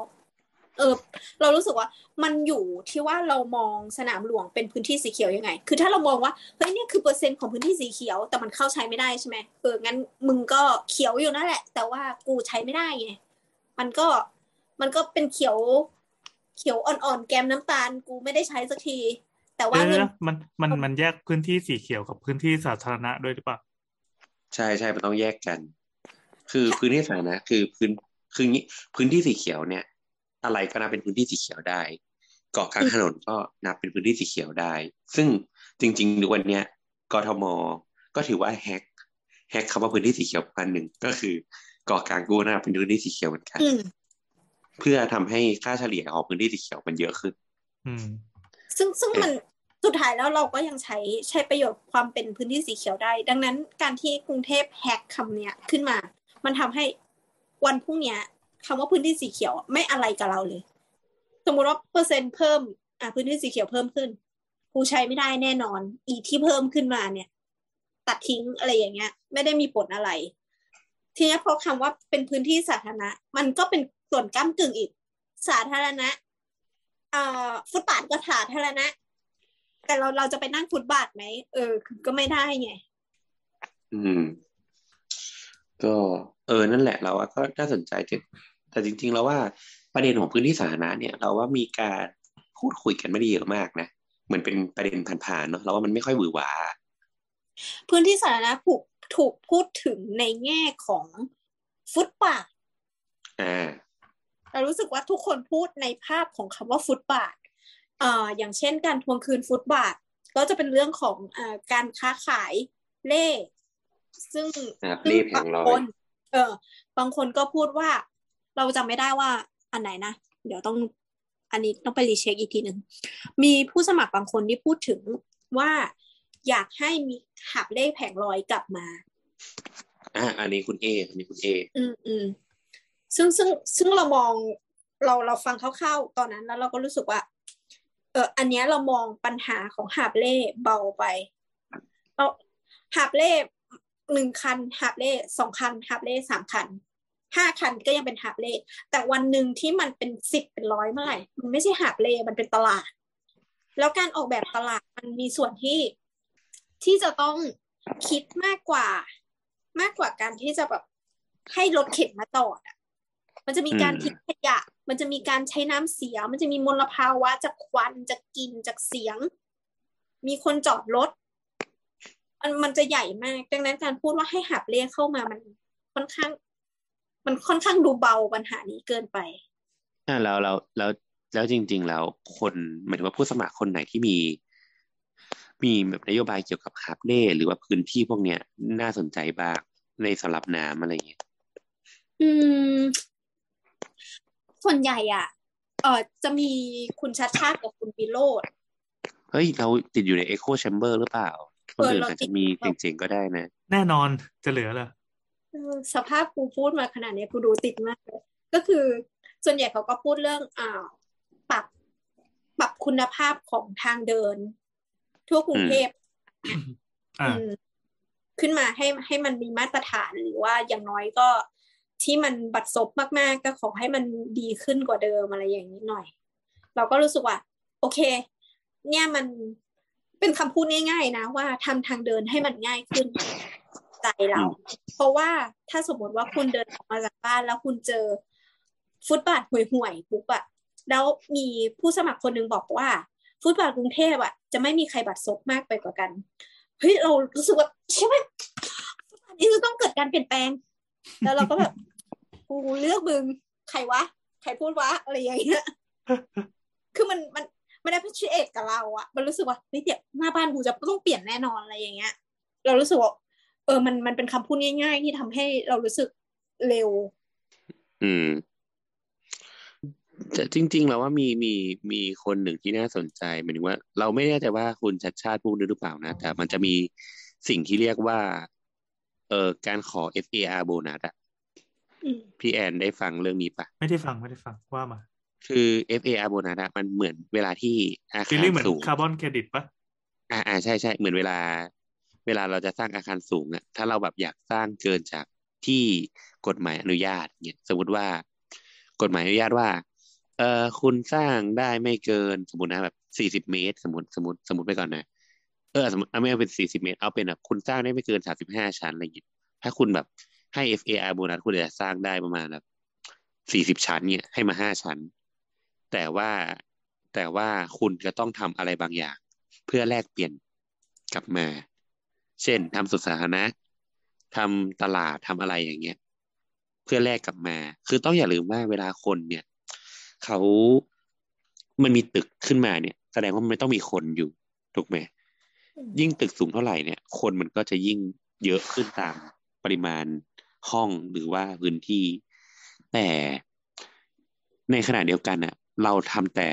เออ เรารู้สึกว่ามันอยู่ที่ว่าเรามองสนามหลวงเป็นพื้นที่สีเขียวยังไง คือถ้าเรามองว่าเฮ้ยเนี่ยคือเปอร์เซ็นต์ของพื้นที่สีเขียวแต่มันเข้าใช้ไม่ได้ใช่ไหมเอองั้นมึงก็เขียวอยู่นั่นแหละ แต่ว่ากูใช้ไม่ได้ไงมันก็มันก็เป็นเขียวเขียวอ่อนๆแกมน้ำตาลกูไม่ได้ใช้สักที แต่ว่าเดี๋ยวเงินนะมันมันมันแยกพื้นที่สีเขียวกับพื้นที่สาธารณะด้วยหรือเปล่าใช่ใช่มันต้องแยกกัน คือพื้นที่สาธารณะคือพื้นคืองี้พื้นที่สีเขียวเนี่ย อะไรก็นับเป็นพื้นที่สีเขียวได้เกาะกลางถนนก็นับเป็นพื้นที่สีเขียวได้ ซึ่งจริงๆดูวันเนี้ยกทมก็ถือว่าแฮกแฮกคำว่าพื้นที่สีเขียวพันหนึ่งก็คือเกาะกลางกูนับเป็นพื้นที่สีเขียวเหมือนกันอืมเพื่อทำให้ค่าเฉลี่ยของพื้นที่สีเขียวมันเยอะขึ้นอืมซึ่งซึ่งมันสุดท้ายแล้วเราก็ยังใช้ใช้ประโยชน์ความเป็นพื้นที่สีเขียวได้ ดังนั้นการที่กรุงเทพแฮกคำเนี้ยขึ้นมา มันทำให้วันพรุ่งเนี้ย คำว่าพื้นที่สีเขียวไม่อะไรกับเราเลย สมมติว่าเปอร์เซ็นต์เพิ่ม อะพื้นที่สีเขียวเพิ่มขึ้นกูใช้ไม่ได้แน่นอน อีที่เพิ่มขึ้นมาเนี่ย ตัดทิ้งอะไรอย่างเงี้ย ไม่ได้มีผลอะไร ทีนี้พอคำว่าเป็นพื้นที่สาธารณะ มันก็เป็นส่วนก้ากึ่งอีก สาธารณะเอ่อฟุตบาทก็สาธารณะ แต่เราเราจะไปนั่งฟุตบาทไหมเออ ก็ไม่ได้ไงอืม ก็เออนั่นแหละเราว่าก็น่าสนใจแต่แต่จริงๆเราว่าประเด็นของพื้นที่สาธารณะเนี่ย เราว่ามีการพูดคุยกันไม่ได้เยอะมากนะเหมือนเป็นประเด็นผ่านๆเนาะเราว่ามันไม่ค่อยหวือหวาพื้นที่สาธารณะถูกถูกพูดถึงในแง่ของฟุตบาทอ่าเรารู้สึกว่าทุกคนพูดในภาพของคำว่าฟุตบาทเอ่ออย่างเช่นการทวงคืนฟุตบาท ก็จะเป็นเรื่องของเอ่อการค้าขายเล่ ซึ่งครับซึ่งเล่แผงลอยบางคนเออ บางคนก็พูดว่าเราจำไม่ได้ว่าอันไหนนะ เดี๋ยวต้องอันนี้ต้องไปรีเช็คอีกทีหนึ่ง มีผู้สมัครบางคนที่พูดถึงว่าอยากให้มีหับเลขแผงลอยกลับมา อ่าอันนี้คุณเออันนี้คุณเอ อืมอืมซึ่งซึ่งซึ่งเรามองเราเราฟังคร่าวๆตอนนั้นแล้วเราก็รู้สึกว่า เอออันเนี้ยเรามองปัญหาของหาบเล่เบาไปเราหาบเล่ หนึ่งคันหาบเล่สองคันหาบเล่สามคันห้าคันก็ยังเป็นหาบเล่แต่วันหนึ่งที่มันเป็นสิบเป็นร้อยเมื่อไหร่มันไม่ใช่หาบเล่มันเป็นตลาด แล้วการออกแบบตลาดมันมีส่วนที่ที่จะต้องคิดมากกว่ามากกว่าการที่จะแบบให้รถเข็นมาจออะมันจะมีการทิ้งขยะ มันจะมีการใช้น้ำเสีย มันจะมีมลภาวะจากควันจากกลิ่นจากเสียง มีคนจอดรถ มันมันจะใหญ่มาก ดังนั้นการพูดว่าให้หับเรียกเข้ามามันค่อนข้าง มันค่อนข้างดูเบาปัญหานี้เกินไปอ่าแล้วแล้วแล้วแล้วจริง ๆ แล้วคนหมายถึงว่าผู้สมัครคนไหนที่มี มีแบบนโยบายเกี่ยวกับฮาร์ปเล่หรือว่าพื้นที่พวกเนี้ย น่าสนใจบ้างในสำหรับน้ำอะไรอย่างเงี้ยอืม ส่วนใหญ่อะ เออจะมีคุณชัดชาติกับคุณวิโรธเฮ้ย เราติดอยู่ใน Echo Chamber หรือเปล่า คนอื่นเออเราอาจติจะดมีแบบเจ๋งๆก็ได้นะ แน่นอนจะเหลือเหรอเออสภาพกูพูดมาขนาดนี้กูดูติดมากเลยก็คือส่วนใหญ่เขาก็พูดเรื่องอ่าปรับปรับคุณภาพของทางเดิน ทั่วกรุงเทพอ่าอืมขึ้นมาให้ให้มันมีมาตรฐานหรือว่าอย่างน้อยก็ที่มันบัดซบมาก ๆ ก็ขอให้มันดีขึ้นกว่าเดิมอะไรอย่างนี้หน่อย เราก็รู้สึกว่า โอเค เนี่ยมัน เป็นคำพูดง่าย ๆ นะว่าทำทางเดินให้มันง่ายขึ้นใจเรา เพราะว่าถ้าสมมติว่าคุณเดินออกมาจากบ้านแล้วคุณเจอฟุตบาทห่วยๆปุ๊บอะแล้วมีผู้สมัครคนหนึ่งบอกว่า ฟุตบาทกรุงเทพอะจะไม่มีใครบัดซบมากไปกว่ากันเฮ้ยเรารู้สึกว่าใช่ไหมอันนี้จะต้องเกิดการเปลี่ยนแปลง แล้วเราก็แบบกูเลือกมึงใครวะใครพูดวะอะไรอย่างเงี้ยคือมันมัน มันได้พัชเอตกับเราอะมันรู้สึกว่าเฮ้ยเดี๋ยวหน้าบ้านกูจะต้องเปลี่ยนแน่นอนอะไรอย่างเงี้ย เรารู้สึกว่าเออมันมันเป็นคำพูดง่าย ๆ ที่ทำให้เรารู้สึกเร็ว อืมแต่จริง ๆ แล้วว่ามีมีมีคนหนึ่งที่น่าสนใจหมายถึงว่า เราไม่แน่ใจว่าคุณชัดชาติพูดด้วยหรือเปล่านะ แต่มันจะมีสิ่งที่เรียกว่า เอ่อการขอ FAR โบนัสอะอืมพี่แอนได้ฟังเรื่องนี้ปะไม่ได้ฟังไม่ได้ฟังว่ามา คือ FAR โบนัสอะมันเหมือนเวลาที่อ่า feeling เหมือนคาร์บอนเครดิตปะอ่าอ่าใช่ใช่เหมือนเวลา เวลาเราจะสร้างอาคารสูงอะถ้าเราแบบอยากสร้างเกินจากที่กฎหมายอนุญาตเนี่ยสมมติว่า กฎหมายอนุญาตว่า เออคุณสร้างได้ไม่เกินสมมตินะแบบสี่สิบเมตร สมมติสมมติสมมติไปก่อนนะเออสมมติเอาไม่เอาเป็นสี่สิบเมตรเอาเป็นแบบคุณสร้างได้ไม่เกินสามสิบห้าชั้นอะไรอย่างเงี้ยถ้าคุณแบบให้ FAR โบนัสคุณจะสร้างได้ประมาณแบบสี่สิบชั้นเนี่ยให้มาห้าชั้น แต่ว่าแต่ว่าคุณจะต้องทำอะไรบางอย่าง เพื่อแลกเปลี่ยนกลับมา เช่นทำสุสาธารณะทำตลาดทำอะไรอย่างเงี้ย เพื่อแลกกลับมา คือต้องอย่าลืมว่าเวลาคนเนี่ยเขามันมีตึกขึ้นมาเนี่ย แสดงว่ามันไม่ต้องมีคนอยู่ถูกไหมอืมยิ่งตึกสูงเท่าไหร่เนี่ย คนมันก็จะยิ่งเยอะขึ้นตามปริมาณห้องหรือว่าพื้นที่ แต่ในขณะเดียวกันน่ะ เราทำแต่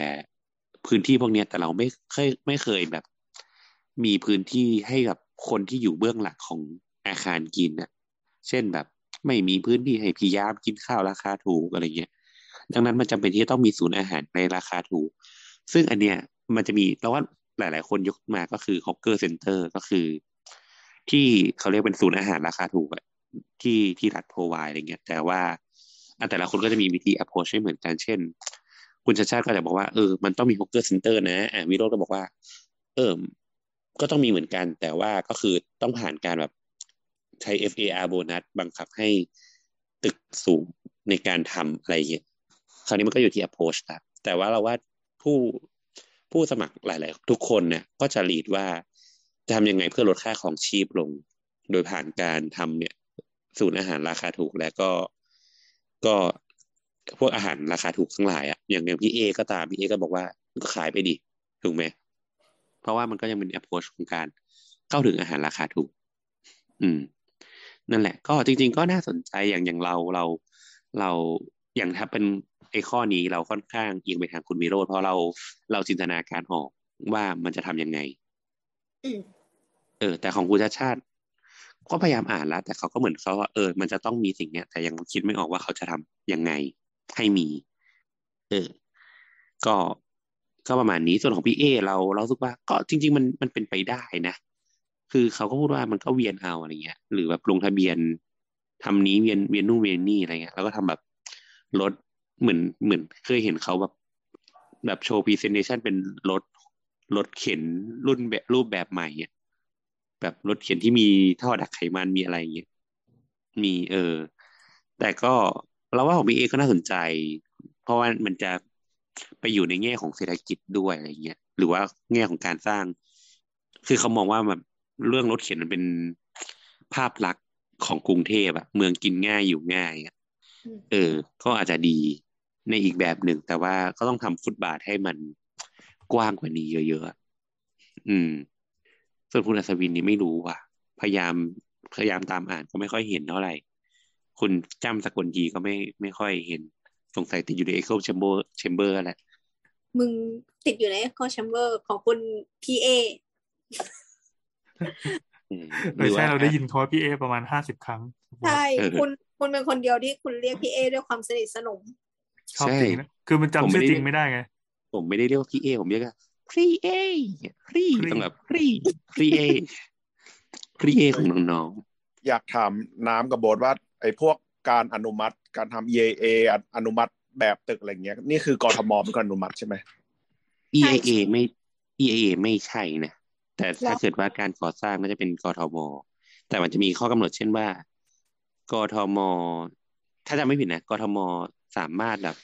พื้นที่พวกเนี้ยแต่เราไม่เคยไม่เคยแบบ มีพื้นที่ให้กับคนที่อยู่เบื้องหลังของอาคารกินน่ะ เช่นแบบไม่มีพื้นที่ให้พิยามกินข้าวราคาถูกอะไรเงี้ย ดังนั้นมันจำเป็นที่จะต้องมีศูนย์อาหารในราคาถูก ซึ่งอันเนี้ยมันจะมีเราว่าหลาย ๆ คนยกมาก็คือ hawker center ก็คือ ที่เขาเรียกเป็นศูนย์อาหารราคาถูกอะที่ที่รัฐ provide อะไรเงี้ย แต่ว่าอันแต่ละคนก็จะมีวิธี approach ไม่เหมือนกัน เช่น คุณชัชชาติก็จะบอกว่าเออมันต้องมี hawker center นะอ่าวิโรจน์ก็บอกว่า เออก็ต้องมีเหมือนกัน แต่ว่าก็คือต้องผ่านการแบบใช้ FAR โบนัสบังคับให้ตึกสูงในการทำอะไรอย่างเงี้ยคราวนี้มันก็อยู่ที่ approach ละแต่ว่าเราว่าผู้ผู้สมัครหลาย ๆ ทุกคนเนี่ยก็จะรีดว่าจะทำยังไงเพื่อลดค่าของชีพลง โดยผ่านการทำเนี่ยศูนย์อาหารราคาถูกและก็ก็ พวกอาหารราคาถูกทั้งหลายอะอย่างอย่างพี่เอก็ตามพี่เอก็บอกว่าก็ขายไปดิถูกไหมเพราะว่ามันก็ยังเป็น approach ของการเข้าถึงอาหารราคาถูก อืม นั่นแหละ ก็จริง ๆ ก็น่าสนใจอย่างอย่างเราเราเราอย่างถ้าเป็นไอ้ข้อนี้เราค่อนข้างเอียงไปทางคุณวิโรธเพราะเราเราจินตนาการออกว่ามันจะทำยังไงอืมเออ แต่ของคุณชาติชาติ ก็พยายามอ่านแล้ว แต่เขาก็เหมือนเขาว่าเออ มันจะต้องมีสิ่งเนี้ย แต่ยังคิดไม่ออกว่าเขาจะทำยังไง ให้มี เออ ก็ก็ประมาณนี้ส่วนของพี่เอ เราเราสึกว่า ก็จริง ๆ มันมันเป็นไปได้นะ คือเขาก็พูดว่ามันก็เวียนเอาอะไรเงี้ย หรือแบบลงทะเบียนทำนี้เวียนเวียนนู่นเวียนนี่อะไรเงี้ยแล้วก็ทำแบบรถเหมือนเหมือนเคยเห็นเขาแบบแบบโชว์พรีเซนเทชันเป็นรถรถเข็นรุ่นแบบรูปแบบใหม่เนี่ยแบบรถเข็นที่มีท่อดักไขมันมีอะไรเงี้ยมีเออ แต่ก็ เราว่าของพี่เอก็น่าสนใจ เพราะว่ามันจะไปอยู่ในแง่ของเศรษฐกิจด้วยอะไรเงี้ยหรือว่าแง่ของการสร้าง คือเขามองว่าแบบเรื่องรถเข็นมันเป็นภาพลักษณ์ของกรุงเทพอะเมืองกินง่ายอยู่ง่ายอะอืมเออ ก็อาจจะดีในอีกแบบหนึ่ง แต่ว่าก็ต้องทำฟุตบาทให้มันกว้างกว่านี้เยอะๆอะอืม ส่วนคุณอัศวินนี่ไม่รู้ว่ะ พยายามพยายามตามอ่านก็ไม่ค่อยเห็นเท่าไหร่ คุณจำสกลทีก็ไม่ไม่ค่อยเห็นสงสัยติดอยู่ใน Echo Chamber Chamber แหละมึงติดอยู่ใน Echo Chamber ของคุณพีเออืมเออใช่เราได้ยินเขาว่าพี่เอประมาณห้าสิบครั้ง ใช่เออคุณคุณเป็นคนเดียวที่คุณเรียกพีเอด้วยความสนิทสนมชอบใช่จริงนะคือมันผมจำไม่ชื่อได้จริงไม่ได้ไง ผมไม่ได้เรียกว่าพี่เอผมเรียกว่าพี่เอพี่พี่ต้องแบบพี่พี่เอพี่เอของน้องอยากถามน้ำกับโบทว่า ไอ้พวกการอนุมัติ การทำ EAA ออนุมัติแบบตึกอะไรเงี้ย นี่คือกทมเป็นคนอนุมัติใช่ไหมๆ EIA ไม่ EIA ไม่ใช่นะแต่ถ้าแล้วเกิดว่าการก่อสร้างก็จะเป็นกทมแต่มันจะมีข้อกำหนดเช่นว่ากทม ถ้าจำไม่ผิดนะกทมสามารถแบบ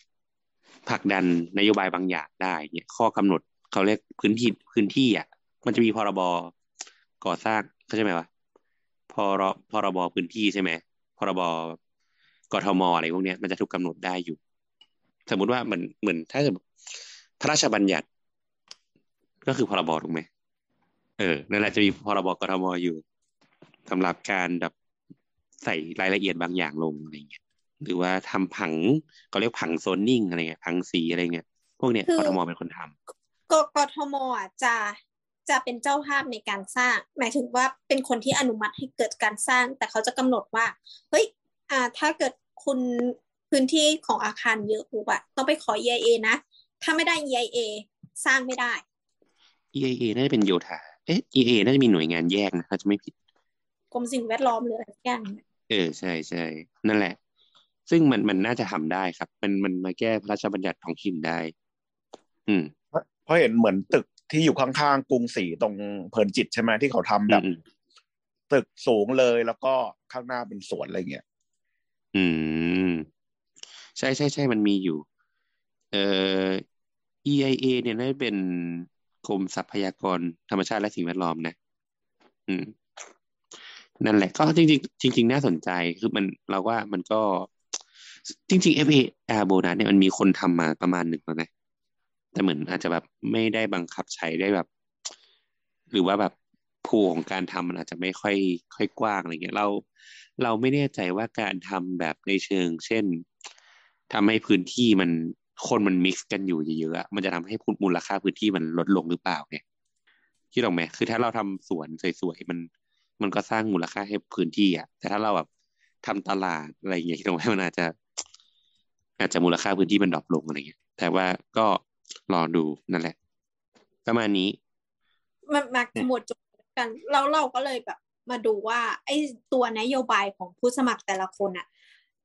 ผลักดันนโยบายบางอย่างได้เนี่ยข้อกำหนดเขาเรียกพื้นที่พื้นที่อะ มันจะมีพรบก่อสร้างเข้าใจไหมวะพรพรบพื้นที่ใช่ไหม พรบกทมอะไรพวกเนี้ยมันจะถูกกำหนดได้อยู่ สมมุติว่าเหมือนเหมือนถ้าสมมติพระราชบัญญัติ ก็คือพรบถูกไหมเออนั่นแหละจะมีพรบกทมอยู่สำหรับการแบบใส่รายละเอียดบางอย่างลงอะไรเงี้ยหรือว่าทำผังก็เรียกผังโซนนิ่งอะไรเงี้ยผังสีอะไรเงี้ยพวกเนี้ยคือกทมเป็นคนทำกกทมอะจะ จะเป็นเจ้าภาพในการสร้าง หมายถึงว่าเป็นคนที่อนุมัติให้เกิดการสร้าง แต่เขาจะกำหนดว่าเฮ้ยอ่าถ้าเกิดคุณพื้นที่ของอาคารเยอะปุ๊บอะต้องไปขอ EIA นะ ถ้าไม่ได้ EIA สร้างไม่ได้ EIA น่าจะเป็นโยธาเอ๊ะ EIA น่าจะมีหน่วยงานแยกนะถ้าจะไม่ผิดกรมสิ่งแวดล้อมหรืออะไรสักอย่างเออใช่ใช่นั่นแหละ ซึ่งมันมันน่าจะทำได้ครับ มันมันมาแก้พระราชบัญญัติท้องถิ่นได้ อืมเพราะเห็นเหมือนตึก ที่อยู่ข้างๆกรุงศรีตรงเพลินจิตใช่ไหมที่เขาทำแบบอืมตึกสูงเลยแล้วก็ข้างหน้าเป็นสวนอะไรเงี้ยอืม ใช่ใช่ใช่มันมีอยู่ เอ่อ EIA เนี่ยน่าจะเป็นกรมทรัพยากรธรรมชาติและสิ่งแวดล้อมนะ อืม นั่นแหละ ก็จริงๆจริงๆน่าสนใจคือมันเราว่ามันก็ จริงๆ FAR โบนัสเนี่ยมันมีคนทำมาประมาณหนึ่งแล้วนะ แต่เหมือนอาจจะแบบไม่ได้บังคับใช้ได้แบบ หรือว่าแบบภูของการทำมันอาจจะไม่ค่อย ค่อยกว้างอะไรเงี้ยเรา เราไม่แน่ใจว่าการทำแบบในเชิง เช่นทำให้พื้นที่มันคนมันมิกซ์กันอยู่เยอะๆมันจะทำให้มูลค่าพื้นที่มันลดลงหรือเปล่าเนี่ยคิดออกไหมคือถ้าเราทำสวนสวยๆมัน มันก็สร้างมูลค่าให้พื้นที่อะแต่ถ้าเราแบบทำตลาดอะไรเงี้ยคิดออกไหมมันอาจจะ อาจจะมูลค่าพื้นที่มันดรอปลงอะไรเงี้ยแต่ว่าก็ รอดูนั่นแหละ ประมาณนี้ มันมาขมวดจุดกัน แล้วเราก็เลยแบบ มาดูว่าไอ้ตัวนโยบายของผู้สมัครแต่ละคนอะ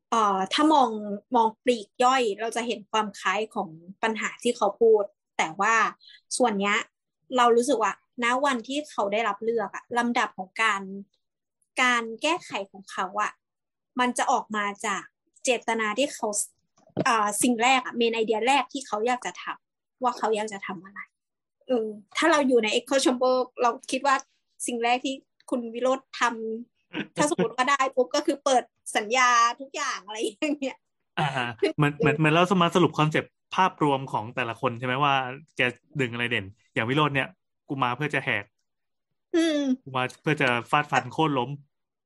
เอ่อถ้ามองมองปลีกย่อย เราจะเห็นความคล้ายของปัญหาที่เขาพูด แต่ว่าส่วนเนี้ย เรารู้สึกว่าณวันที่เขาได้รับเลือกอะลำดับของการการแก้ไขของเขาอะมันจะออกมาจากเจตนาที่เขาเอ่อสิ่งแรกอะเมนไอเดียแรกที่เขาอยากจะทำ ว่าเขาอยากจะทำอะไรเออถ้าเราอยู่ใน Echo Chamber เราคิดว่าสิ่งแรกที่คุณวิโรธทำถ้าสมมติว่าได้ปุ๊บก็คือเปิดสัญญาทุกอย่างอะไรอย่างเงี้ยอ่าอ่าเหมือนเหมือนเหมือนเราสมาสรุปคอนเซปต์ภาพรวมของแต่ละคนใช่ไหมว่าแกดึงอะไรเด่น อย่างวิโรจน์เนี่ย กูมาเพื่อจะแหกอืมกูมาเพื่อจะฟาดฟันโค่นล้ม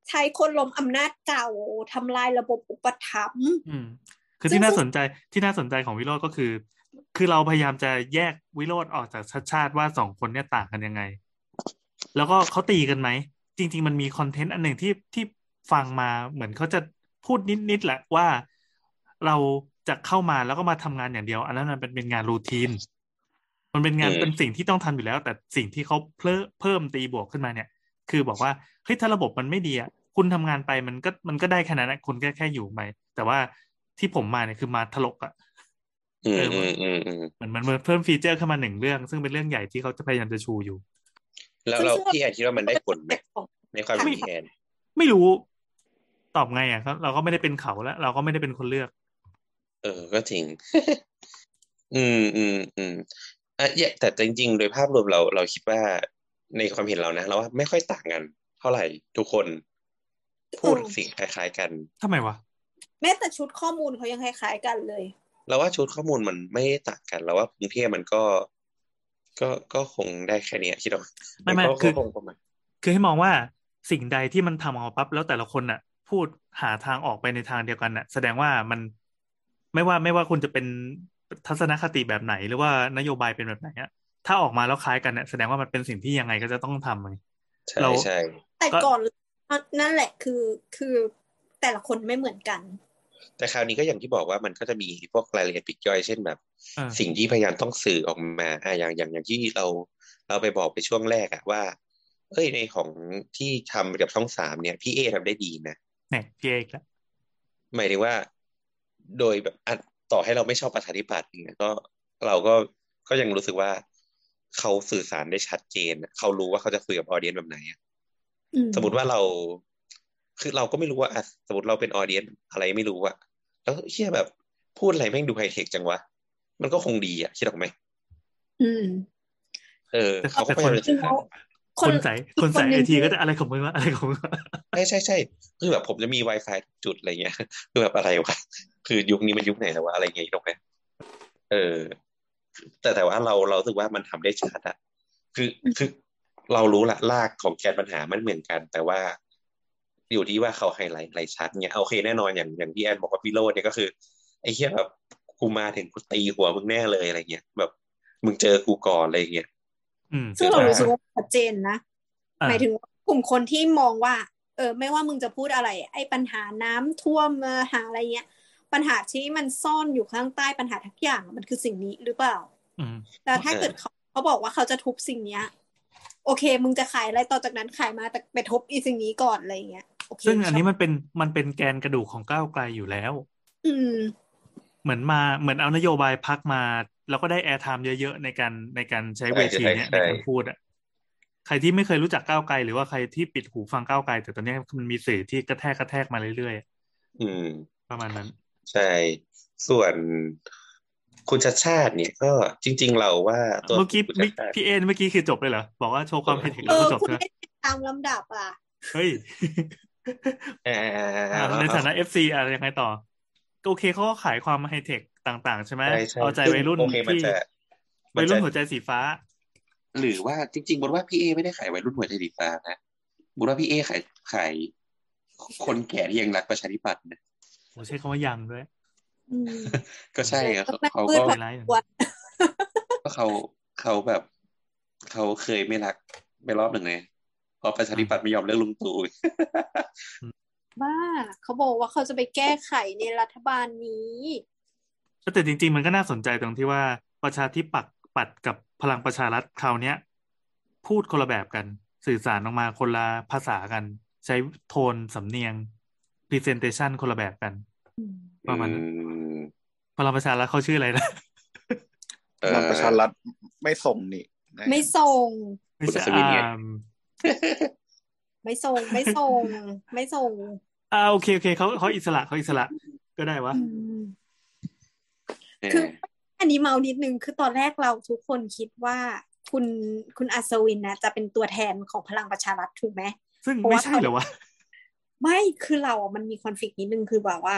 ใช้คนล้มอำนาจเก่าทำลายระบบอุปถัมภ์อืมคือที่น่าสนใจที่น่าสนใจของวิโรจน์ก็คือ คือเราพยายามจะแยกวิโรจน์ออกจากชัดชาติว่าสองคนเนี่ยต่างกันยังไง แล้วก็เขาตีกันไหม จริง ๆ มันมีคอนเทนต์อันหนึ่งที่ที่ฟังมาเหมือนเขาจะพูดนิด ๆ แหละว่าเราจะเข้ามาแล้วก็มาทำงานอย่างเดียว อันนั้นมันเป็นเป็นงานรูทีนมันเป็นงานอืมเป็นสิ่งที่ต้องทำอยู่แล้ว แต่สิ่งที่เขาเพิ่มเพิ่มตีบวกขึ้นมาเนี่ย คือบอกว่าเฮ้ยถ้าระบบมันไม่ดีอะคุณทำงานไปมันก็มันก็ได้แค่นั้นนะคุณแค่แค่อยู่ไปแต่ว่าที่ผมมาเนี่ยคือมาถลกอะ อืมเอออืมอืมอืมเหมือนมันเพิ่มฟีเจอร์ขึ้นมาหนึ่งเรื่อง ซึ่งเป็นเรื่องใหญ่ที่เขาจะพยายามจะชูอยู่ แล้วเราพี่แอนคิดว่ามันได้ผลไหมของในความคิดพี่แอนไม่รู้ตอบไงอะครับเราก็ไม่ได้เป็นเขาแล้ว เราก็ไม่ได้เป็นคนเลือก เออ ก็จริง อืมอืมอืมอะแยแต่จริง ๆ โดยภาพรวมเราเราคิดว่าในความเห็นเรานะเราว่าไม่ค่อยต่างกัน เท่าไหร่ทุกคน พูดสิ่งคล้าย ๆ กันทำไมวะแม้แต่ชุดข้อมูลเขายังคล้าย ๆ กันเลย เราว่าชุดข้อมูลมันไม่ได้ต่างกันเราว่ากรุงเทพมันก็ ก็ก็คงได้แค่เนี้ยคิดว่าไม่ไม่นก็คือก็คงประมาณคือให้มองว่าสิ่งใดที่มันทำออกมาปั๊บแล้วแต่ละคนน่ะ พูดหาทางออกไปในทางเดียวกันน่ะ แสดงว่ามันไม่ว่าไม่ว่าคุณจะเป็นทัศนคติแบบไหน หรือว่านโยบายเป็นแบบไหนอะถ้าออกมาแล้วคล้ายกันเนี่ยแสดงว่ามันเป็นสิ่งที่ยังไงก็จะต้องทำไงใช่เราใช่แต่ก็ก่อนนั่นแหละคือคือแต่ละคนไม่เหมือนกัน แต่คราวนี้ก็อย่างที่บอกว่ามันก็จะมีพวกรายละเอียดปลีกย่อยเช่นแบบเออสิ่งที่พยายามต้องสื่อออกมาอะอย่างอย่างอย่างที่เราเราไปบอกไปช่วงแรกอะว่า เอ้ยในของที่ทำกับช่องสามเนี่ยพี่เอทำได้ดีนะเนี่ยพี่เอกแล้วหมายถึงว่า โดยแบบอะต่อให้เราไม่ชอบประชาธิปัตย์เนี่ยก็เราก็ก็ยังรู้สึกว่าเขาสื่อสารได้ชัดเจนอะเขารู้ว่าเขาจะคุยกับออเดียนแบบไหนอะอืมสมมติว่าเรา คือเราก็ไม่รู้ว่าอะสมมติเราเป็นออเดียนอะไรไม่รู้อะแล้วเชื่อแบบพูดอะไรแม่งดูไฮเทคจังวะ มันก็คงดีอะคิดออกไหมอืม เออแต่เขาก็แต่พคนยายามจะสื่อสารคนใส่คนใส่หไอนึ่งทีก็จะอะไรของมึงวะอะไรของมึงวะใช่ใช่ใช่คือแบบผมจะมี Wi-Fi ทุกจุดอะไรเงี้ยคือแบบอะไรวะคือยุคนี้มันยุคไหนแล้ววะอะไรเงี้ยตรงไหมเออ แต่แต่ว่าเราเรารู้สึกว่ามันทำได้ชัดอะคือคือเรารู้ละลากของแกนปัญหามันเหมือนกัน แต่ว่า อยู่ที่ว่าเขาไฮไลท์อะไรชัดเนี่ยโอเคแน่นอนอย่างอย่างที่แอนบอกว่าพี่โรดเนี่ยก็คือไอ้เหี้ยแบบกูมาถึงกูตีหัวมึงแน่เลยอะไรเงี้ยแบบมึงเจอกูก่อนอะไรเงี้ยอืมซึ่งเรารู้สึกว่าชัดเจนนะอ่าหมายถึงว่ากลุ่มคนที่มองว่า เออ ไม่ว่ามึงจะพูดอะไร ไอ้ปัญหาน้ำท่วมเอ่อหาอะไรเงี้ย ปัญหาที่มันซ่อนอยู่ข้างใต้ปัญหาทุกอย่างมันคือสิ่งนี้หรือเปล่าอืมแต่ถ้าเกิดเขาเขาบอกว่าเขาจะทุบสิ่งเนี้ย โอเค มึงจะขายอะไรต่อจากนั้นขายมาแต่ไปทุบอีสิ่งนี้ก่อนอะไรเงี้ยโอเค ซึ่งอันนี้ชบมันเป็นมันเป็นแกนกระดูกของก้าวไกลอยู่แล้ว อืม เหมือนมาเหมือนเอานโยบายพรรคมา แล้วก็ได้ airtime เยอะๆในการในการใช้เวทีเนี้ยใช่ในใช่การพูดอะใครที่ไม่เคยรู้จักก้าวไกล หรือว่าใครที่ปิดหูฟังก้าวไกล แต่ตอนนี้มันมีสื่อที่กระแทกกระแทกมาเรื่อยอืมๆประมาณนั้น ใช่ ส่วนคุณชัดชาติเนี่ยก็จริง ๆ เราว่าตัวเมื่อกี้คุณมิชัดชาติพี่เอ็นเมื่อกี้คือจบเลยเหรอ บอกว่าโชว์ความเห็นเอแล้วอก็จบคุณใช่ไหมไม่ตามลำดับอะ เฮ้ยอ่าอ่า ในฐานะเอฟซีอะไรยังไงต่อก็โอเคเขาก็ขายความไฮเทคต่างๆ ใช่ไหมใช่ใช่เอาใจวัยรุ่นโอเคมันที่จะมัวันยจะรุ่นหัวใจสีฟ้า หรือว่าจริง ๆบนว่าพี่เอไม่ได้ขายวัยรุ่นหัวใจดีฟ้านะบนว่าพี่เอขายขายคนแก่ที่ยังรักประชาธิปัตย์นะผมใช้คำว่ายังด้วยอืมก็ใช่อะเขานักเขามืดก็พอไร้ายควรก็เขาเขาแบบเขาเคยไม่รักไปรอบหนึ่งเลย เพราะประชาธิปัตย์ไม่ยอมเลือกลุงตู่บ้าเขาบอกว่าเขาจะไปแก้ไขในรัฐบาลนี้แต่จริง ๆ มันก็น่าสนใจตรงที่ว่าประชาธิปัตย์ปัดกับพลังประชารัฐคราวเนี้ย พูดคนละแบบกัน สื่อสารออกมาคนละภาษากัน ใช้โทนสำเนียง presentation คนละแบบกันประมาณนั้นอืมพลังประชารัฐเขาชื่ออะไรนะเอ่อพลังประชารัฐไม่ส่งนี่นะไม่ส่งไม่ใช่คุณอัศวิน ไงอ่าไม่ส่งไม่ส่งไม่ส่งอ่าโอเคโอเคเขาเขาอิสระเขาอิสระก็ได้วะอืมเออคืออันนี้เมานิดนึงคือตอนแรกเราทุกคนคิดว่าคุณคุณอัศวินนะจะเป็นตัวแทนของพลังประชารัฐถูกไหมซึ่งเพราะไม่ว่าใช่เหรอวะไม่คือเราอะมันมีคอนฟ lict นิดนึงคือแบบว่า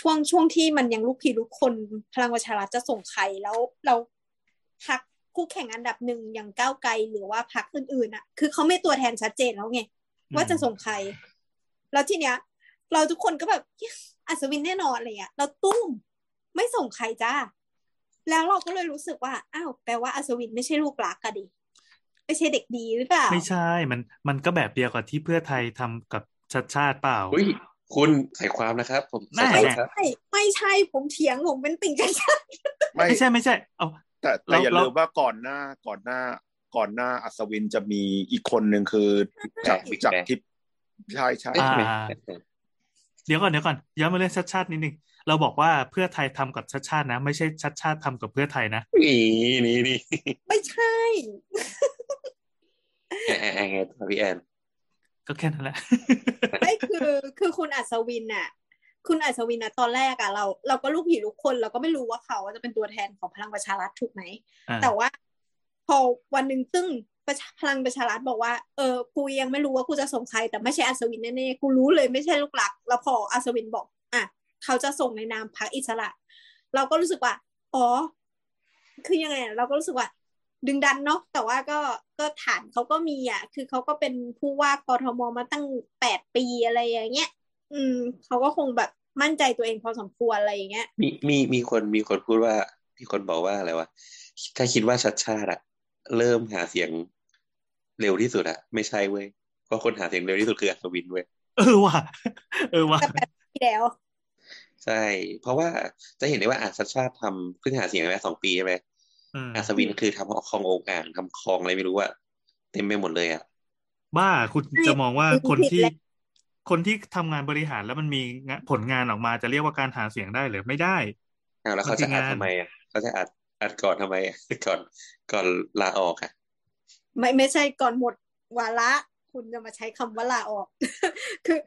ช่วงช่วงที่มันยังลูกพี่ลูกคนพลังประชารัฐจะส่งใครแล้วเราพัก คู่แข่งอันดับหนึ่งอย่างก้าวไกลหรือว่าพักอื่นๆอะ คือเขาไม่ตัวแทนชัดเจนแล้วไงว่าจะส่งใคร แล้วทีเนี้ย เราทุกคนก็แบบอัศวินแน่นอนอะไรเงี้ยเราตุ้มไม่ส่งใครจ้าแล้วเราก็เลยรู้สึกว่าอ้าวแปลว่าอัศวินไม่ใช่ลูกรักกันดิไม่ใช่เด็กดีหรือเปล่าไม่ใช่มันมันก็แบบเดียวกับที่เพื่อไทยทำกับชัดชาติเปล่าอุ้ยคุณใส่ความนะครับ ผมใส่แน่ความไม่นะครับใช่ไม่ใช่ผมเถียงผมเป็นติ่งกันชาติไม่ไม่ใช่ไม่ใช่ เอา แต่แต่เราอย่าเราลืมว่าก่อนหน้าก่อนหน้าก่อนหน้าอัศวินจะมีอีกคนหนึ่งคือจากบิ๊กจากแบงทิพใช่ใช่เอ๊ะทำไมอ่าเดี๋ยวก่อนเดี๋ยวก่อนย้อนมาเรื่องชัดชาตินิดนึงเราบอกว่าเพื่อไทยทำกับชัดชาตินะ ไม่ใช่ชัดชาติทำกับเพื่อไทยนะนี่นี่นี่ไม่ใช่แอนแอนแอนไงต่อพี่แอนก็แค่นั้นแหละไม่คือคือคุณอัศวินน่ะ คุณอัศวินน่ะตอนแรกอะเรา เราก็ลูกผีลูกคน เราก็ไม่รู้ว่าเขาจะเป็นตัวแทนของพลังประชารัฐถูกไหมอ่าแต่ว่า พอวันหนึ่งซึ่งประชาพลังประชารัฐบอกว่า เออ กูยังไม่รู้ว่ากูจะส่งใคร แต่ไม่ใช่อัศวินแน่ๆ กูรู้เลยไม่ใช่ลูกหลัก แล้วพออัศวินบอก อะ เขาจะส่งในนามพรรคอิสระ เราก็รู้สึกว่า อ๋อ คือยังไงอะเราก็รู้สึกว่า ดึงดันเนาะ แต่ว่าก็ ก็ฐานเขาก็มีอะ คือเขาก็เป็นผู้ว่ากทมมาตั้งแปดปีอะไรอย่างเงี้ย อืม เขาก็คงแบบ มั่นใจตัวเองพอสมควรอะไรอย่างเงี้ย มีมีมีคนมีคนพูดว่ามีคนบอกว่าอะไรวะถ้าคิดว่าชัดชาติอะเริ่มหาเสียงเร็วที่สุดอะไม่ใช่เว้ยเพราะคนหาเสียงเร็วที่สุดคืออัศวินเว้ยเออว่ะเออว่ะแต่แปดปีแล้วใช่ เพราะว่าจะเห็นได้ว่าอาชัดชาติทำเพิ่งหาเสียงไปสองปีใช่ไหมอืมอัศวินคือทำคลององค์อ่างทำคลองอะไรไม่รู้อะเต็มไปหมดเลยอะบ้าคุณไม่จะมองว่าคุณคนผิดที่แล้ว คนที่ทำงานบริหารแล้วมันมีงานผลงานออกมาจะเรียกว่าการหาเสียงได้หรือไม่ได้อ้าวแล้วมันเขาคืจะออัดงานทำไมอะเขาจะอัดอัดก่อนทำไมอะก่อนก่อนลาออกอะไม่ไม่ใช่ก่อนหมดวาระคุณจะมาใช้คำว่าลาออก คือ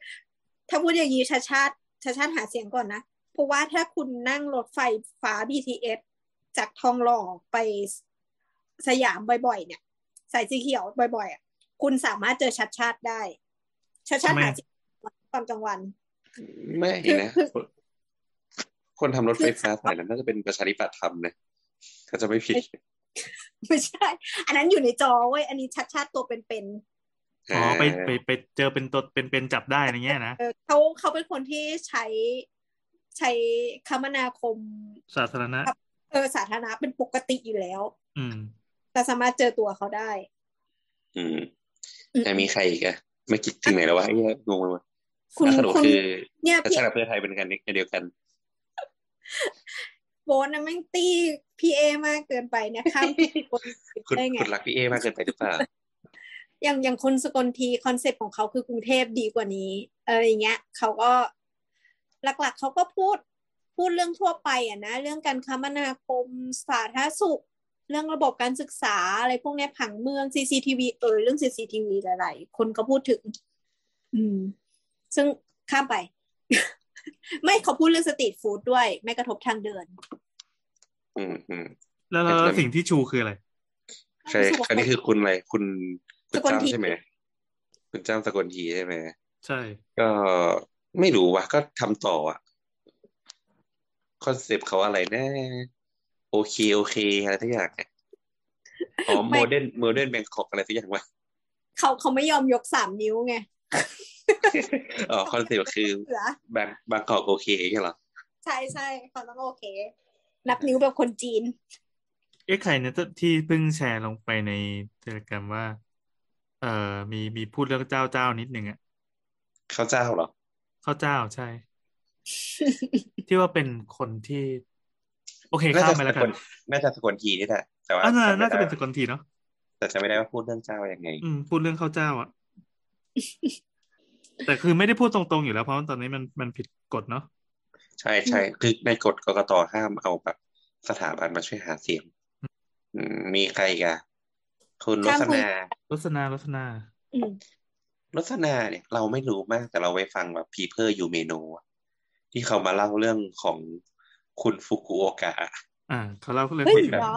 ถ้าพูดอย่างนี้ชาติชาติชาติชาติหาเสียงก่อนนะ เพราะว่าถ้าคุณนั่งรถไฟฟ้า BTS จากทองหล่อไปสยามบ่อยๆ เนี่ยสายสีเขียวบ่อยๆอะคุณสามารถเจอชัดชาติได้ชัดชาติทำไมหาเสียง ตอนกลางวัน ไม่คือนะคือคนคนทำรถไฟฟ้าสายนั้นน่าจะเป็นประชาธิปัตย์ทำนะเขาจะไม่ผิด ไม่ใช่ อันนั้นอยู่ในจอเว้ย อันนี้ชัดชาติตัวเป็นๆ อ๋อไปไปไปเจอเป็นตัวเป็นเป็นจับได้อย่างเงี้ยนะเออเขาเขาเป็นคนที่ใช้ใช้คมนาคม สาธารณะ เออสาธารณะเป็นปกติอยู่แล้ว อืม แต่สามารถเจอตัวเขาได้ อืมอืมแต่มีใครอีกอะไม่คิดถึงไหนแล้ววะไอ้เหี้ยงงไปหมด คุณอะสรุปคุณคือเนี่ยชัดพี่ชาติกับเพื่อไทยเป็นกันเดียวกันโบนนะแม่งตีพี่เอมากเกินไปเนี่ยข้ามคนคุณได้ไงคุณรักพี่เอมากเกินไปหรือเปล่าอย่างอย่างคนสกลทีคอนเซ็ปต์ของเขาคือกรุงเทพดีกว่านี้อะไรอย่างเงี้ยเขาก็หลักๆเขาก็พูดพูดเรื่องทั่วไปอะนะ เรื่องการคมนาคมสาธารณสุข เรื่องระบบการศึกษาอะไรพวกเนี้ยผังเมือง CCTV เออเรื่อง CCTV หลายๆ คนก็พูดถึง อืม ซึ่งข้ามไป ไม่เขาพูดเรื่องสตรีทฟู้ดด้วย ไม่กระทบทางเดิน อืมอืมแล้วแล้วแต่แล้วสิ่งที่ชูคืออะไรใช่อันนี้คือคุณอะไรคุณคุณสกลทีจ้ำใช่ไหมคุณจ้ำสกลทีใช่ไหมใช่ ก็ไม่รู้ว่ะก็ทำต่ออะคอนเซปต์เขาอะไรนะโอเคโอเคอะไรทุกอย่างอะอ๋อไม่โมเดิร์นโมเดิร์นแบงคอกอะไรทุกอย่างวะเขาเขาไม่ยอมยกสามนิ้วไง อ๋อคอนเซปต์คือเหลือแบงบางกอกโอเคใช่เหรอ ใช่ใช่เขาต้องโอเค นับนิ้วแบบคนจีน เอ๊ะใครเนี่ยที่เพิ่งแชร์ลงไปในเทเลกรมว่า เอ่อมีมีพูดเรื่องเจ้าเจ้านิดนึงอะเขาเจ้าเหรอข้าวเจ้าใช่ ที่ว่าเป็นคนที่ โอเคน่าข้าจะมไปแล้วสกักนลน่าจะสกลทีนี่แหละแต่ว่าอ่าน่าจำไม่น่าจะได้เป็นสกลทีเนาะแต่จำไม่ได้ว่าพูดเรื่องเจ้ายังไง อืมพูดเรื่องข้าวเจ้าอะ แต่คือไม่ได้พูดตรงๆอยู่แล้วเพราะว่าตอนนี้มันมันผิดกฎเนาะใช่ใช่คือในกฎกกตห้ามเอาแบบสถาบันมาช่วยหาเสียงอืมมีใครอีกันคุณรข้ามสคุณนารสนารสนาอืมรสนาเนี่ย เราไม่รู้มากแต่เราไปฟังแบบ People You May Know ที่เขามาเล่าเรื่องของคุณฟุกุโอกะอ่า เขาเล่าเรื่องเฮ้ยคุยกันเหรอ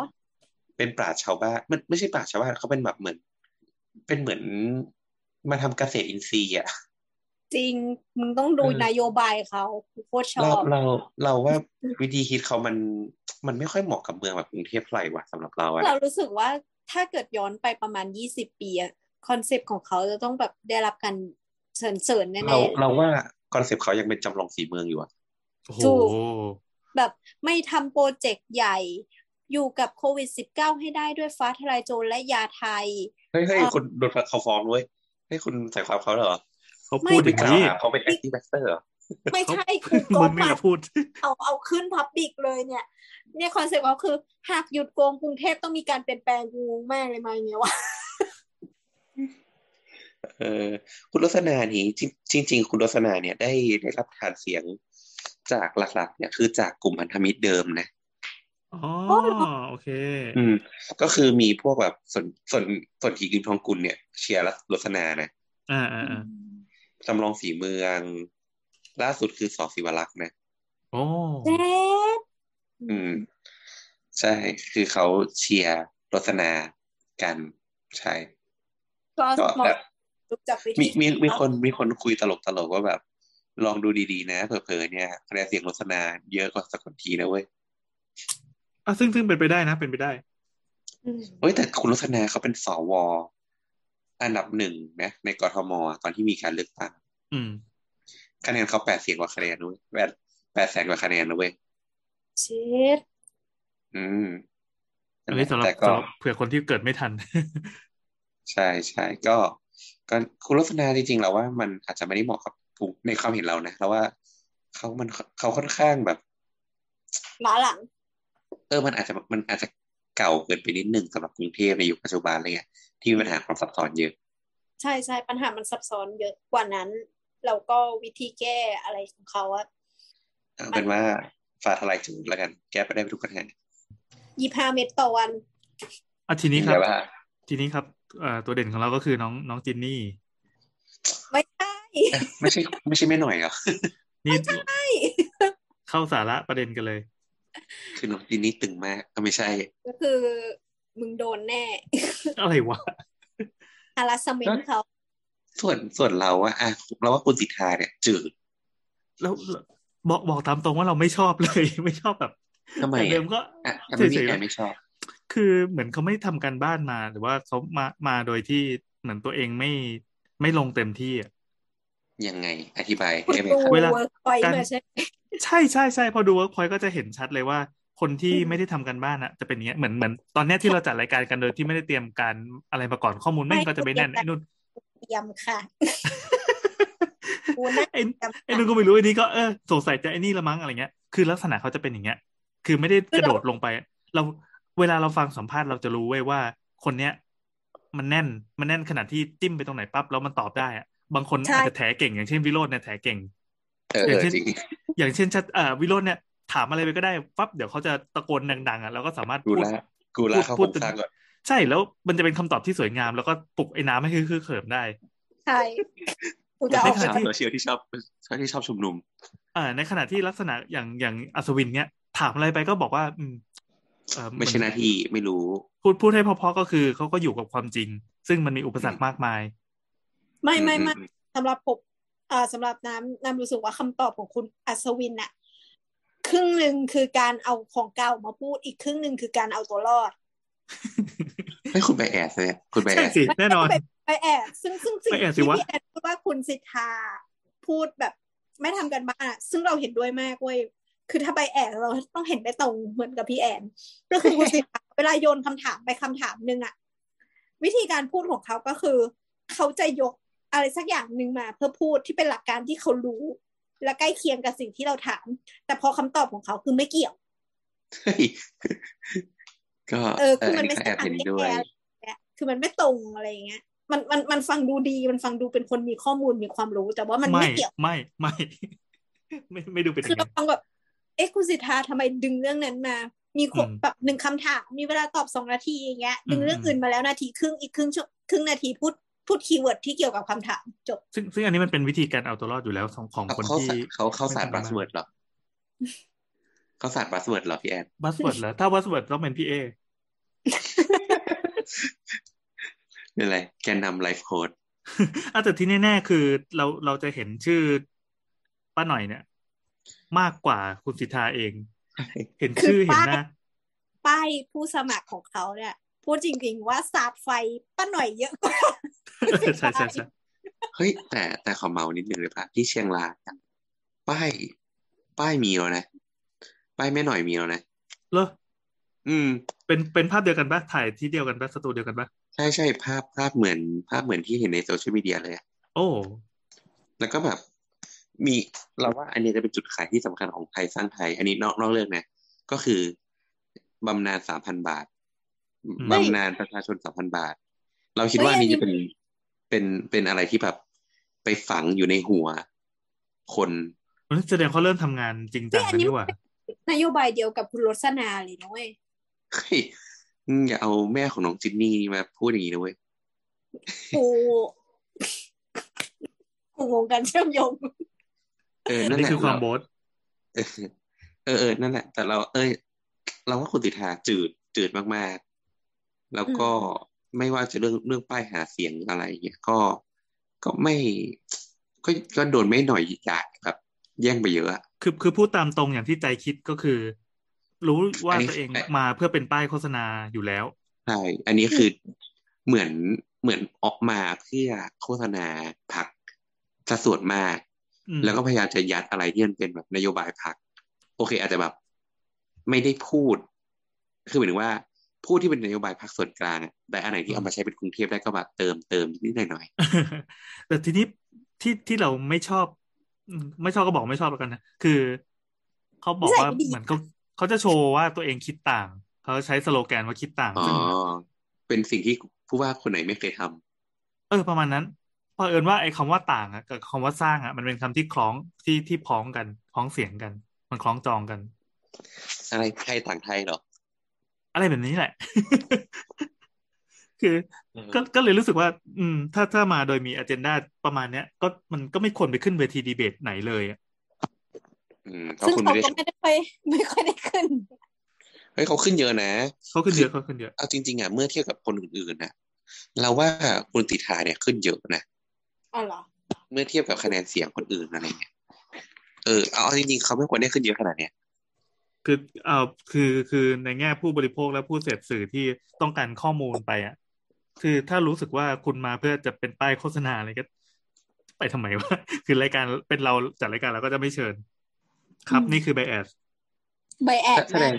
เป็นปราชญ์ชาวบ้านมันไม่ใช่ปราชญ์ชาวบ้านเขาเป็นแบบเหมือน เป็นเหมือนมาทำเกษตรอินทรีย์อะ จริงมึงต้องดูนโยบายเขากูโคตรชอเราบเราเราว่าวิธีคิดเขามันมันไม่ค่อยเหมาะกับเมืองแบบกรุงเทพเท่าไหร่ว่ะสำหรับเราอะเรารู้สึกว่าถ้าเกิดย้อนไปประมาณยี่สิบปีอะ concept ของเขาจะต้องแบบได้รับการสรรเสริญสรรเสริญแน่เราเราว่า concept เขายังเป็นจำลองศรีเมืองอยู่อะโอ้โหถูกแบบไม่ทำ project ใหญ่อยู่กับโควิด -19 ให้ได้ด้วยฟ้าทลายโจรและยาไทยเฮ้ยเฮ้ยเอ่อคนโดนเขาฟ้องด้วยให้คุณใส่ความเขาเหรอ เขาไม่พูดไปอย่างกล่าวนี้หาเขาเป็น anti-vaxxer เหรอไม่เขาใช่คือโกมึงงไม่มามาพูดเอาเอาขึ้น public เลยเนี่ย เนี่ย concept เขาคือหากหยุดโกงกรุงเทพต้องมีการเปลี่ยนแปลงกูงงมากเลยมาอย่างเงี้ยวะเออคุณรสนานี่จริงจริงๆคุณรสนาเนี่ยได้ได้รับฐานเสียงจากหลักๆ เนี่ยคือจากกลุ่มพันธมิตรเดิมนะอ๋อโอเค อืม ก็คือมีพวกแบบส่วนส่วนส่วนขีกิมทองกุลเนี่ย เชียร์รสนานะอ่าอ่าอ่า จำลองสีเมือง ล่าสุดคือสอศิวรักษ์นะโอ้เจ๊ดอืม ใช่ คือเขาเชียร์รสนากัน ใช่ ก็ก็เหมาะแบบรู้จักวิมีธีมีมีคนมีคนคุยตลกตลกว่าแบบ ลองดูดีๆนะเผลอๆเนี่ยคะแนนเสียงรสนาเยอะกว่าสกลทีนะเว้ยอะซึ่งซึ่งเป็นไปได้นะ เป็นไปได้อืมเฮ้ยแต่คุณรสนาเขาเป็นสว อันดับหนึ่งนะ ในกทมตอนที่มีการเลือกตั้งอืมคะแนนเขาแปดเสียงกว่าคะแนนด้วยแปดแปดแสนกว่าคะแนนนะเว้ยเช็ดอืมอันนี้สำหรับแต่ก็สำหรับเผื่อคนที่เกิดไม่ทัน ใช่ใช่ก็ก็คุณรสนาจริงๆเราว่ามันอาจจะไม่ได้เหมาะกับกลุ่มในความเห็นเรานะเราว่าเขามันเขาค่อนข้างแบบล้าหลัง เออมันอาจจะมันอาจจะเก่าเกินไปนิดนึงสำหรับกรุงเทพในยุคปัจจุบันอะไรเงี้ย ที่มีปัญหาความซับซ้อนเยอะ ใช่ใช่ปัญหามันซับซ้อนเยอะกว่านั้น แล้วก็วิธีแก้อะไรของเขาอะเอาเป็นว่าฟ้าทลายโจรแล้วกัน แก้ไปได้ทุกปัญหายี่ห้าเม็ดต่อวันอะทีนี้ครับแต่ว่าทีนี้ครับเอ่อตัวเด่นของเราก็คือน้องน้องจินนี่ ไม่ใช่ ไม่ใช่ ไม่ใช่แม่หน่อยเหรอนี่ใช่เข้าสาระประเด็นกันเลย คือน้องจินนี่ตึงมากก็ไม่ใช่ ก็คือ มึงโดนแน่ อะไรวะฮาราสเมนต์เขา ส่วนส่วนเราว่าอะเราว่าคุณสิทธาเนี่ย จืด แล้วบอกบอกตามตรงว่าเราไม่ชอบเลย ไม่ชอบแบบทำไมแต่เดิอะมก็อะทำไมมีเฉยๆใครนะไม่ชอบ คือเหมือนเขาไม่ทำการบ้านมา หรือว่าเขามามาโดยที่เหมือนตัวเองไม่ไม่ลงเต็มที่อะยังไง อธิบายคุณได้ไหมดูครับเวลาเวิร์กพอยต์การมาใช่ไหมใช่ใช่ใช่พอดูเวิร์กพอยต์ก็จะเห็นชัดเลยว่า คนที่ไม่ได้ทำการบ้านอะจะเป็นอย่างเงี้ยเหมือนเหมือนตอนเนี้ยที่เราจัดรายการกันโดยที่ไม่ได้เตรียมการอะไรมาก่อนข้อมูลแม่งก็จะไปแน่นไอ้นู่นเตรียมค่ะกูนั่งไอ้เตรียมไอ้นู่นก็ไม่รู้ไอ้นี่ก็เออสงสัยจะไอ้นี่ละมั้งอะไรเงี้ยคือลักษณะเขาจะเป็นอย่างเงี้ย คือไม่ได้กระโดดลงไป เราเวลาเราฟังสัมภาษณ์เราจะรู้เว้ยว่า คนเนี้ย มันแน่นมันแน่นขนาดที่จิ้มไปตรงไหนปั๊บแล้วมันตอบได้อะบางคนอาจจะแถเก่งอย่างเช่นวิโรจน์เนี่ยแถเก่งเอออเอย่างอเช่นจริงอย่างเช่นชัดเอ่อวิโรจน์เนี่ย ถามอะไรไปก็ได้ปั๊บเดี๋ยวเขาจะตะโกนดังๆอะเราก็สามารถกูพูดละกูละเข้าพูโคดรงสร้างก่อนใช่แล้วมันจะเป็นคำตอบที่สวยงาม แล้วก็ปลุกไอ้น้ำให้คือคือเขิมได้ ใช่กูจะเอาในขณะชาวที่โซเชียลที่ชอบที่ชอบชุมนุมอ่าในขณะที่ลักษณะอย่างอย่างอัศวินเนี่ยถามอะไรไปก็บอกว่า อืมเอ่อไม่ใช่หน้าที่ไม่รู้ พูดพูดให้เพอๆก็คือเขาก็อยู่กับความจริง ซึ่งมันมีอุปสรรคมากมาย ไม่ไม่ไม่อืมสำหรับผมอ่าสำหรับน้ำน้ำรู้สึกว่าคำตอบของคุณอัศวินน่ะ ครึ่งหนึ่งคือการเอาของเก่ามาพูดอีกครึ่งหนึ่งคือการเอาตัวรอดไม่คุณไปแอดเลยคุณไปแอใช่ดสิแน่นอนไปไปแอบซึ่งซึ่งสิ่งไปแอบสิที่วะพี่แอนพูดว่าคุณสิทธาพูดแบบ ไม่ทำกันบ้านอะซึ่งเราเห็นด้วยมากเว้ยคือถ้าไปแอบเราต้องเห็นได้ตรงเหมือนกับพี่แอนก็คือคุณสิทธาเวลาโยนคำถามไปคำถามหนึ่งอะวิธีการพูดของเขาก็คือ เขาจะยกอะไรสักอย่างหนึ่งมาเพื่อพูดที่เป็นหลักการที่เขารู้ และใกล้เคียงกับสิ่งที่เราถาม แต่พอคำตอบของเขาคือไม่เกี่ยวเฮ้ยก็เออคือมันไม่ก็ใช่แอบทาเห็งนแก้ด้วยเนี่ยคือมันไม่ตรงอะไรอย่างเงี้ยมันมันมันฟังดูดีมันฟังดูเป็นคนมีข้อมูลมีความรู้ แต่ว่ามันไม่ไม่เกี่ยวไม่ไม่ ไม่ไม่ดูเป็นอคือย่างเรานั้นฟังแบบเอ๊ะคุณสิทธาทำไมดึงเรื่องนั้นมา มีคนอืมแบบหนึ่งคำถามมีเวลาตอบสองนาทีอย่างเงี้ยดึงอืมเรื่องอื่นมาแล้วนาทีครึ่งอีกครึ่งชั่วครึ่งนาทีพูด พูดคีย์เวิร์ดที่เกี่ยวกับคำถามจบ ซึ่งซึ่งอันนี้มันเป็นวิธีการเอาตัวรอดอยู่แล้วของของเขาคนเขาที่สาเขาเขาสาดไม่บัทำสงานเวิร์ดเหรอเขาสาด buzzword เหรอพี่แอน buzzword เหรอถ้า buzzword ต้องเป็นพี่เอเป็นไรแกนนำ life coachอะแต่ที่แน่ๆคือเราเราจะเห็นชื่อป้าหน่อยเนี่ย มากกว่าคุณศิธาเอง เห็นชื่อคือเห็นป้ายหน้าป้ายผู้สมัครของเขาเนี่ย พูดจริง ๆ ว่าสาดไฟป้าหน่อยเยอะกว่าใช่ใช่ใช่เฮ้ยแต่แต่ขอเมาท์นิดนึงเลยป่ะที่เชียงรายอะป้ายป้ายมีแล้วนะป้ายแม่หน่อยมีแล้วนะเหรออืม เป็นเป็นภาพเดียวกันปะถ่ายที่เดียวกันปะสตูเดียวกันปะใช่ใช่ภาพภาพเหมือน ภาพเหมือนที่เห็นในโซเชียลมีเดียเลยอะโอ้แล้วก็แบบมีเราว่าอันนี้จะเป็นจุดขายที่สำคัญของไทยสร้างไทย อันนี้นอกนอกเรื่องนะ ก็คือบำนาญสามพันบาท บำนาญประชาชนสามพันบาท เราคิดว่าอันนี้จะเป็นเป็นเป็นอะไรที่แบบไปฝังอยู่ในหัว คนแสดงเขาเริ่มทำงานจริงจังกันนี่หว่านโยบายเดียวกับคุณรสนาเลยนะเว้ยเฮ้ยมึงอย่าเอาแม่ของน้องจินนี่มาพูดอย่างนี้นะเว้ยกูกูงงกันเชื่อมโยง เอออันนั่นนี้แหละคือความเราโบสเออเออเออ นั่นแหละ แต่เรา เอ้ย เราว่าคุณติทาจืดจืดมากๆ แล้วก็ไม่ว่าจะเรื่องเรื่องป้ายหาเสียงอะไรเงี้ยก็ก็ไม่ก็ก็โดนไม่หน่อยใหญ่แบบแย่งไปเยอะอะคือคือพูดตามตรงอย่างที่ใจคิดก็คือ รู้ว่าอันนี้ตัวเองมาเพื่อเป็นป้ายโฆษณาอยู่แล้วใช่อันนี้คือเหมือนเหมือนออกมาเพื่อโฆษณาพักสส่วนมากอืมแล้วก็พยายามจะยัดอะไรที่มันเป็นแบบนโยบายพัก โอเค อาจจะแบบ ไม่ได้พูด คือหมายถึงว่า พูดที่เป็นนโยบายพักส่วนกลางอะแต่อันไหนที่เอามาใช้เป็นกรุงเทพได้ก็แบบเติมเติมนิดหน่อยแต่ทีนี้ที่ที่เราไม่ชอบอืมไม่ชอบก็บอกไม่ชอบแล้วกันนะคือเขาบอกว่านิสัยไม่ดีเหมือนเขาเขาจะโชว์ว่าตัวเองคิดต่าง เขาใช้สโลแกนว่าคิดต่างๆอ๋อซึ่งเป็นสิ่งที่ผู้ว่าคนไหนไม่เคยทำเออ ประมาณนั้นเพอเอิญว่าไอ้คำว่าต่างอะกับคำว่าสร้างอะมันเป็นคำที่คล้องที่ที่พ้องกันพ้องเสียงกัน มันคล้องจองกัน อะไรไทยต่างไทยเหรอ อะไรแบบนี้แหละ คือก็ก็เลยรู้สึกว่า อืม ถ้าถ้ามาโดยมีอ g e n d a ประมาณเนี้ย ก็มันก็ไม่ควรไปขึ้นเวทีดีเบตไหนเลยอะอืมเพราะซึ่งคุณเขาไม่ได้ก็ไม่ได้ค่อยไม่ค่อยได้ขึ้นเฮ้ยเขาขึ้นเยอะนะเขาขึ้นเยอะเขาขึ้นเยอะเอาจริงๆอะเมื่อเทียบกับคนอื่นๆนะเราว่าคุณติทาเนี่ยขึ้นเยอะนะอ๋อเหรอเมื่อเทียบกับคะแนนเสียงคนอื่นอะไรเงี้ยเออเอาเอาจริงๆเขาไม่ควรได้ขึ้นเยอะขนาดเนี้ย คือเอ่อคือคือในแง่ผู้บริโภคและผู้เสพสื่อที่ต้องการข้อมูลไปอะ คือถ้ารู้สึกว่าคุณมาเพื่อจะเป็นป้ายโฆษณาอะไรก็ ไปทำไมวะคือรายการเป็นเราจัดรายการเราก็จะไม่เชิญ ครับอืมนี่คือไบแอสใบแอดแสดง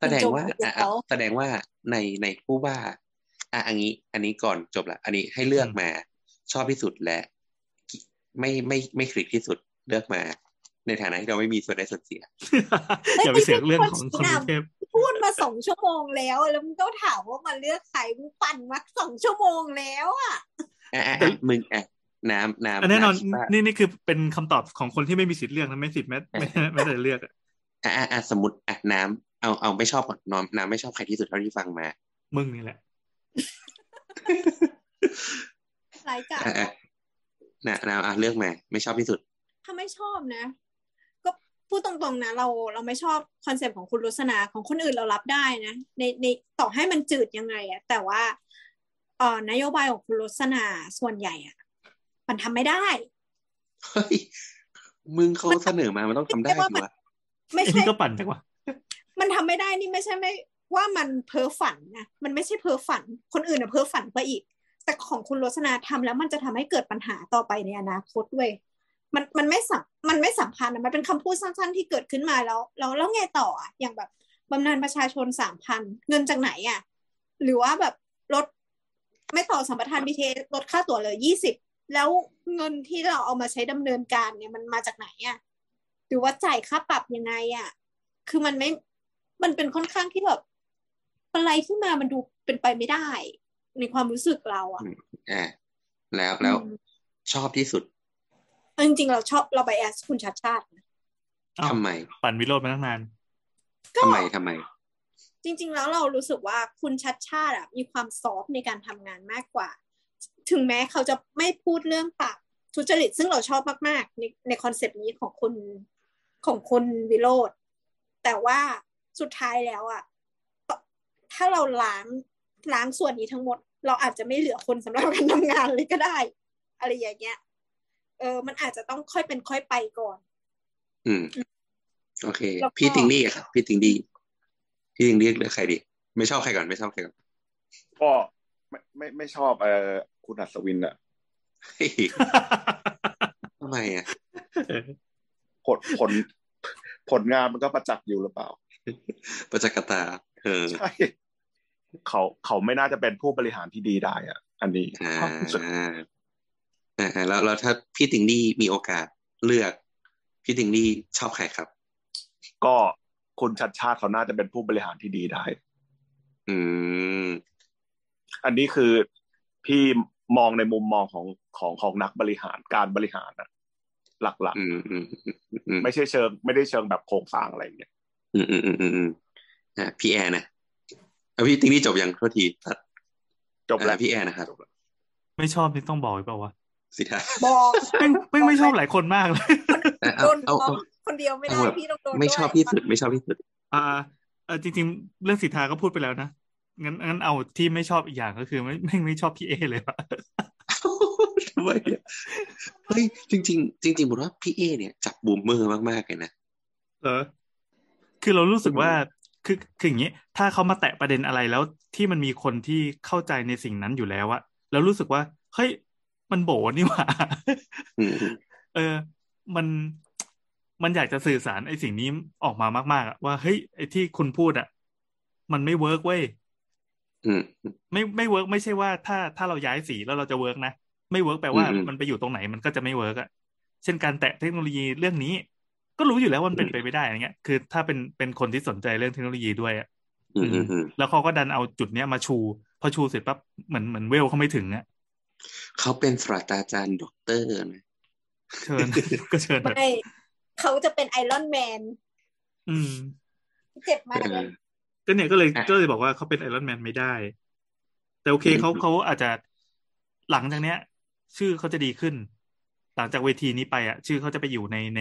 แสดงว่าคุณโจมตีอะเขาแสดงว่าในในผู้ว่า อะอันนี้ อันนี้ก่อนจบละอันนี้ให้เลือกมาชอบที่สุดและ ไม่ไม่ไม่คลิกที่สุดเลือกมา ในฐานะที่เราไม่มีส่วนได้ส่วนเสียอย่าไปเสียเรื่องของคนกรุงเทพพูดมาสองชั่วโมงแล้ว แล้วมึงก็ถามว่ามาเลือกใครมึงปั่นมาสองชั่วโมงแล้วอะอะอะอะมึงอะน้ำน้ำอันแน่นอนำคิดว่านี่นี่คือเป็นคำตอบของคนที่ไม่มีสิทธิ์เลือกนะไม่สิทธิ์แม้ไม่ไม่ได้เลือกอะอะอะอะสมมติอะน้ำเอาเอาไม่ชอบก่อนน้ำน้ำไม่ชอบใครที่สุดเท่าที่ฟังมา มึงนี่แหละรายการอะอะน้ำน้ำอะเลือกมา ไม่ชอบที่สุด ถ้าไม่ชอบนะก็ พูดตรงๆนะเราเราไม่ชอบ concept ของคุณรสนาของคนอื่นเรารับได้นะในในต่อให้มันจืดยังไงอะแต่ว่าเอ่อนโยบายของคุณรสนาส่วนใหญ่อะมันทำไม่ได้เฮ้ยมึงเขาเสนอมามันต้องทำได้ไม่ว่าสิมันวะไม่ไอ้ใช่นี่ก็ปั่นจังวะมันทำไม่ได้นี่ไม่ใช่ไม่ว่ามันเพ้อฝันนะมันไม่ใช่เพ้อฝัน คนอื่นอะเพ้อฝันไปอีก แต่ของคุณรสนาทำแล้วมันจะทำให้เกิดปัญหาต่อไปในอนาคตเว้ย มันมันไม่สัมมันไม่สำคัญอะมันเป็นคำพูดสั้นๆที่เกิดขึ้นมาแล้วแล้วแล้วไงต่ออะอย่างแบบบำนาญประชาชนสามพันเงินจากไหนอะหรือว่าแบบลดไม่ต่อสัมปทานบีเทลดค่าตั๋วเหลือยี่สิบแล้วเงินที่เราเอามาใช้ดำเนินการเนี่ยมันมาจากไหนอะหรือว่าจ่ายค่าปรับยังไงอะคือมันไม่มันเป็นค่อนข้างที่แบบอะไรที่มามันดูเป็นไปไม่ได้ ในความรู้สึกเราอะอ่าแล้วแล้วอืมชอบที่สุดเอา จริงๆเราชอบเราไปแอสคุณชัดชาตินะอ้าวทำไมปั่นวิโรจน์มาตั้งนานก็ทำไมทำไม จริง ๆ แล้วเรารู้สึกว่าคุณชัดชาติอะมีความซอฟต์ในการทำงานมากกว่า ถึงแม้เขาจะไม่พูดเรื่องปราบทุจริตซึ่งเราชอบมากๆ ในในคอนเซปต์นี้ของคุณของคุณวิโรธแต่ว่าสุดท้ายแล้วอะถ้าเราล้างล้างส่วนนี้ทั้งหมด เราอาจจะไม่เหลือคนสำหรับการทำงานเลยก็ได้ อะไรอย่างเงี้ย เออมันอาจจะต้องค่อยเป็นค่อยไปก่อน อืม โอเคแล้วก็พี่ติงดี้อะครับพี่ติงดี้พี่ติงดี้เลือกใครดี ไม่ชอบใครก่อนไม่ชอบใครก่อนก็ไม่ไม่ไม่ชอบเออคุณอัศวินอะเฮ้ยทำไมอะผลผลผลงานมันก็ประจักษ์อยู่หรือเปล่า ประจักษ์กับตาเออใช่เขาเขาไม่น่าจะเป็นผู้บริหารที่ดีได้อะ อันนี้ อ่าความรู้สึกอ่าแล้วแล้วถ้าพี่ติงลี่มีโอกาสเลือก พี่ติงลี่ชอบใครครับ ก็คุณชัดชาติเขาน่าจะเป็นผู้บริหารที่ดีได้ อืม อันนี้คือพี่มองในมุมมองของของของนักบริหารการบริหารนะหลักอืมอืมอืมอืมๆไม่ใช่เชิง ไม่ได้เชิงแบบโครงสร้างอะไรอย่างเงี้ยอืมอืมอืมอืมอืมอ่าพี่แอร์นะเอาพี่ติงลี่จบยังโทษทีตัดจบแล้วอ่าพี่แอร์นะครับไม่ชอบนี่ต้องบอกหรือเปล่าวะ สิท่าบอกแม่งแม่งไม่ชอบหลายคนมากเลยเอาโดนเอาฟ้อเอางคนเดียวไม่ได้เอาแบบพี่ต้องโดนไม่ด้วยชอบที่สุดไม่ชอบที่สุด อ่าเออจริง ๆ เรื่องสิทธาก็พูดไปแล้วนะงั้นงั้นเอาที่ไม่ชอบอีกอย่างก็คือ ไม่ไม่ไม่ชอบพี่เอเลยวะทำไมอะเฮ้ยจริงๆจริงๆผมว่าพี่เอเนี่ยจับบูมเมอร์มากๆเลยนะเออ คือเรารู้สึกว่าคือคืออย่างนี้ถ้าเขามาแตะประเด็นอะไรแล้วที่มันมีคนที่เข้าใจในสิ่งนั้นอยู่แล้วอะแล้วรู้สึกว่าเฮ้ย มันโบนี่หว่าอืมเออ มันมันอยากจะสื่อสารไอ้สิ่งนี้ออกมามาก ๆอะว่าเฮ้ยไอ้ที่คุณพูดอะมันไม่ work เว้ยอืมไม่ไม่ work ไม่ใช่ว่าถ้าถ้าเราย้ายสีแล้วเราจะ work นะไม่ work แปลว่าอืมมันไปอยู่ตรงไหนมันก็จะไม่ work อะเช่นการแตะเทคโนโลยีเรื่องนี้ ก็รู้อยู่แล้วว่ามันเป็นไปไม่ได้อะไรเงี้ย คือถ้าเป็นเป็นคนที่สนใจเรื่องเทคโนโลยีด้วยอะอืมอืมอืมแล้วเขาก็ดันเอาจุดเนี้ยมาชู พอชูเสร็จปั๊บเหมือนเหมือนเวลเขาไม่ถึงอะ เขาเป็นศาสตราจารย์ด็อกเตอร์นะเชิญก็เชิญเถอะไม่เขาจะเป็น Iron Man อืม เจ็บมากเอเลอยก็เนี่ยก็เลยอะก็เลยบอกว่าเขาเป็น Iron Man ไม่ได้ แต่โอเคอืมเขาเขาอาจจะหลังจากเนี้ย ชื่อเขาจะดีขึ้น หลังจากเวทีนี้ไปอะ ชื่อเขาจะไปอยู่ในใน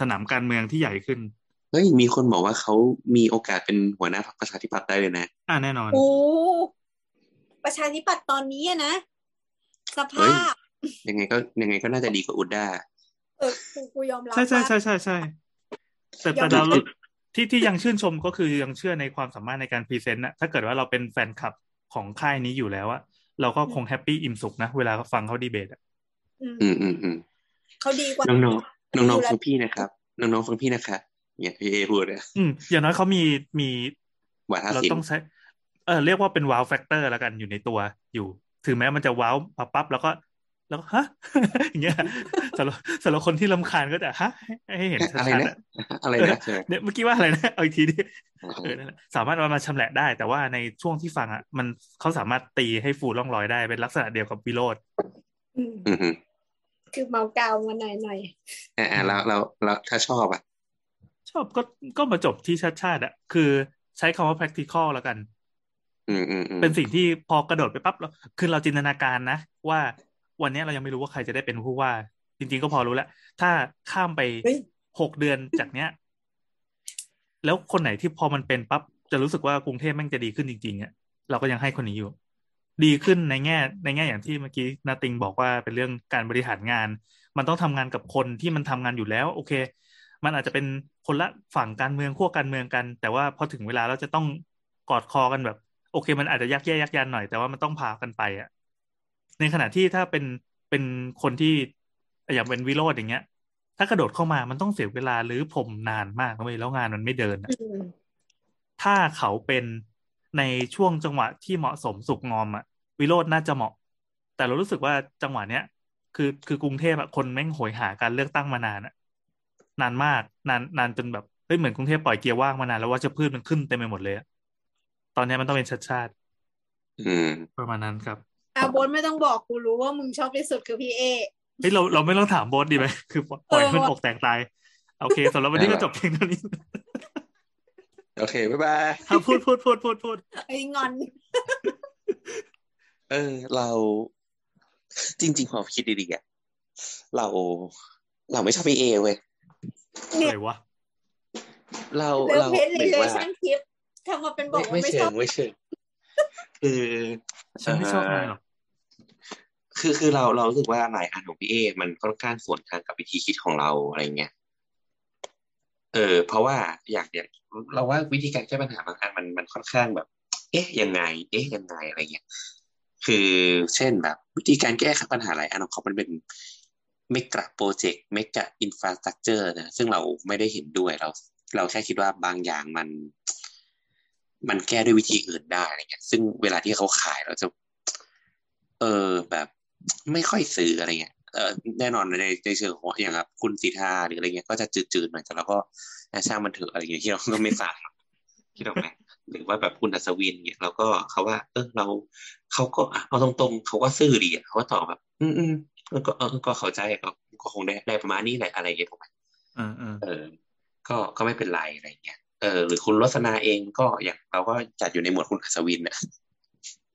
สนามการเมืองที่ใหญ่ขึ้นเฮ้ยมีคนบอกว่าเขามีโอกาสเป็นหัวหน้าพรรคประชาธิปัตย์ได้เลยนะ อ่าแน่นอนโอ้ประชาธิปัตย์ตอนนี้อะนะ สเฮ้ยภาพ ยังไงก็ยังไงก็น่าจะดีกว่าอุดด้าเออกูกูยอมรับใช่ใช่ว่าใช่ใช่ใช่แต่ยอแต่มเรารับที่ที่ยังชื่นชมก็คือยังเชื่อในความสามารถในการพรีเซนต์นะถ้าเกิดว่าเราเป็นแฟนคลับของค่ายนี้อยู่แล้วอะเราก็คงแฮปปี้อิ่มสุขนะ เวลาฟังเขาดีเบตอะอืมอืมอืมอืมเขาดีกว่าน้องๆน้องอยู่ๆแล้วฟังพี่นะครับ น้องๆฟังพี่นะคะเนี่ยพี่เอพูดเลยอืมอย่างน้อยเขามีมีวาทเราศิลต้องป์ใช้ เออเรียกว่าเป็นว้าวแฟกเตอร์แล้วกันอยู่ในตัวอยู่ ถึงแม้มันจะว้าวปั๊บปั๊บแล้วก็ แล้วก็ฮะอย่างเงี้ยสำหรับสำหรับคนที่รำคาญก็จะฮะให้ให้เห็นชัอะไรดๆนะอะอะไรนะใช่ไหมเนี่ยเมื่อกี้ว่าอะไรนะเอาอีกทีดิเออนั่นแหละสามารถเอามาชำแหละได้ แต่ว่าในช่วงที่ฟังอะมันเขาสามารถตีให้ฟูร่องรอยได้เป็นลักษณะเดียวกับวิโรดอืมอืมอืมคือเมากาวมาหน่อยหน่อยอ่าอ่าแล้วแล้วแล้วถ้าชอบอะ ชอบก็ก็มาจบที่ชาติชาติอะคือใช้คำว่า practical แล้วกันอืมอืมอืม เป็นสิ่งที่พอกระโดดไปปั๊บเราคือเราจินตนาการนะ ว่าวันเนี้ยเรายังไม่รู้ว่าใครจะได้เป็นผู้ว่า จริง ๆ ก็พอรู้แล้ว ถ้าข้ามไปเฮ้ยหกเดือนจากเนี้ย แล้วคนไหนที่พอมันเป็นปั๊บจะรู้สึกว่ากรุงเทพแม่งจะดีขึ้นจริงๆอะเราก็ยังให้คนนี้อยู่ ดีขึ้นในแง่ ในแง่อย่างที่เมื่อกี้นาติงบอกว่าเป็นเรื่องการบริหารงาน มันต้องทำงานกับคนที่มันทำงานอยู่แล้ว โอเค มันอาจจะเป็นคนละฝั่งการเมืองขั้วการเมืองกัน แต่ว่าพอถึงเวลาเราจะต้องกอดคอกันแบบ โอเค มันอาจจะยักแย่ยักยันหน่อยแต่ว่ามันต้องพากันไปอะในขณะที่ถ้าเป็นเป็นคนที่อย่างเป็นวิโรดอย่างเงี้ย ถ้ากระโดดเข้ามามันต้องเสียเวลาหรือผมนานมากนะเว้ยแล้วงานมันไม่เดินอะอืมถ้าเขาเป็นในช่วงจังหวะที่เหมาะสมสุกงอมอะวิโรจน์น่าจะเหมาะ แต่เรารู้สึกว่าจังหวะเนี้ยคือคือกรุงเทพอะคนแม่งโหยหาการเลือกตั้งมานานอะนานมากนานนานจนแบบเฮ้ยเหมือนกรุงเทพปล่อยเกียร์ว่างมานานแล้วว่าจะพืชมันขึ้นเต็มไปหมดเลยอะ ตอนเนี้ยมันต้องเป็นชัดชาติอืมประมาณนั้นครับอาโบนไม่ต้องบอกกูรู้ว่ามึงชอบที่สุดคือพี่เอเฮ้ยเราเราไม่ต้องถามโบสดีไหมคือปล่อยให้มันเอออกแตกตาย โอเคสำหรับวันนี้ก็จบเพียงเท่านี้ โอเค บ๊ายบายถ้าพูดพูดพูดพูดพูดไอ้งอน เออ เราจริง ๆ พอคิดดีๆอะเรา เราไม่ชอบพี่เอเว้ยเนี่ยอะไรวะ เราเลิฟเราเพจหรีมายเลถึงว่าชั่น ทิปทำมาเป็นบอกไม่ว่าไม่ไม่เชิชองบไม่เชิงคือฉันไม่ชอบนายหรอกคือคือเราเรารู้สึกว่าหลายอันของพี่เอ มันค่อนข้างสวนทางกับวิธีคิดของเราอะไรเงี้ยเออ เพราะว่าอย่างอย่างเราว่าวิธีการแก้ปัญหาบางอันมันมันค่อนข้างแบบ เอ๊ะยังไง เอ๊ะยังไงอะไรเงี้ยคือเช่นแบบ วิธีการแก้ไขปัญหาหลายอันของเขามันเป็นmega project mega infrastructure นะซึ่งเราไม่ได้เห็นด้วยเรา เราแค่คิดว่าบางอย่างมัน มันแก้ด้วยวิธีอื่นได้อะไรเงี้ย ซึ่งเวลาที่เขาขายเราจะ เออแบบไม่ค่อยซื้ออะไรเงี้ยเออแน่นอนในในเชิงของอย่างครับคุณสิธาหรืออะไรเงี้ยก็จะจืดๆหน่อยแต่เราก็ช่างมันเถอะอะไรเงี้ยที่เราก็ไม่ฝากที่เราไหมหรือว่าแบบคุณอัศวินเนี่ยเราก็เขาว่า เออเราเขาก็อะเอาตรงๆเขาก็ซื่อดีเขาก็ตอบแบบ อืมอืมก็เออก็เข้าใจก็ก็คงได้ได้ประมาณนี้แหละอะไรอย่างเงี้ยถูกไหมอ่าอ่าเออก็ก็ไม่เป็นไรอะไรเงี้ย เออหรือคุณรสนาเองก็อย่างเราก็จัดอยู่ในหมวดคุณอัศวินนะ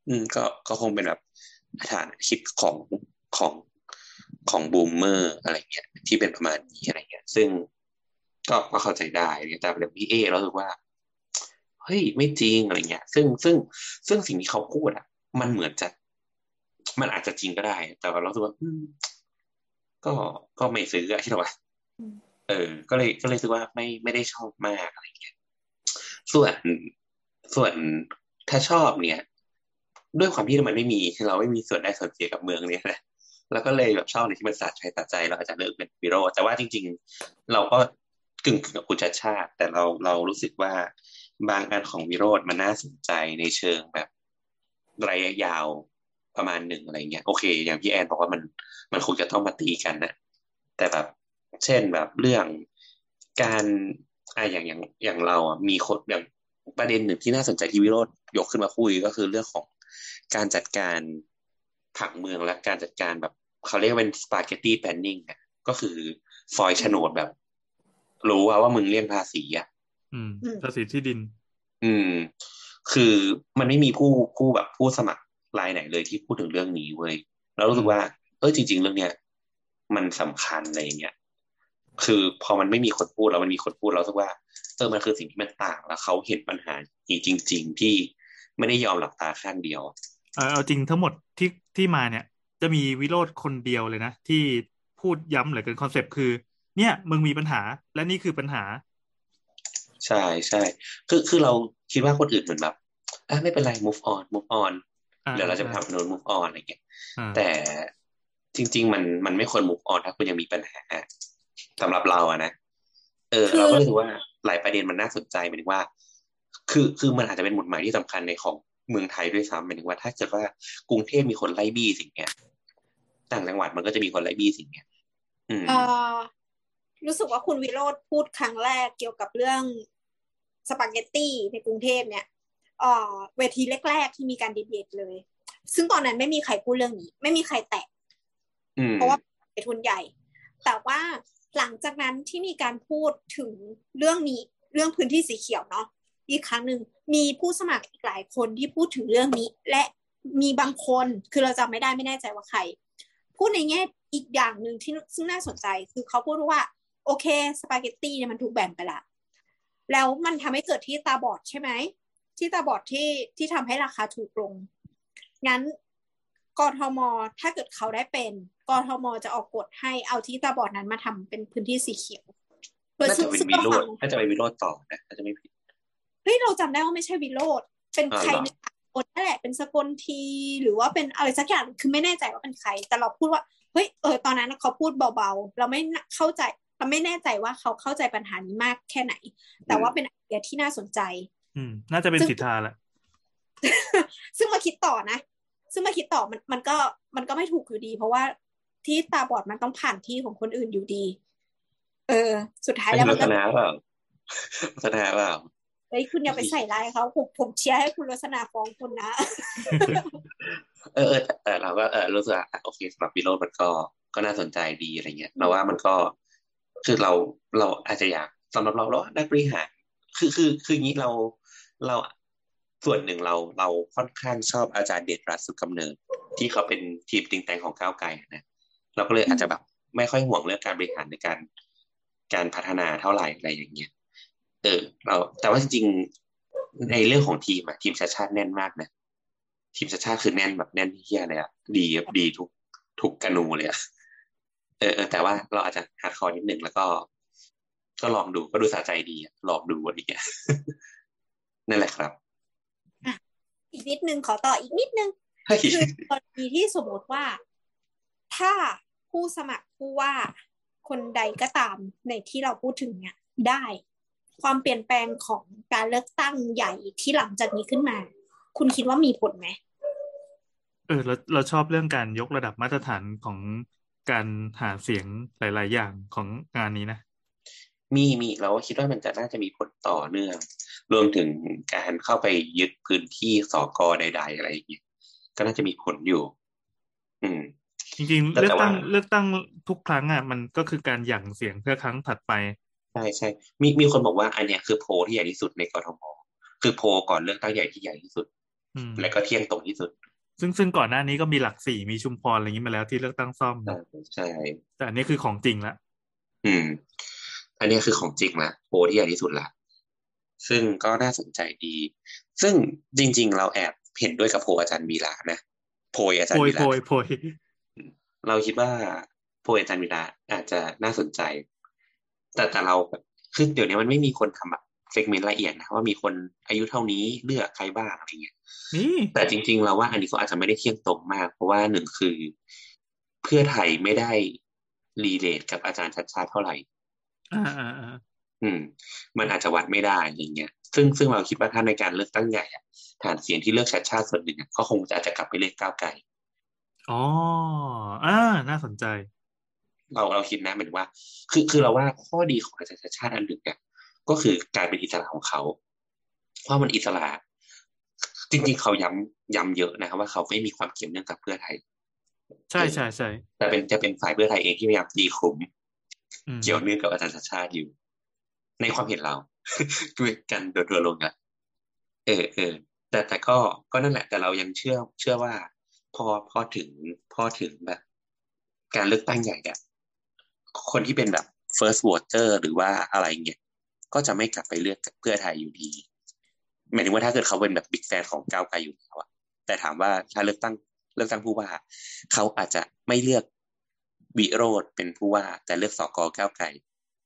อืมก็ก็คงเป็นแบบฐานคิดของของของ boomer อะไรเงี้ยที่เป็นประมาณนี้อะไรเงี้ย ซึ่งก็ก็เข้าใจได้แต่แบบพี่เอ้เรารู้สึกว่าเฮ้ยไม่จริงอะไรเงี้ย ซึ่งซึ่งซึ่งสิ่งที่เขาพูดอะ มันเหมือนจะ มันอาจจะจริงก็ได้ แต่ว่าเราสึกว่าอืมก็ก็ไม่ซื้ออะที่เราว่าเออ ก็เลยก็เลยรู้สึกว่าไม่ไม่ได้ชอบมากอะไรเงี้ย ส่วนส่วนถ้าชอบเนี่ย ด้วยความที่มันไม่มีเราไม่มีส่วนได้ส่วนเสียกับเมืองเนี่ยนะแล้วก็เลยแบบชอบในที่มันสาดใจตัดใจเราอาจจะเลิกเป็นวิโรแต่ว่าจริง ๆ เราก็กึ่งกับคุณชาชาติ แต่เราเรารู้สึกว่าบางอันของวิโรจน์มันน่าสนใจในเชิงแบบระยะยาวประมาณหนึ่งอะไรเงี้ยโอเค อย่างพี่แอนบอกว่ามันมันคงจะต้องมาตีกันนะแต่แบบเช่นแบบเรื่องการ อ่าอย่างอย่างอย่างเราอะมีคนอย่างประเด็นหนึ่งที่น่าสนใจที่วิโรจน์ยกขึ้นมาคุยก็คือเรื่องของการจัดการผังเมืองและการจัดการแบบเขาเรียกว่าเป็น spaghetti planning อะก็คือซอยโฉนดแบบ รู้ว่าว่ามึงเลี่ยงภาษีอะอืมอืมภาษีที่ดิน อืม คือมันไม่มีผู้ผู้แบบผู้สมัครรายไหนเลยที่พูดถึงเรื่องนี้เว้ยแล้วรู้สึกว่า เออจริง ๆ เรื่องเนี้ยมันสำคัญอะไรอย่างเงี้ย คือพอมันไม่มีคนพูดแล้วมันมีคนพูดเรารู้สึกว่าเออมันคือสิ่งที่มันต่างแล้วเขาเห็นปัญหาจริง ๆ ที่ไม่ได้ยอมหลับตาข้างเดียวเออเอาจริงทั้งหมดที่ที่มาเนี่ย จะมีวิโรธคนเดียวเลยนะ ที่พูดย้ำเหลือเกินคอนเซปต์คือ เนี่ยมึงมีปัญหาและนี่คือปัญหา ใช่ใช่คือคือเราคิดว่าคนอื่นเหมือนแบบอะไม่เป็นไร move on move on อ่าเดี๋ยวเราจะไปทำโน้น move on อะไรเงี้ยอ่าแต่จริง ๆ มันมันไม่ควร move on ถ้าคุณยังมีปัญหา สำหรับเราอะนะเออคือเราก็เลยรู้สึกว่าหลายประเด็นมันน่าสนใจหมายถึงว่า คือคือมันอาจจะเป็นหมุดหมายที่สำคัญในของเมืองไทยด้วยซ้ำหมายถึงว่าถ้าเกิดว่ากรุงเทพมีคนไล่บี้สิ่งเนี้ยต่างจังหวัดมันก็จะมีคนไล่บี้สิ่งเนี้ยอืมเอ่อรู้สึกว่าคุณวิโรธพูดครั้งแรกเกี่ยวกับเรื่องสปาเกตตี้ในกรุงเทพเนี่ยเอ่อเวทีแรก ๆ ที่มีการดีเบตเลย ซึ่งตอนนั้นไม่มีใครพูดเรื่องนี้ ไม่มีใครแตะอืมเพราะว่าเป็นทุนใหญ่ แต่ว่า หลังจากนั้นที่มีการพูดถึงเรื่องนี้เรื่องพื้นที่สีเขียวเนาะอีกครั้งหนึ่งมีผู้สมัครอีกหลายคนที่พูดถึงเรื่องนี้ และมีบางคนคือเราจำไม่ได้ไม่แน่ใจว่าใคร พูดในแง่อีกอย่างหนึ่งที่ซึ่งน่าสนใจคือเขาพูดว่า โอเคสปาเกตตี้เนี่ยมันถูกแบ่งไปละแล้วมันทำให้เกิดที่ตาบอดใช่ไหมที่ตาบอดที่ที่ทำให้ราคาถูกลงงั้นกทมถ้าเกิดเขาได้เป็น กทมจะออกกฎให้เอาที่ตาบอดนั้นมาทำเป็นพื้นที่สีเขียวโดยน่าซึ่จะงเป็นซึ่งวิก็โรฟัจงน์น่าจะเป็นวิโรจน์ต่อนะน่าจะไม่ผิดเฮ้ยเราจำได้ว่าไม่ใช่วิโรธเป็นอ่าใครเหรอในสากลนั่นแหละเป็นสกลทีหรือว่าเป็นอะไรสักอย่างคือไม่แน่ใจว่าเป็นใคร แต่เราพูดว่าเฮ้ยเออตอนนั้นเขาพูดเบาๆ เราไม่เข้าใจเราไม่แน่ใจว่าเขาเข้าใจปัญหานี้มากแค่ไหน แต่ว่าเป็นไอเดียที่น่าสนใจ อืม น่าจะเป็นซึ่งสิทธาแหละซึ่งมาคิดต่อนะ ซึ่งมาคิดต่อมันมันก็มันก็ไม่ถูกอยู่ดี เพราะว่า ที่ตาบอดมันต้องผ่านที่ของคนอื่นอยู่ดี เออ สุดท้ายอันแล้วนี้มัลันกษก็ณะเปล่าลักษณะเปล่าเฮ้ยคุณอย่าไปใส่ร้ายเขาผมผมเชียร์ให้คุณลักษณะฟ้องคุณนะ เออเออแต่แต่เราก็เออรู้สึกว่าอะโอเคสำหรับวิโรจน์มันก็ก็น่าสนใจดีอะไรเงี้ยเราว่ามันก็คือเราเราอาจจะอยากสำหรับเราเรานักบริหารคือคือคืออย่างนี้เราเราส่วนหนึ่งเราเราค่อนข้างชอบอาจารย์เดชรัตน์สุขกำเนิด ที่เขาเป็นทีม think tank ของก้าวไกลนะ เราก็เลยอาจจะแบบไม่ค่อยห่วงเรื่องการบริหารในการการพัฒนาเท่าไหร่อะไรอย่างเงี้ย เออ เราแต่ว่าจริงๆในเรื่องของทีมอะทีมชัชชาติแน่นมากนะทีมชัชชาติคือแน่นแบบแน่นเหี้ยเลยอะดีแบบดีทุกทุกกระนูเลยอะเออเออแต่ว่าเราอาจจะ hardcore นิดนึงแล้วก็ ก็ลองดูก็ดูสะใจดีอะลองดูอะไรอย่างเงี้ยนั่นแหละครับอีกนิดนึงขอต่ออีกนิดนึงเฮ้ยคือกรณีที่สมมติว่า ถ้า ผู้สมัครผู้ว่าคนใดก็ตามในที่เราพูดถึงเนี่ยได้ ความเปลี่ยนแปลงของการเลือกตั้งใหญ่ที่หลังจากนี้ขึ้นมา คุณคิดว่ามีผลไหมเออเราเราชอบเรื่องการยกระดับมาตรฐานของการหาเสียงหลาย ๆ อย่างของงานนี้นะ มีมีเราก็คิดว่ามันจะน่าจะมีผลต่อเนื่อง รวมถึงการเข้าไปยึดพื้นที่สกใด ๆ อะไรอย่างเงี้ยก็น่าจะมีผลอยู่ อืม จริงๆแต่เลือกตั้งแต่ว่าเลือกตั้งทุกครั้งอะมันก็คือการหยั่งเสียงเพื่อครั้งถัดไป ใช่ใช่มีมีคนบอกว่าอันเนี้ยคือโพลที่ใหญ่ที่สุดในกทมคือโพลก่อนเลือกตั้งใหญ่ที่ใหญ่ที่สุดอืมและก็เที่ยงตรงที่สุด ซึ่งซึ่งก่อนหน้านี้ก็มีหลักสี่มีชุมพรอะไรอย่างนี้มาแล้วที่เลือกตั้งซ่อมใช่ใช่แต่อันนี้คือของจริงละอืม อันเนี้ยคือของจริงละโพลที่ใหญ่ที่สุดละซึ่งก็น่าสนใจดี ซึ่งจริง ๆ เราแอบเห็นด้วยกับโพลอาจารย์วีระนะโพลอาจารโพย์ยวีโพระยโพย เราคิดว่าโพลอาจารย์วีระอาจจะน่าสนใจ แต่แต่เราแบบคือเดี๋ยวนี้มันไม่มีคนทำแบบsegment ละเอียดนะว่ามีคนอายุเท่านี้เลือกใครบ้างอะไรเงี้ยนี่แต่จริง ๆ เราว่าอันนี้ก็อาจจะไม่ได้เที่ยงตรงมาก เพราะว่าหนึ่งคือเพื่อไทยไม่ได้ relate กับอาจารย์ชัชชาติเท่าไหร่อ่าอ่าอ่าอืม มันอาจจะวัดไม่ได้อะไรเงี้ย ซึ่งซึ่งเราคิดว่าถ้าในการเลือกตั้งใหญ่อะฐานเสียงที่เลือกชัชชาติส่วนหนึ่งอะก็คงจะอาจจะกลับไปเลือกก้าวไกล อ๋ออ่าน่าสนใจ เราเราคิดนะหมายถึงว่า คือคือเราว่าข้อดีของอาจารย์ชัดชาติอันหนึ่งเนี่ยก็คือการเป็นอิสระของเขาเพราะมันอิสระ จริง ๆ เขาย้ำย้ำเยอะนะครับว่าเขาไม่มีความเกี่ยวเนื่องกับเพื่อไทย ใช่ใช่ใช่แต่เป็นจะเป็นฝ่ายเพื่อไทยเองที่พยายามตีขลุมอืมเกี่ยวเนื่องกับอาจารย์ชัดชาติอยู่ ในความเห็นเราด้วยกันโดดๆลงอะเออเออแต่แต่ก็ก็นั่นแหละ แต่เรายังเชื่อ เชื่อว่า พอพอถึงพอถึงแบบ การเลือกตั้งใหญ่อะคนที่เป็นแบบ first voter หรือว่าอะไรเงี้ยก็จะไม่กลับไปเลือกเพื่อไทยอยู่ดีหมายถึงว่าถ้าเกิดเขาเป็นแบบบิ๊กแฟนของก้าวไกลอยู่แล้วอะแต่ถามว่าถ้าเลือกตั้งเลือกตั้งผู้ว่าเขาอาจจะไม่เลือกวิโรธเป็นผู้ว่า แต่เลือกสกก้าวไกล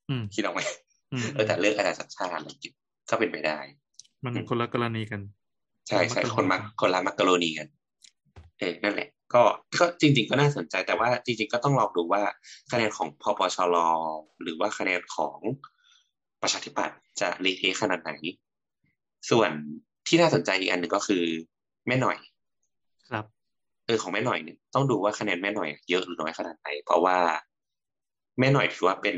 อืมคิดออกไหมอืมเออแต่เลือกอาจารย์สัญชาติอะไรอย่างเงี้ยก็เป็นไปได้ มันคนละกรณีกัน ใช่ใช่มักกะโรนีคนมักคนละมักกะโรนีกัน เออนั่นแหละ ก็ก็จริง ๆ ก็น่าสนใจแต่ว่าจริง ๆ ก็ต้องลองดูว่าคะแนนของพปชรหรือว่าคะแนนของประชาธิปัตย์จะเละเทะขนาดไหน ส่วนที่น่าสนใจอีกอันหนึ่งก็คือแม่หน่อย ครับ เออของแม่หน่อยเนี่ยต้องดูว่าคะแนนแม่หน่อยเยอะหรือน้อยขนาดไหน เพราะว่าแม่หน่อยถือว่าเป็น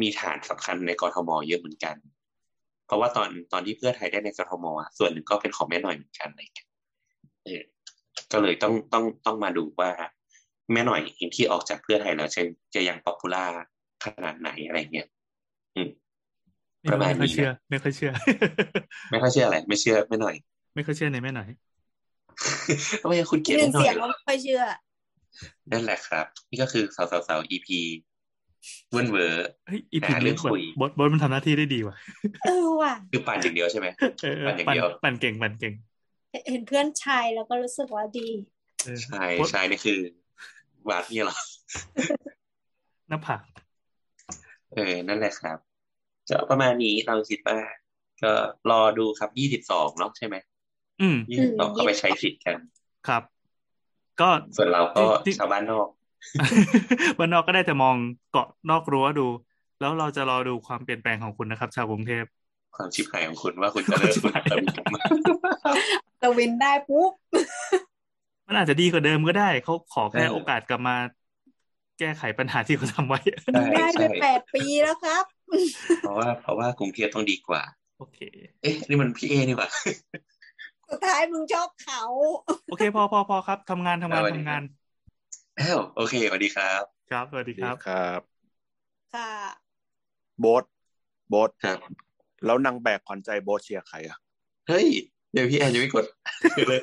มีฐานสำคัญในกทมเยอะเหมือนกัน เพราะว่าตอนตอนที่เพื่อไทยได้ในกทมอะส่วนหนึ่งก็เป็นของแม่หน่อยเหมือนกันอะไรอย่างเงี้ยเออ ก็เลยต้องต้องต้องมาดูว่า แม่หน่อยเองที่ออกจากเพื่อไทยแล้วจะจะยังป๊อปปูล่าขนาดไหนอะไรเงี้ยอืมประมาณไม่ค่อยนี้นะเชื่อ ไม่ค่อยเชื่อ ไม่ค่อยเชื่ออะไร ไม่เชื่อแม่หน่อย ไม่ค่อยเชื่อในแม่หน่อยทำไมคุณเกลียดหนึ่แม่งหน่อเสียยงเหรก็อไม่ค่อยเชื่อ นั่นแหละครับ นี่ก็คือสาวสาวสาว EP เวิร์นเวอร์เฮ้ยอีพีหาเรื่นี้องแบบคุยบทบทมันทำหน้าที่ได้ดีว่ะ เออว่ะ คือปั่นอย่างเดียวใช่ไหมเออปั่นอย่างปั่นเดียว ปั่นเก่ง ปั่นเก่ง เห็นเพื่อนชายแล้วก็รู้สึกว่าดีเออใช่บทใช่นี่คือวาดเนี่ยเหรอหน้าผากเออ นั่นแหละครับก็ประมาณนี้เราคิดว่าก็รอดูครับยี่สิบสองเนาะใช่ไหมอืมยี่สิบสองก็ไปใช้สิทธิ์กันครับ ก็ส่วนเราก็ที่ชาวบ้านนอกบ้านนอกก็ได้แต่มองเกาะนอกรั้วดู แล้วเราจะรอดูความเปลี่ยนแปลงของคุณนะครับ ชาวกรุงเทพ ความชิบหายของคุณว่าคุณจะเลิกชิบคุณหายจะมีกลับมาตะวินได้ปุ๊บมันอาจจะดีกว่าเดิมก็ได้ เขาขอแค่เออโอกาสกลับมา แก้ไขปัญหาที่เขาทำไว้ใช่ได้ไปใช่แปดปีแล้วครับ เพราะว่าเพราะว่ากรุงเทพต้องดีกว่า โอเค เอ๊ะ นี่มันพี่เอนี่หว่าสุดท้ายมึงชอบเขา โอเค พอพอพอครับทำงานทำงานสวัสดีทำงานอ้าวโอเคสวัสดีครับ ครับสวัสดีครับครับ ค่ะโบ๊ทโบ๊ทครับ แล้วนางแบกขวัญใจโบเชียใครอะ เฮ้ย เดี๋ยวพี่แอนยังไม่กดเลย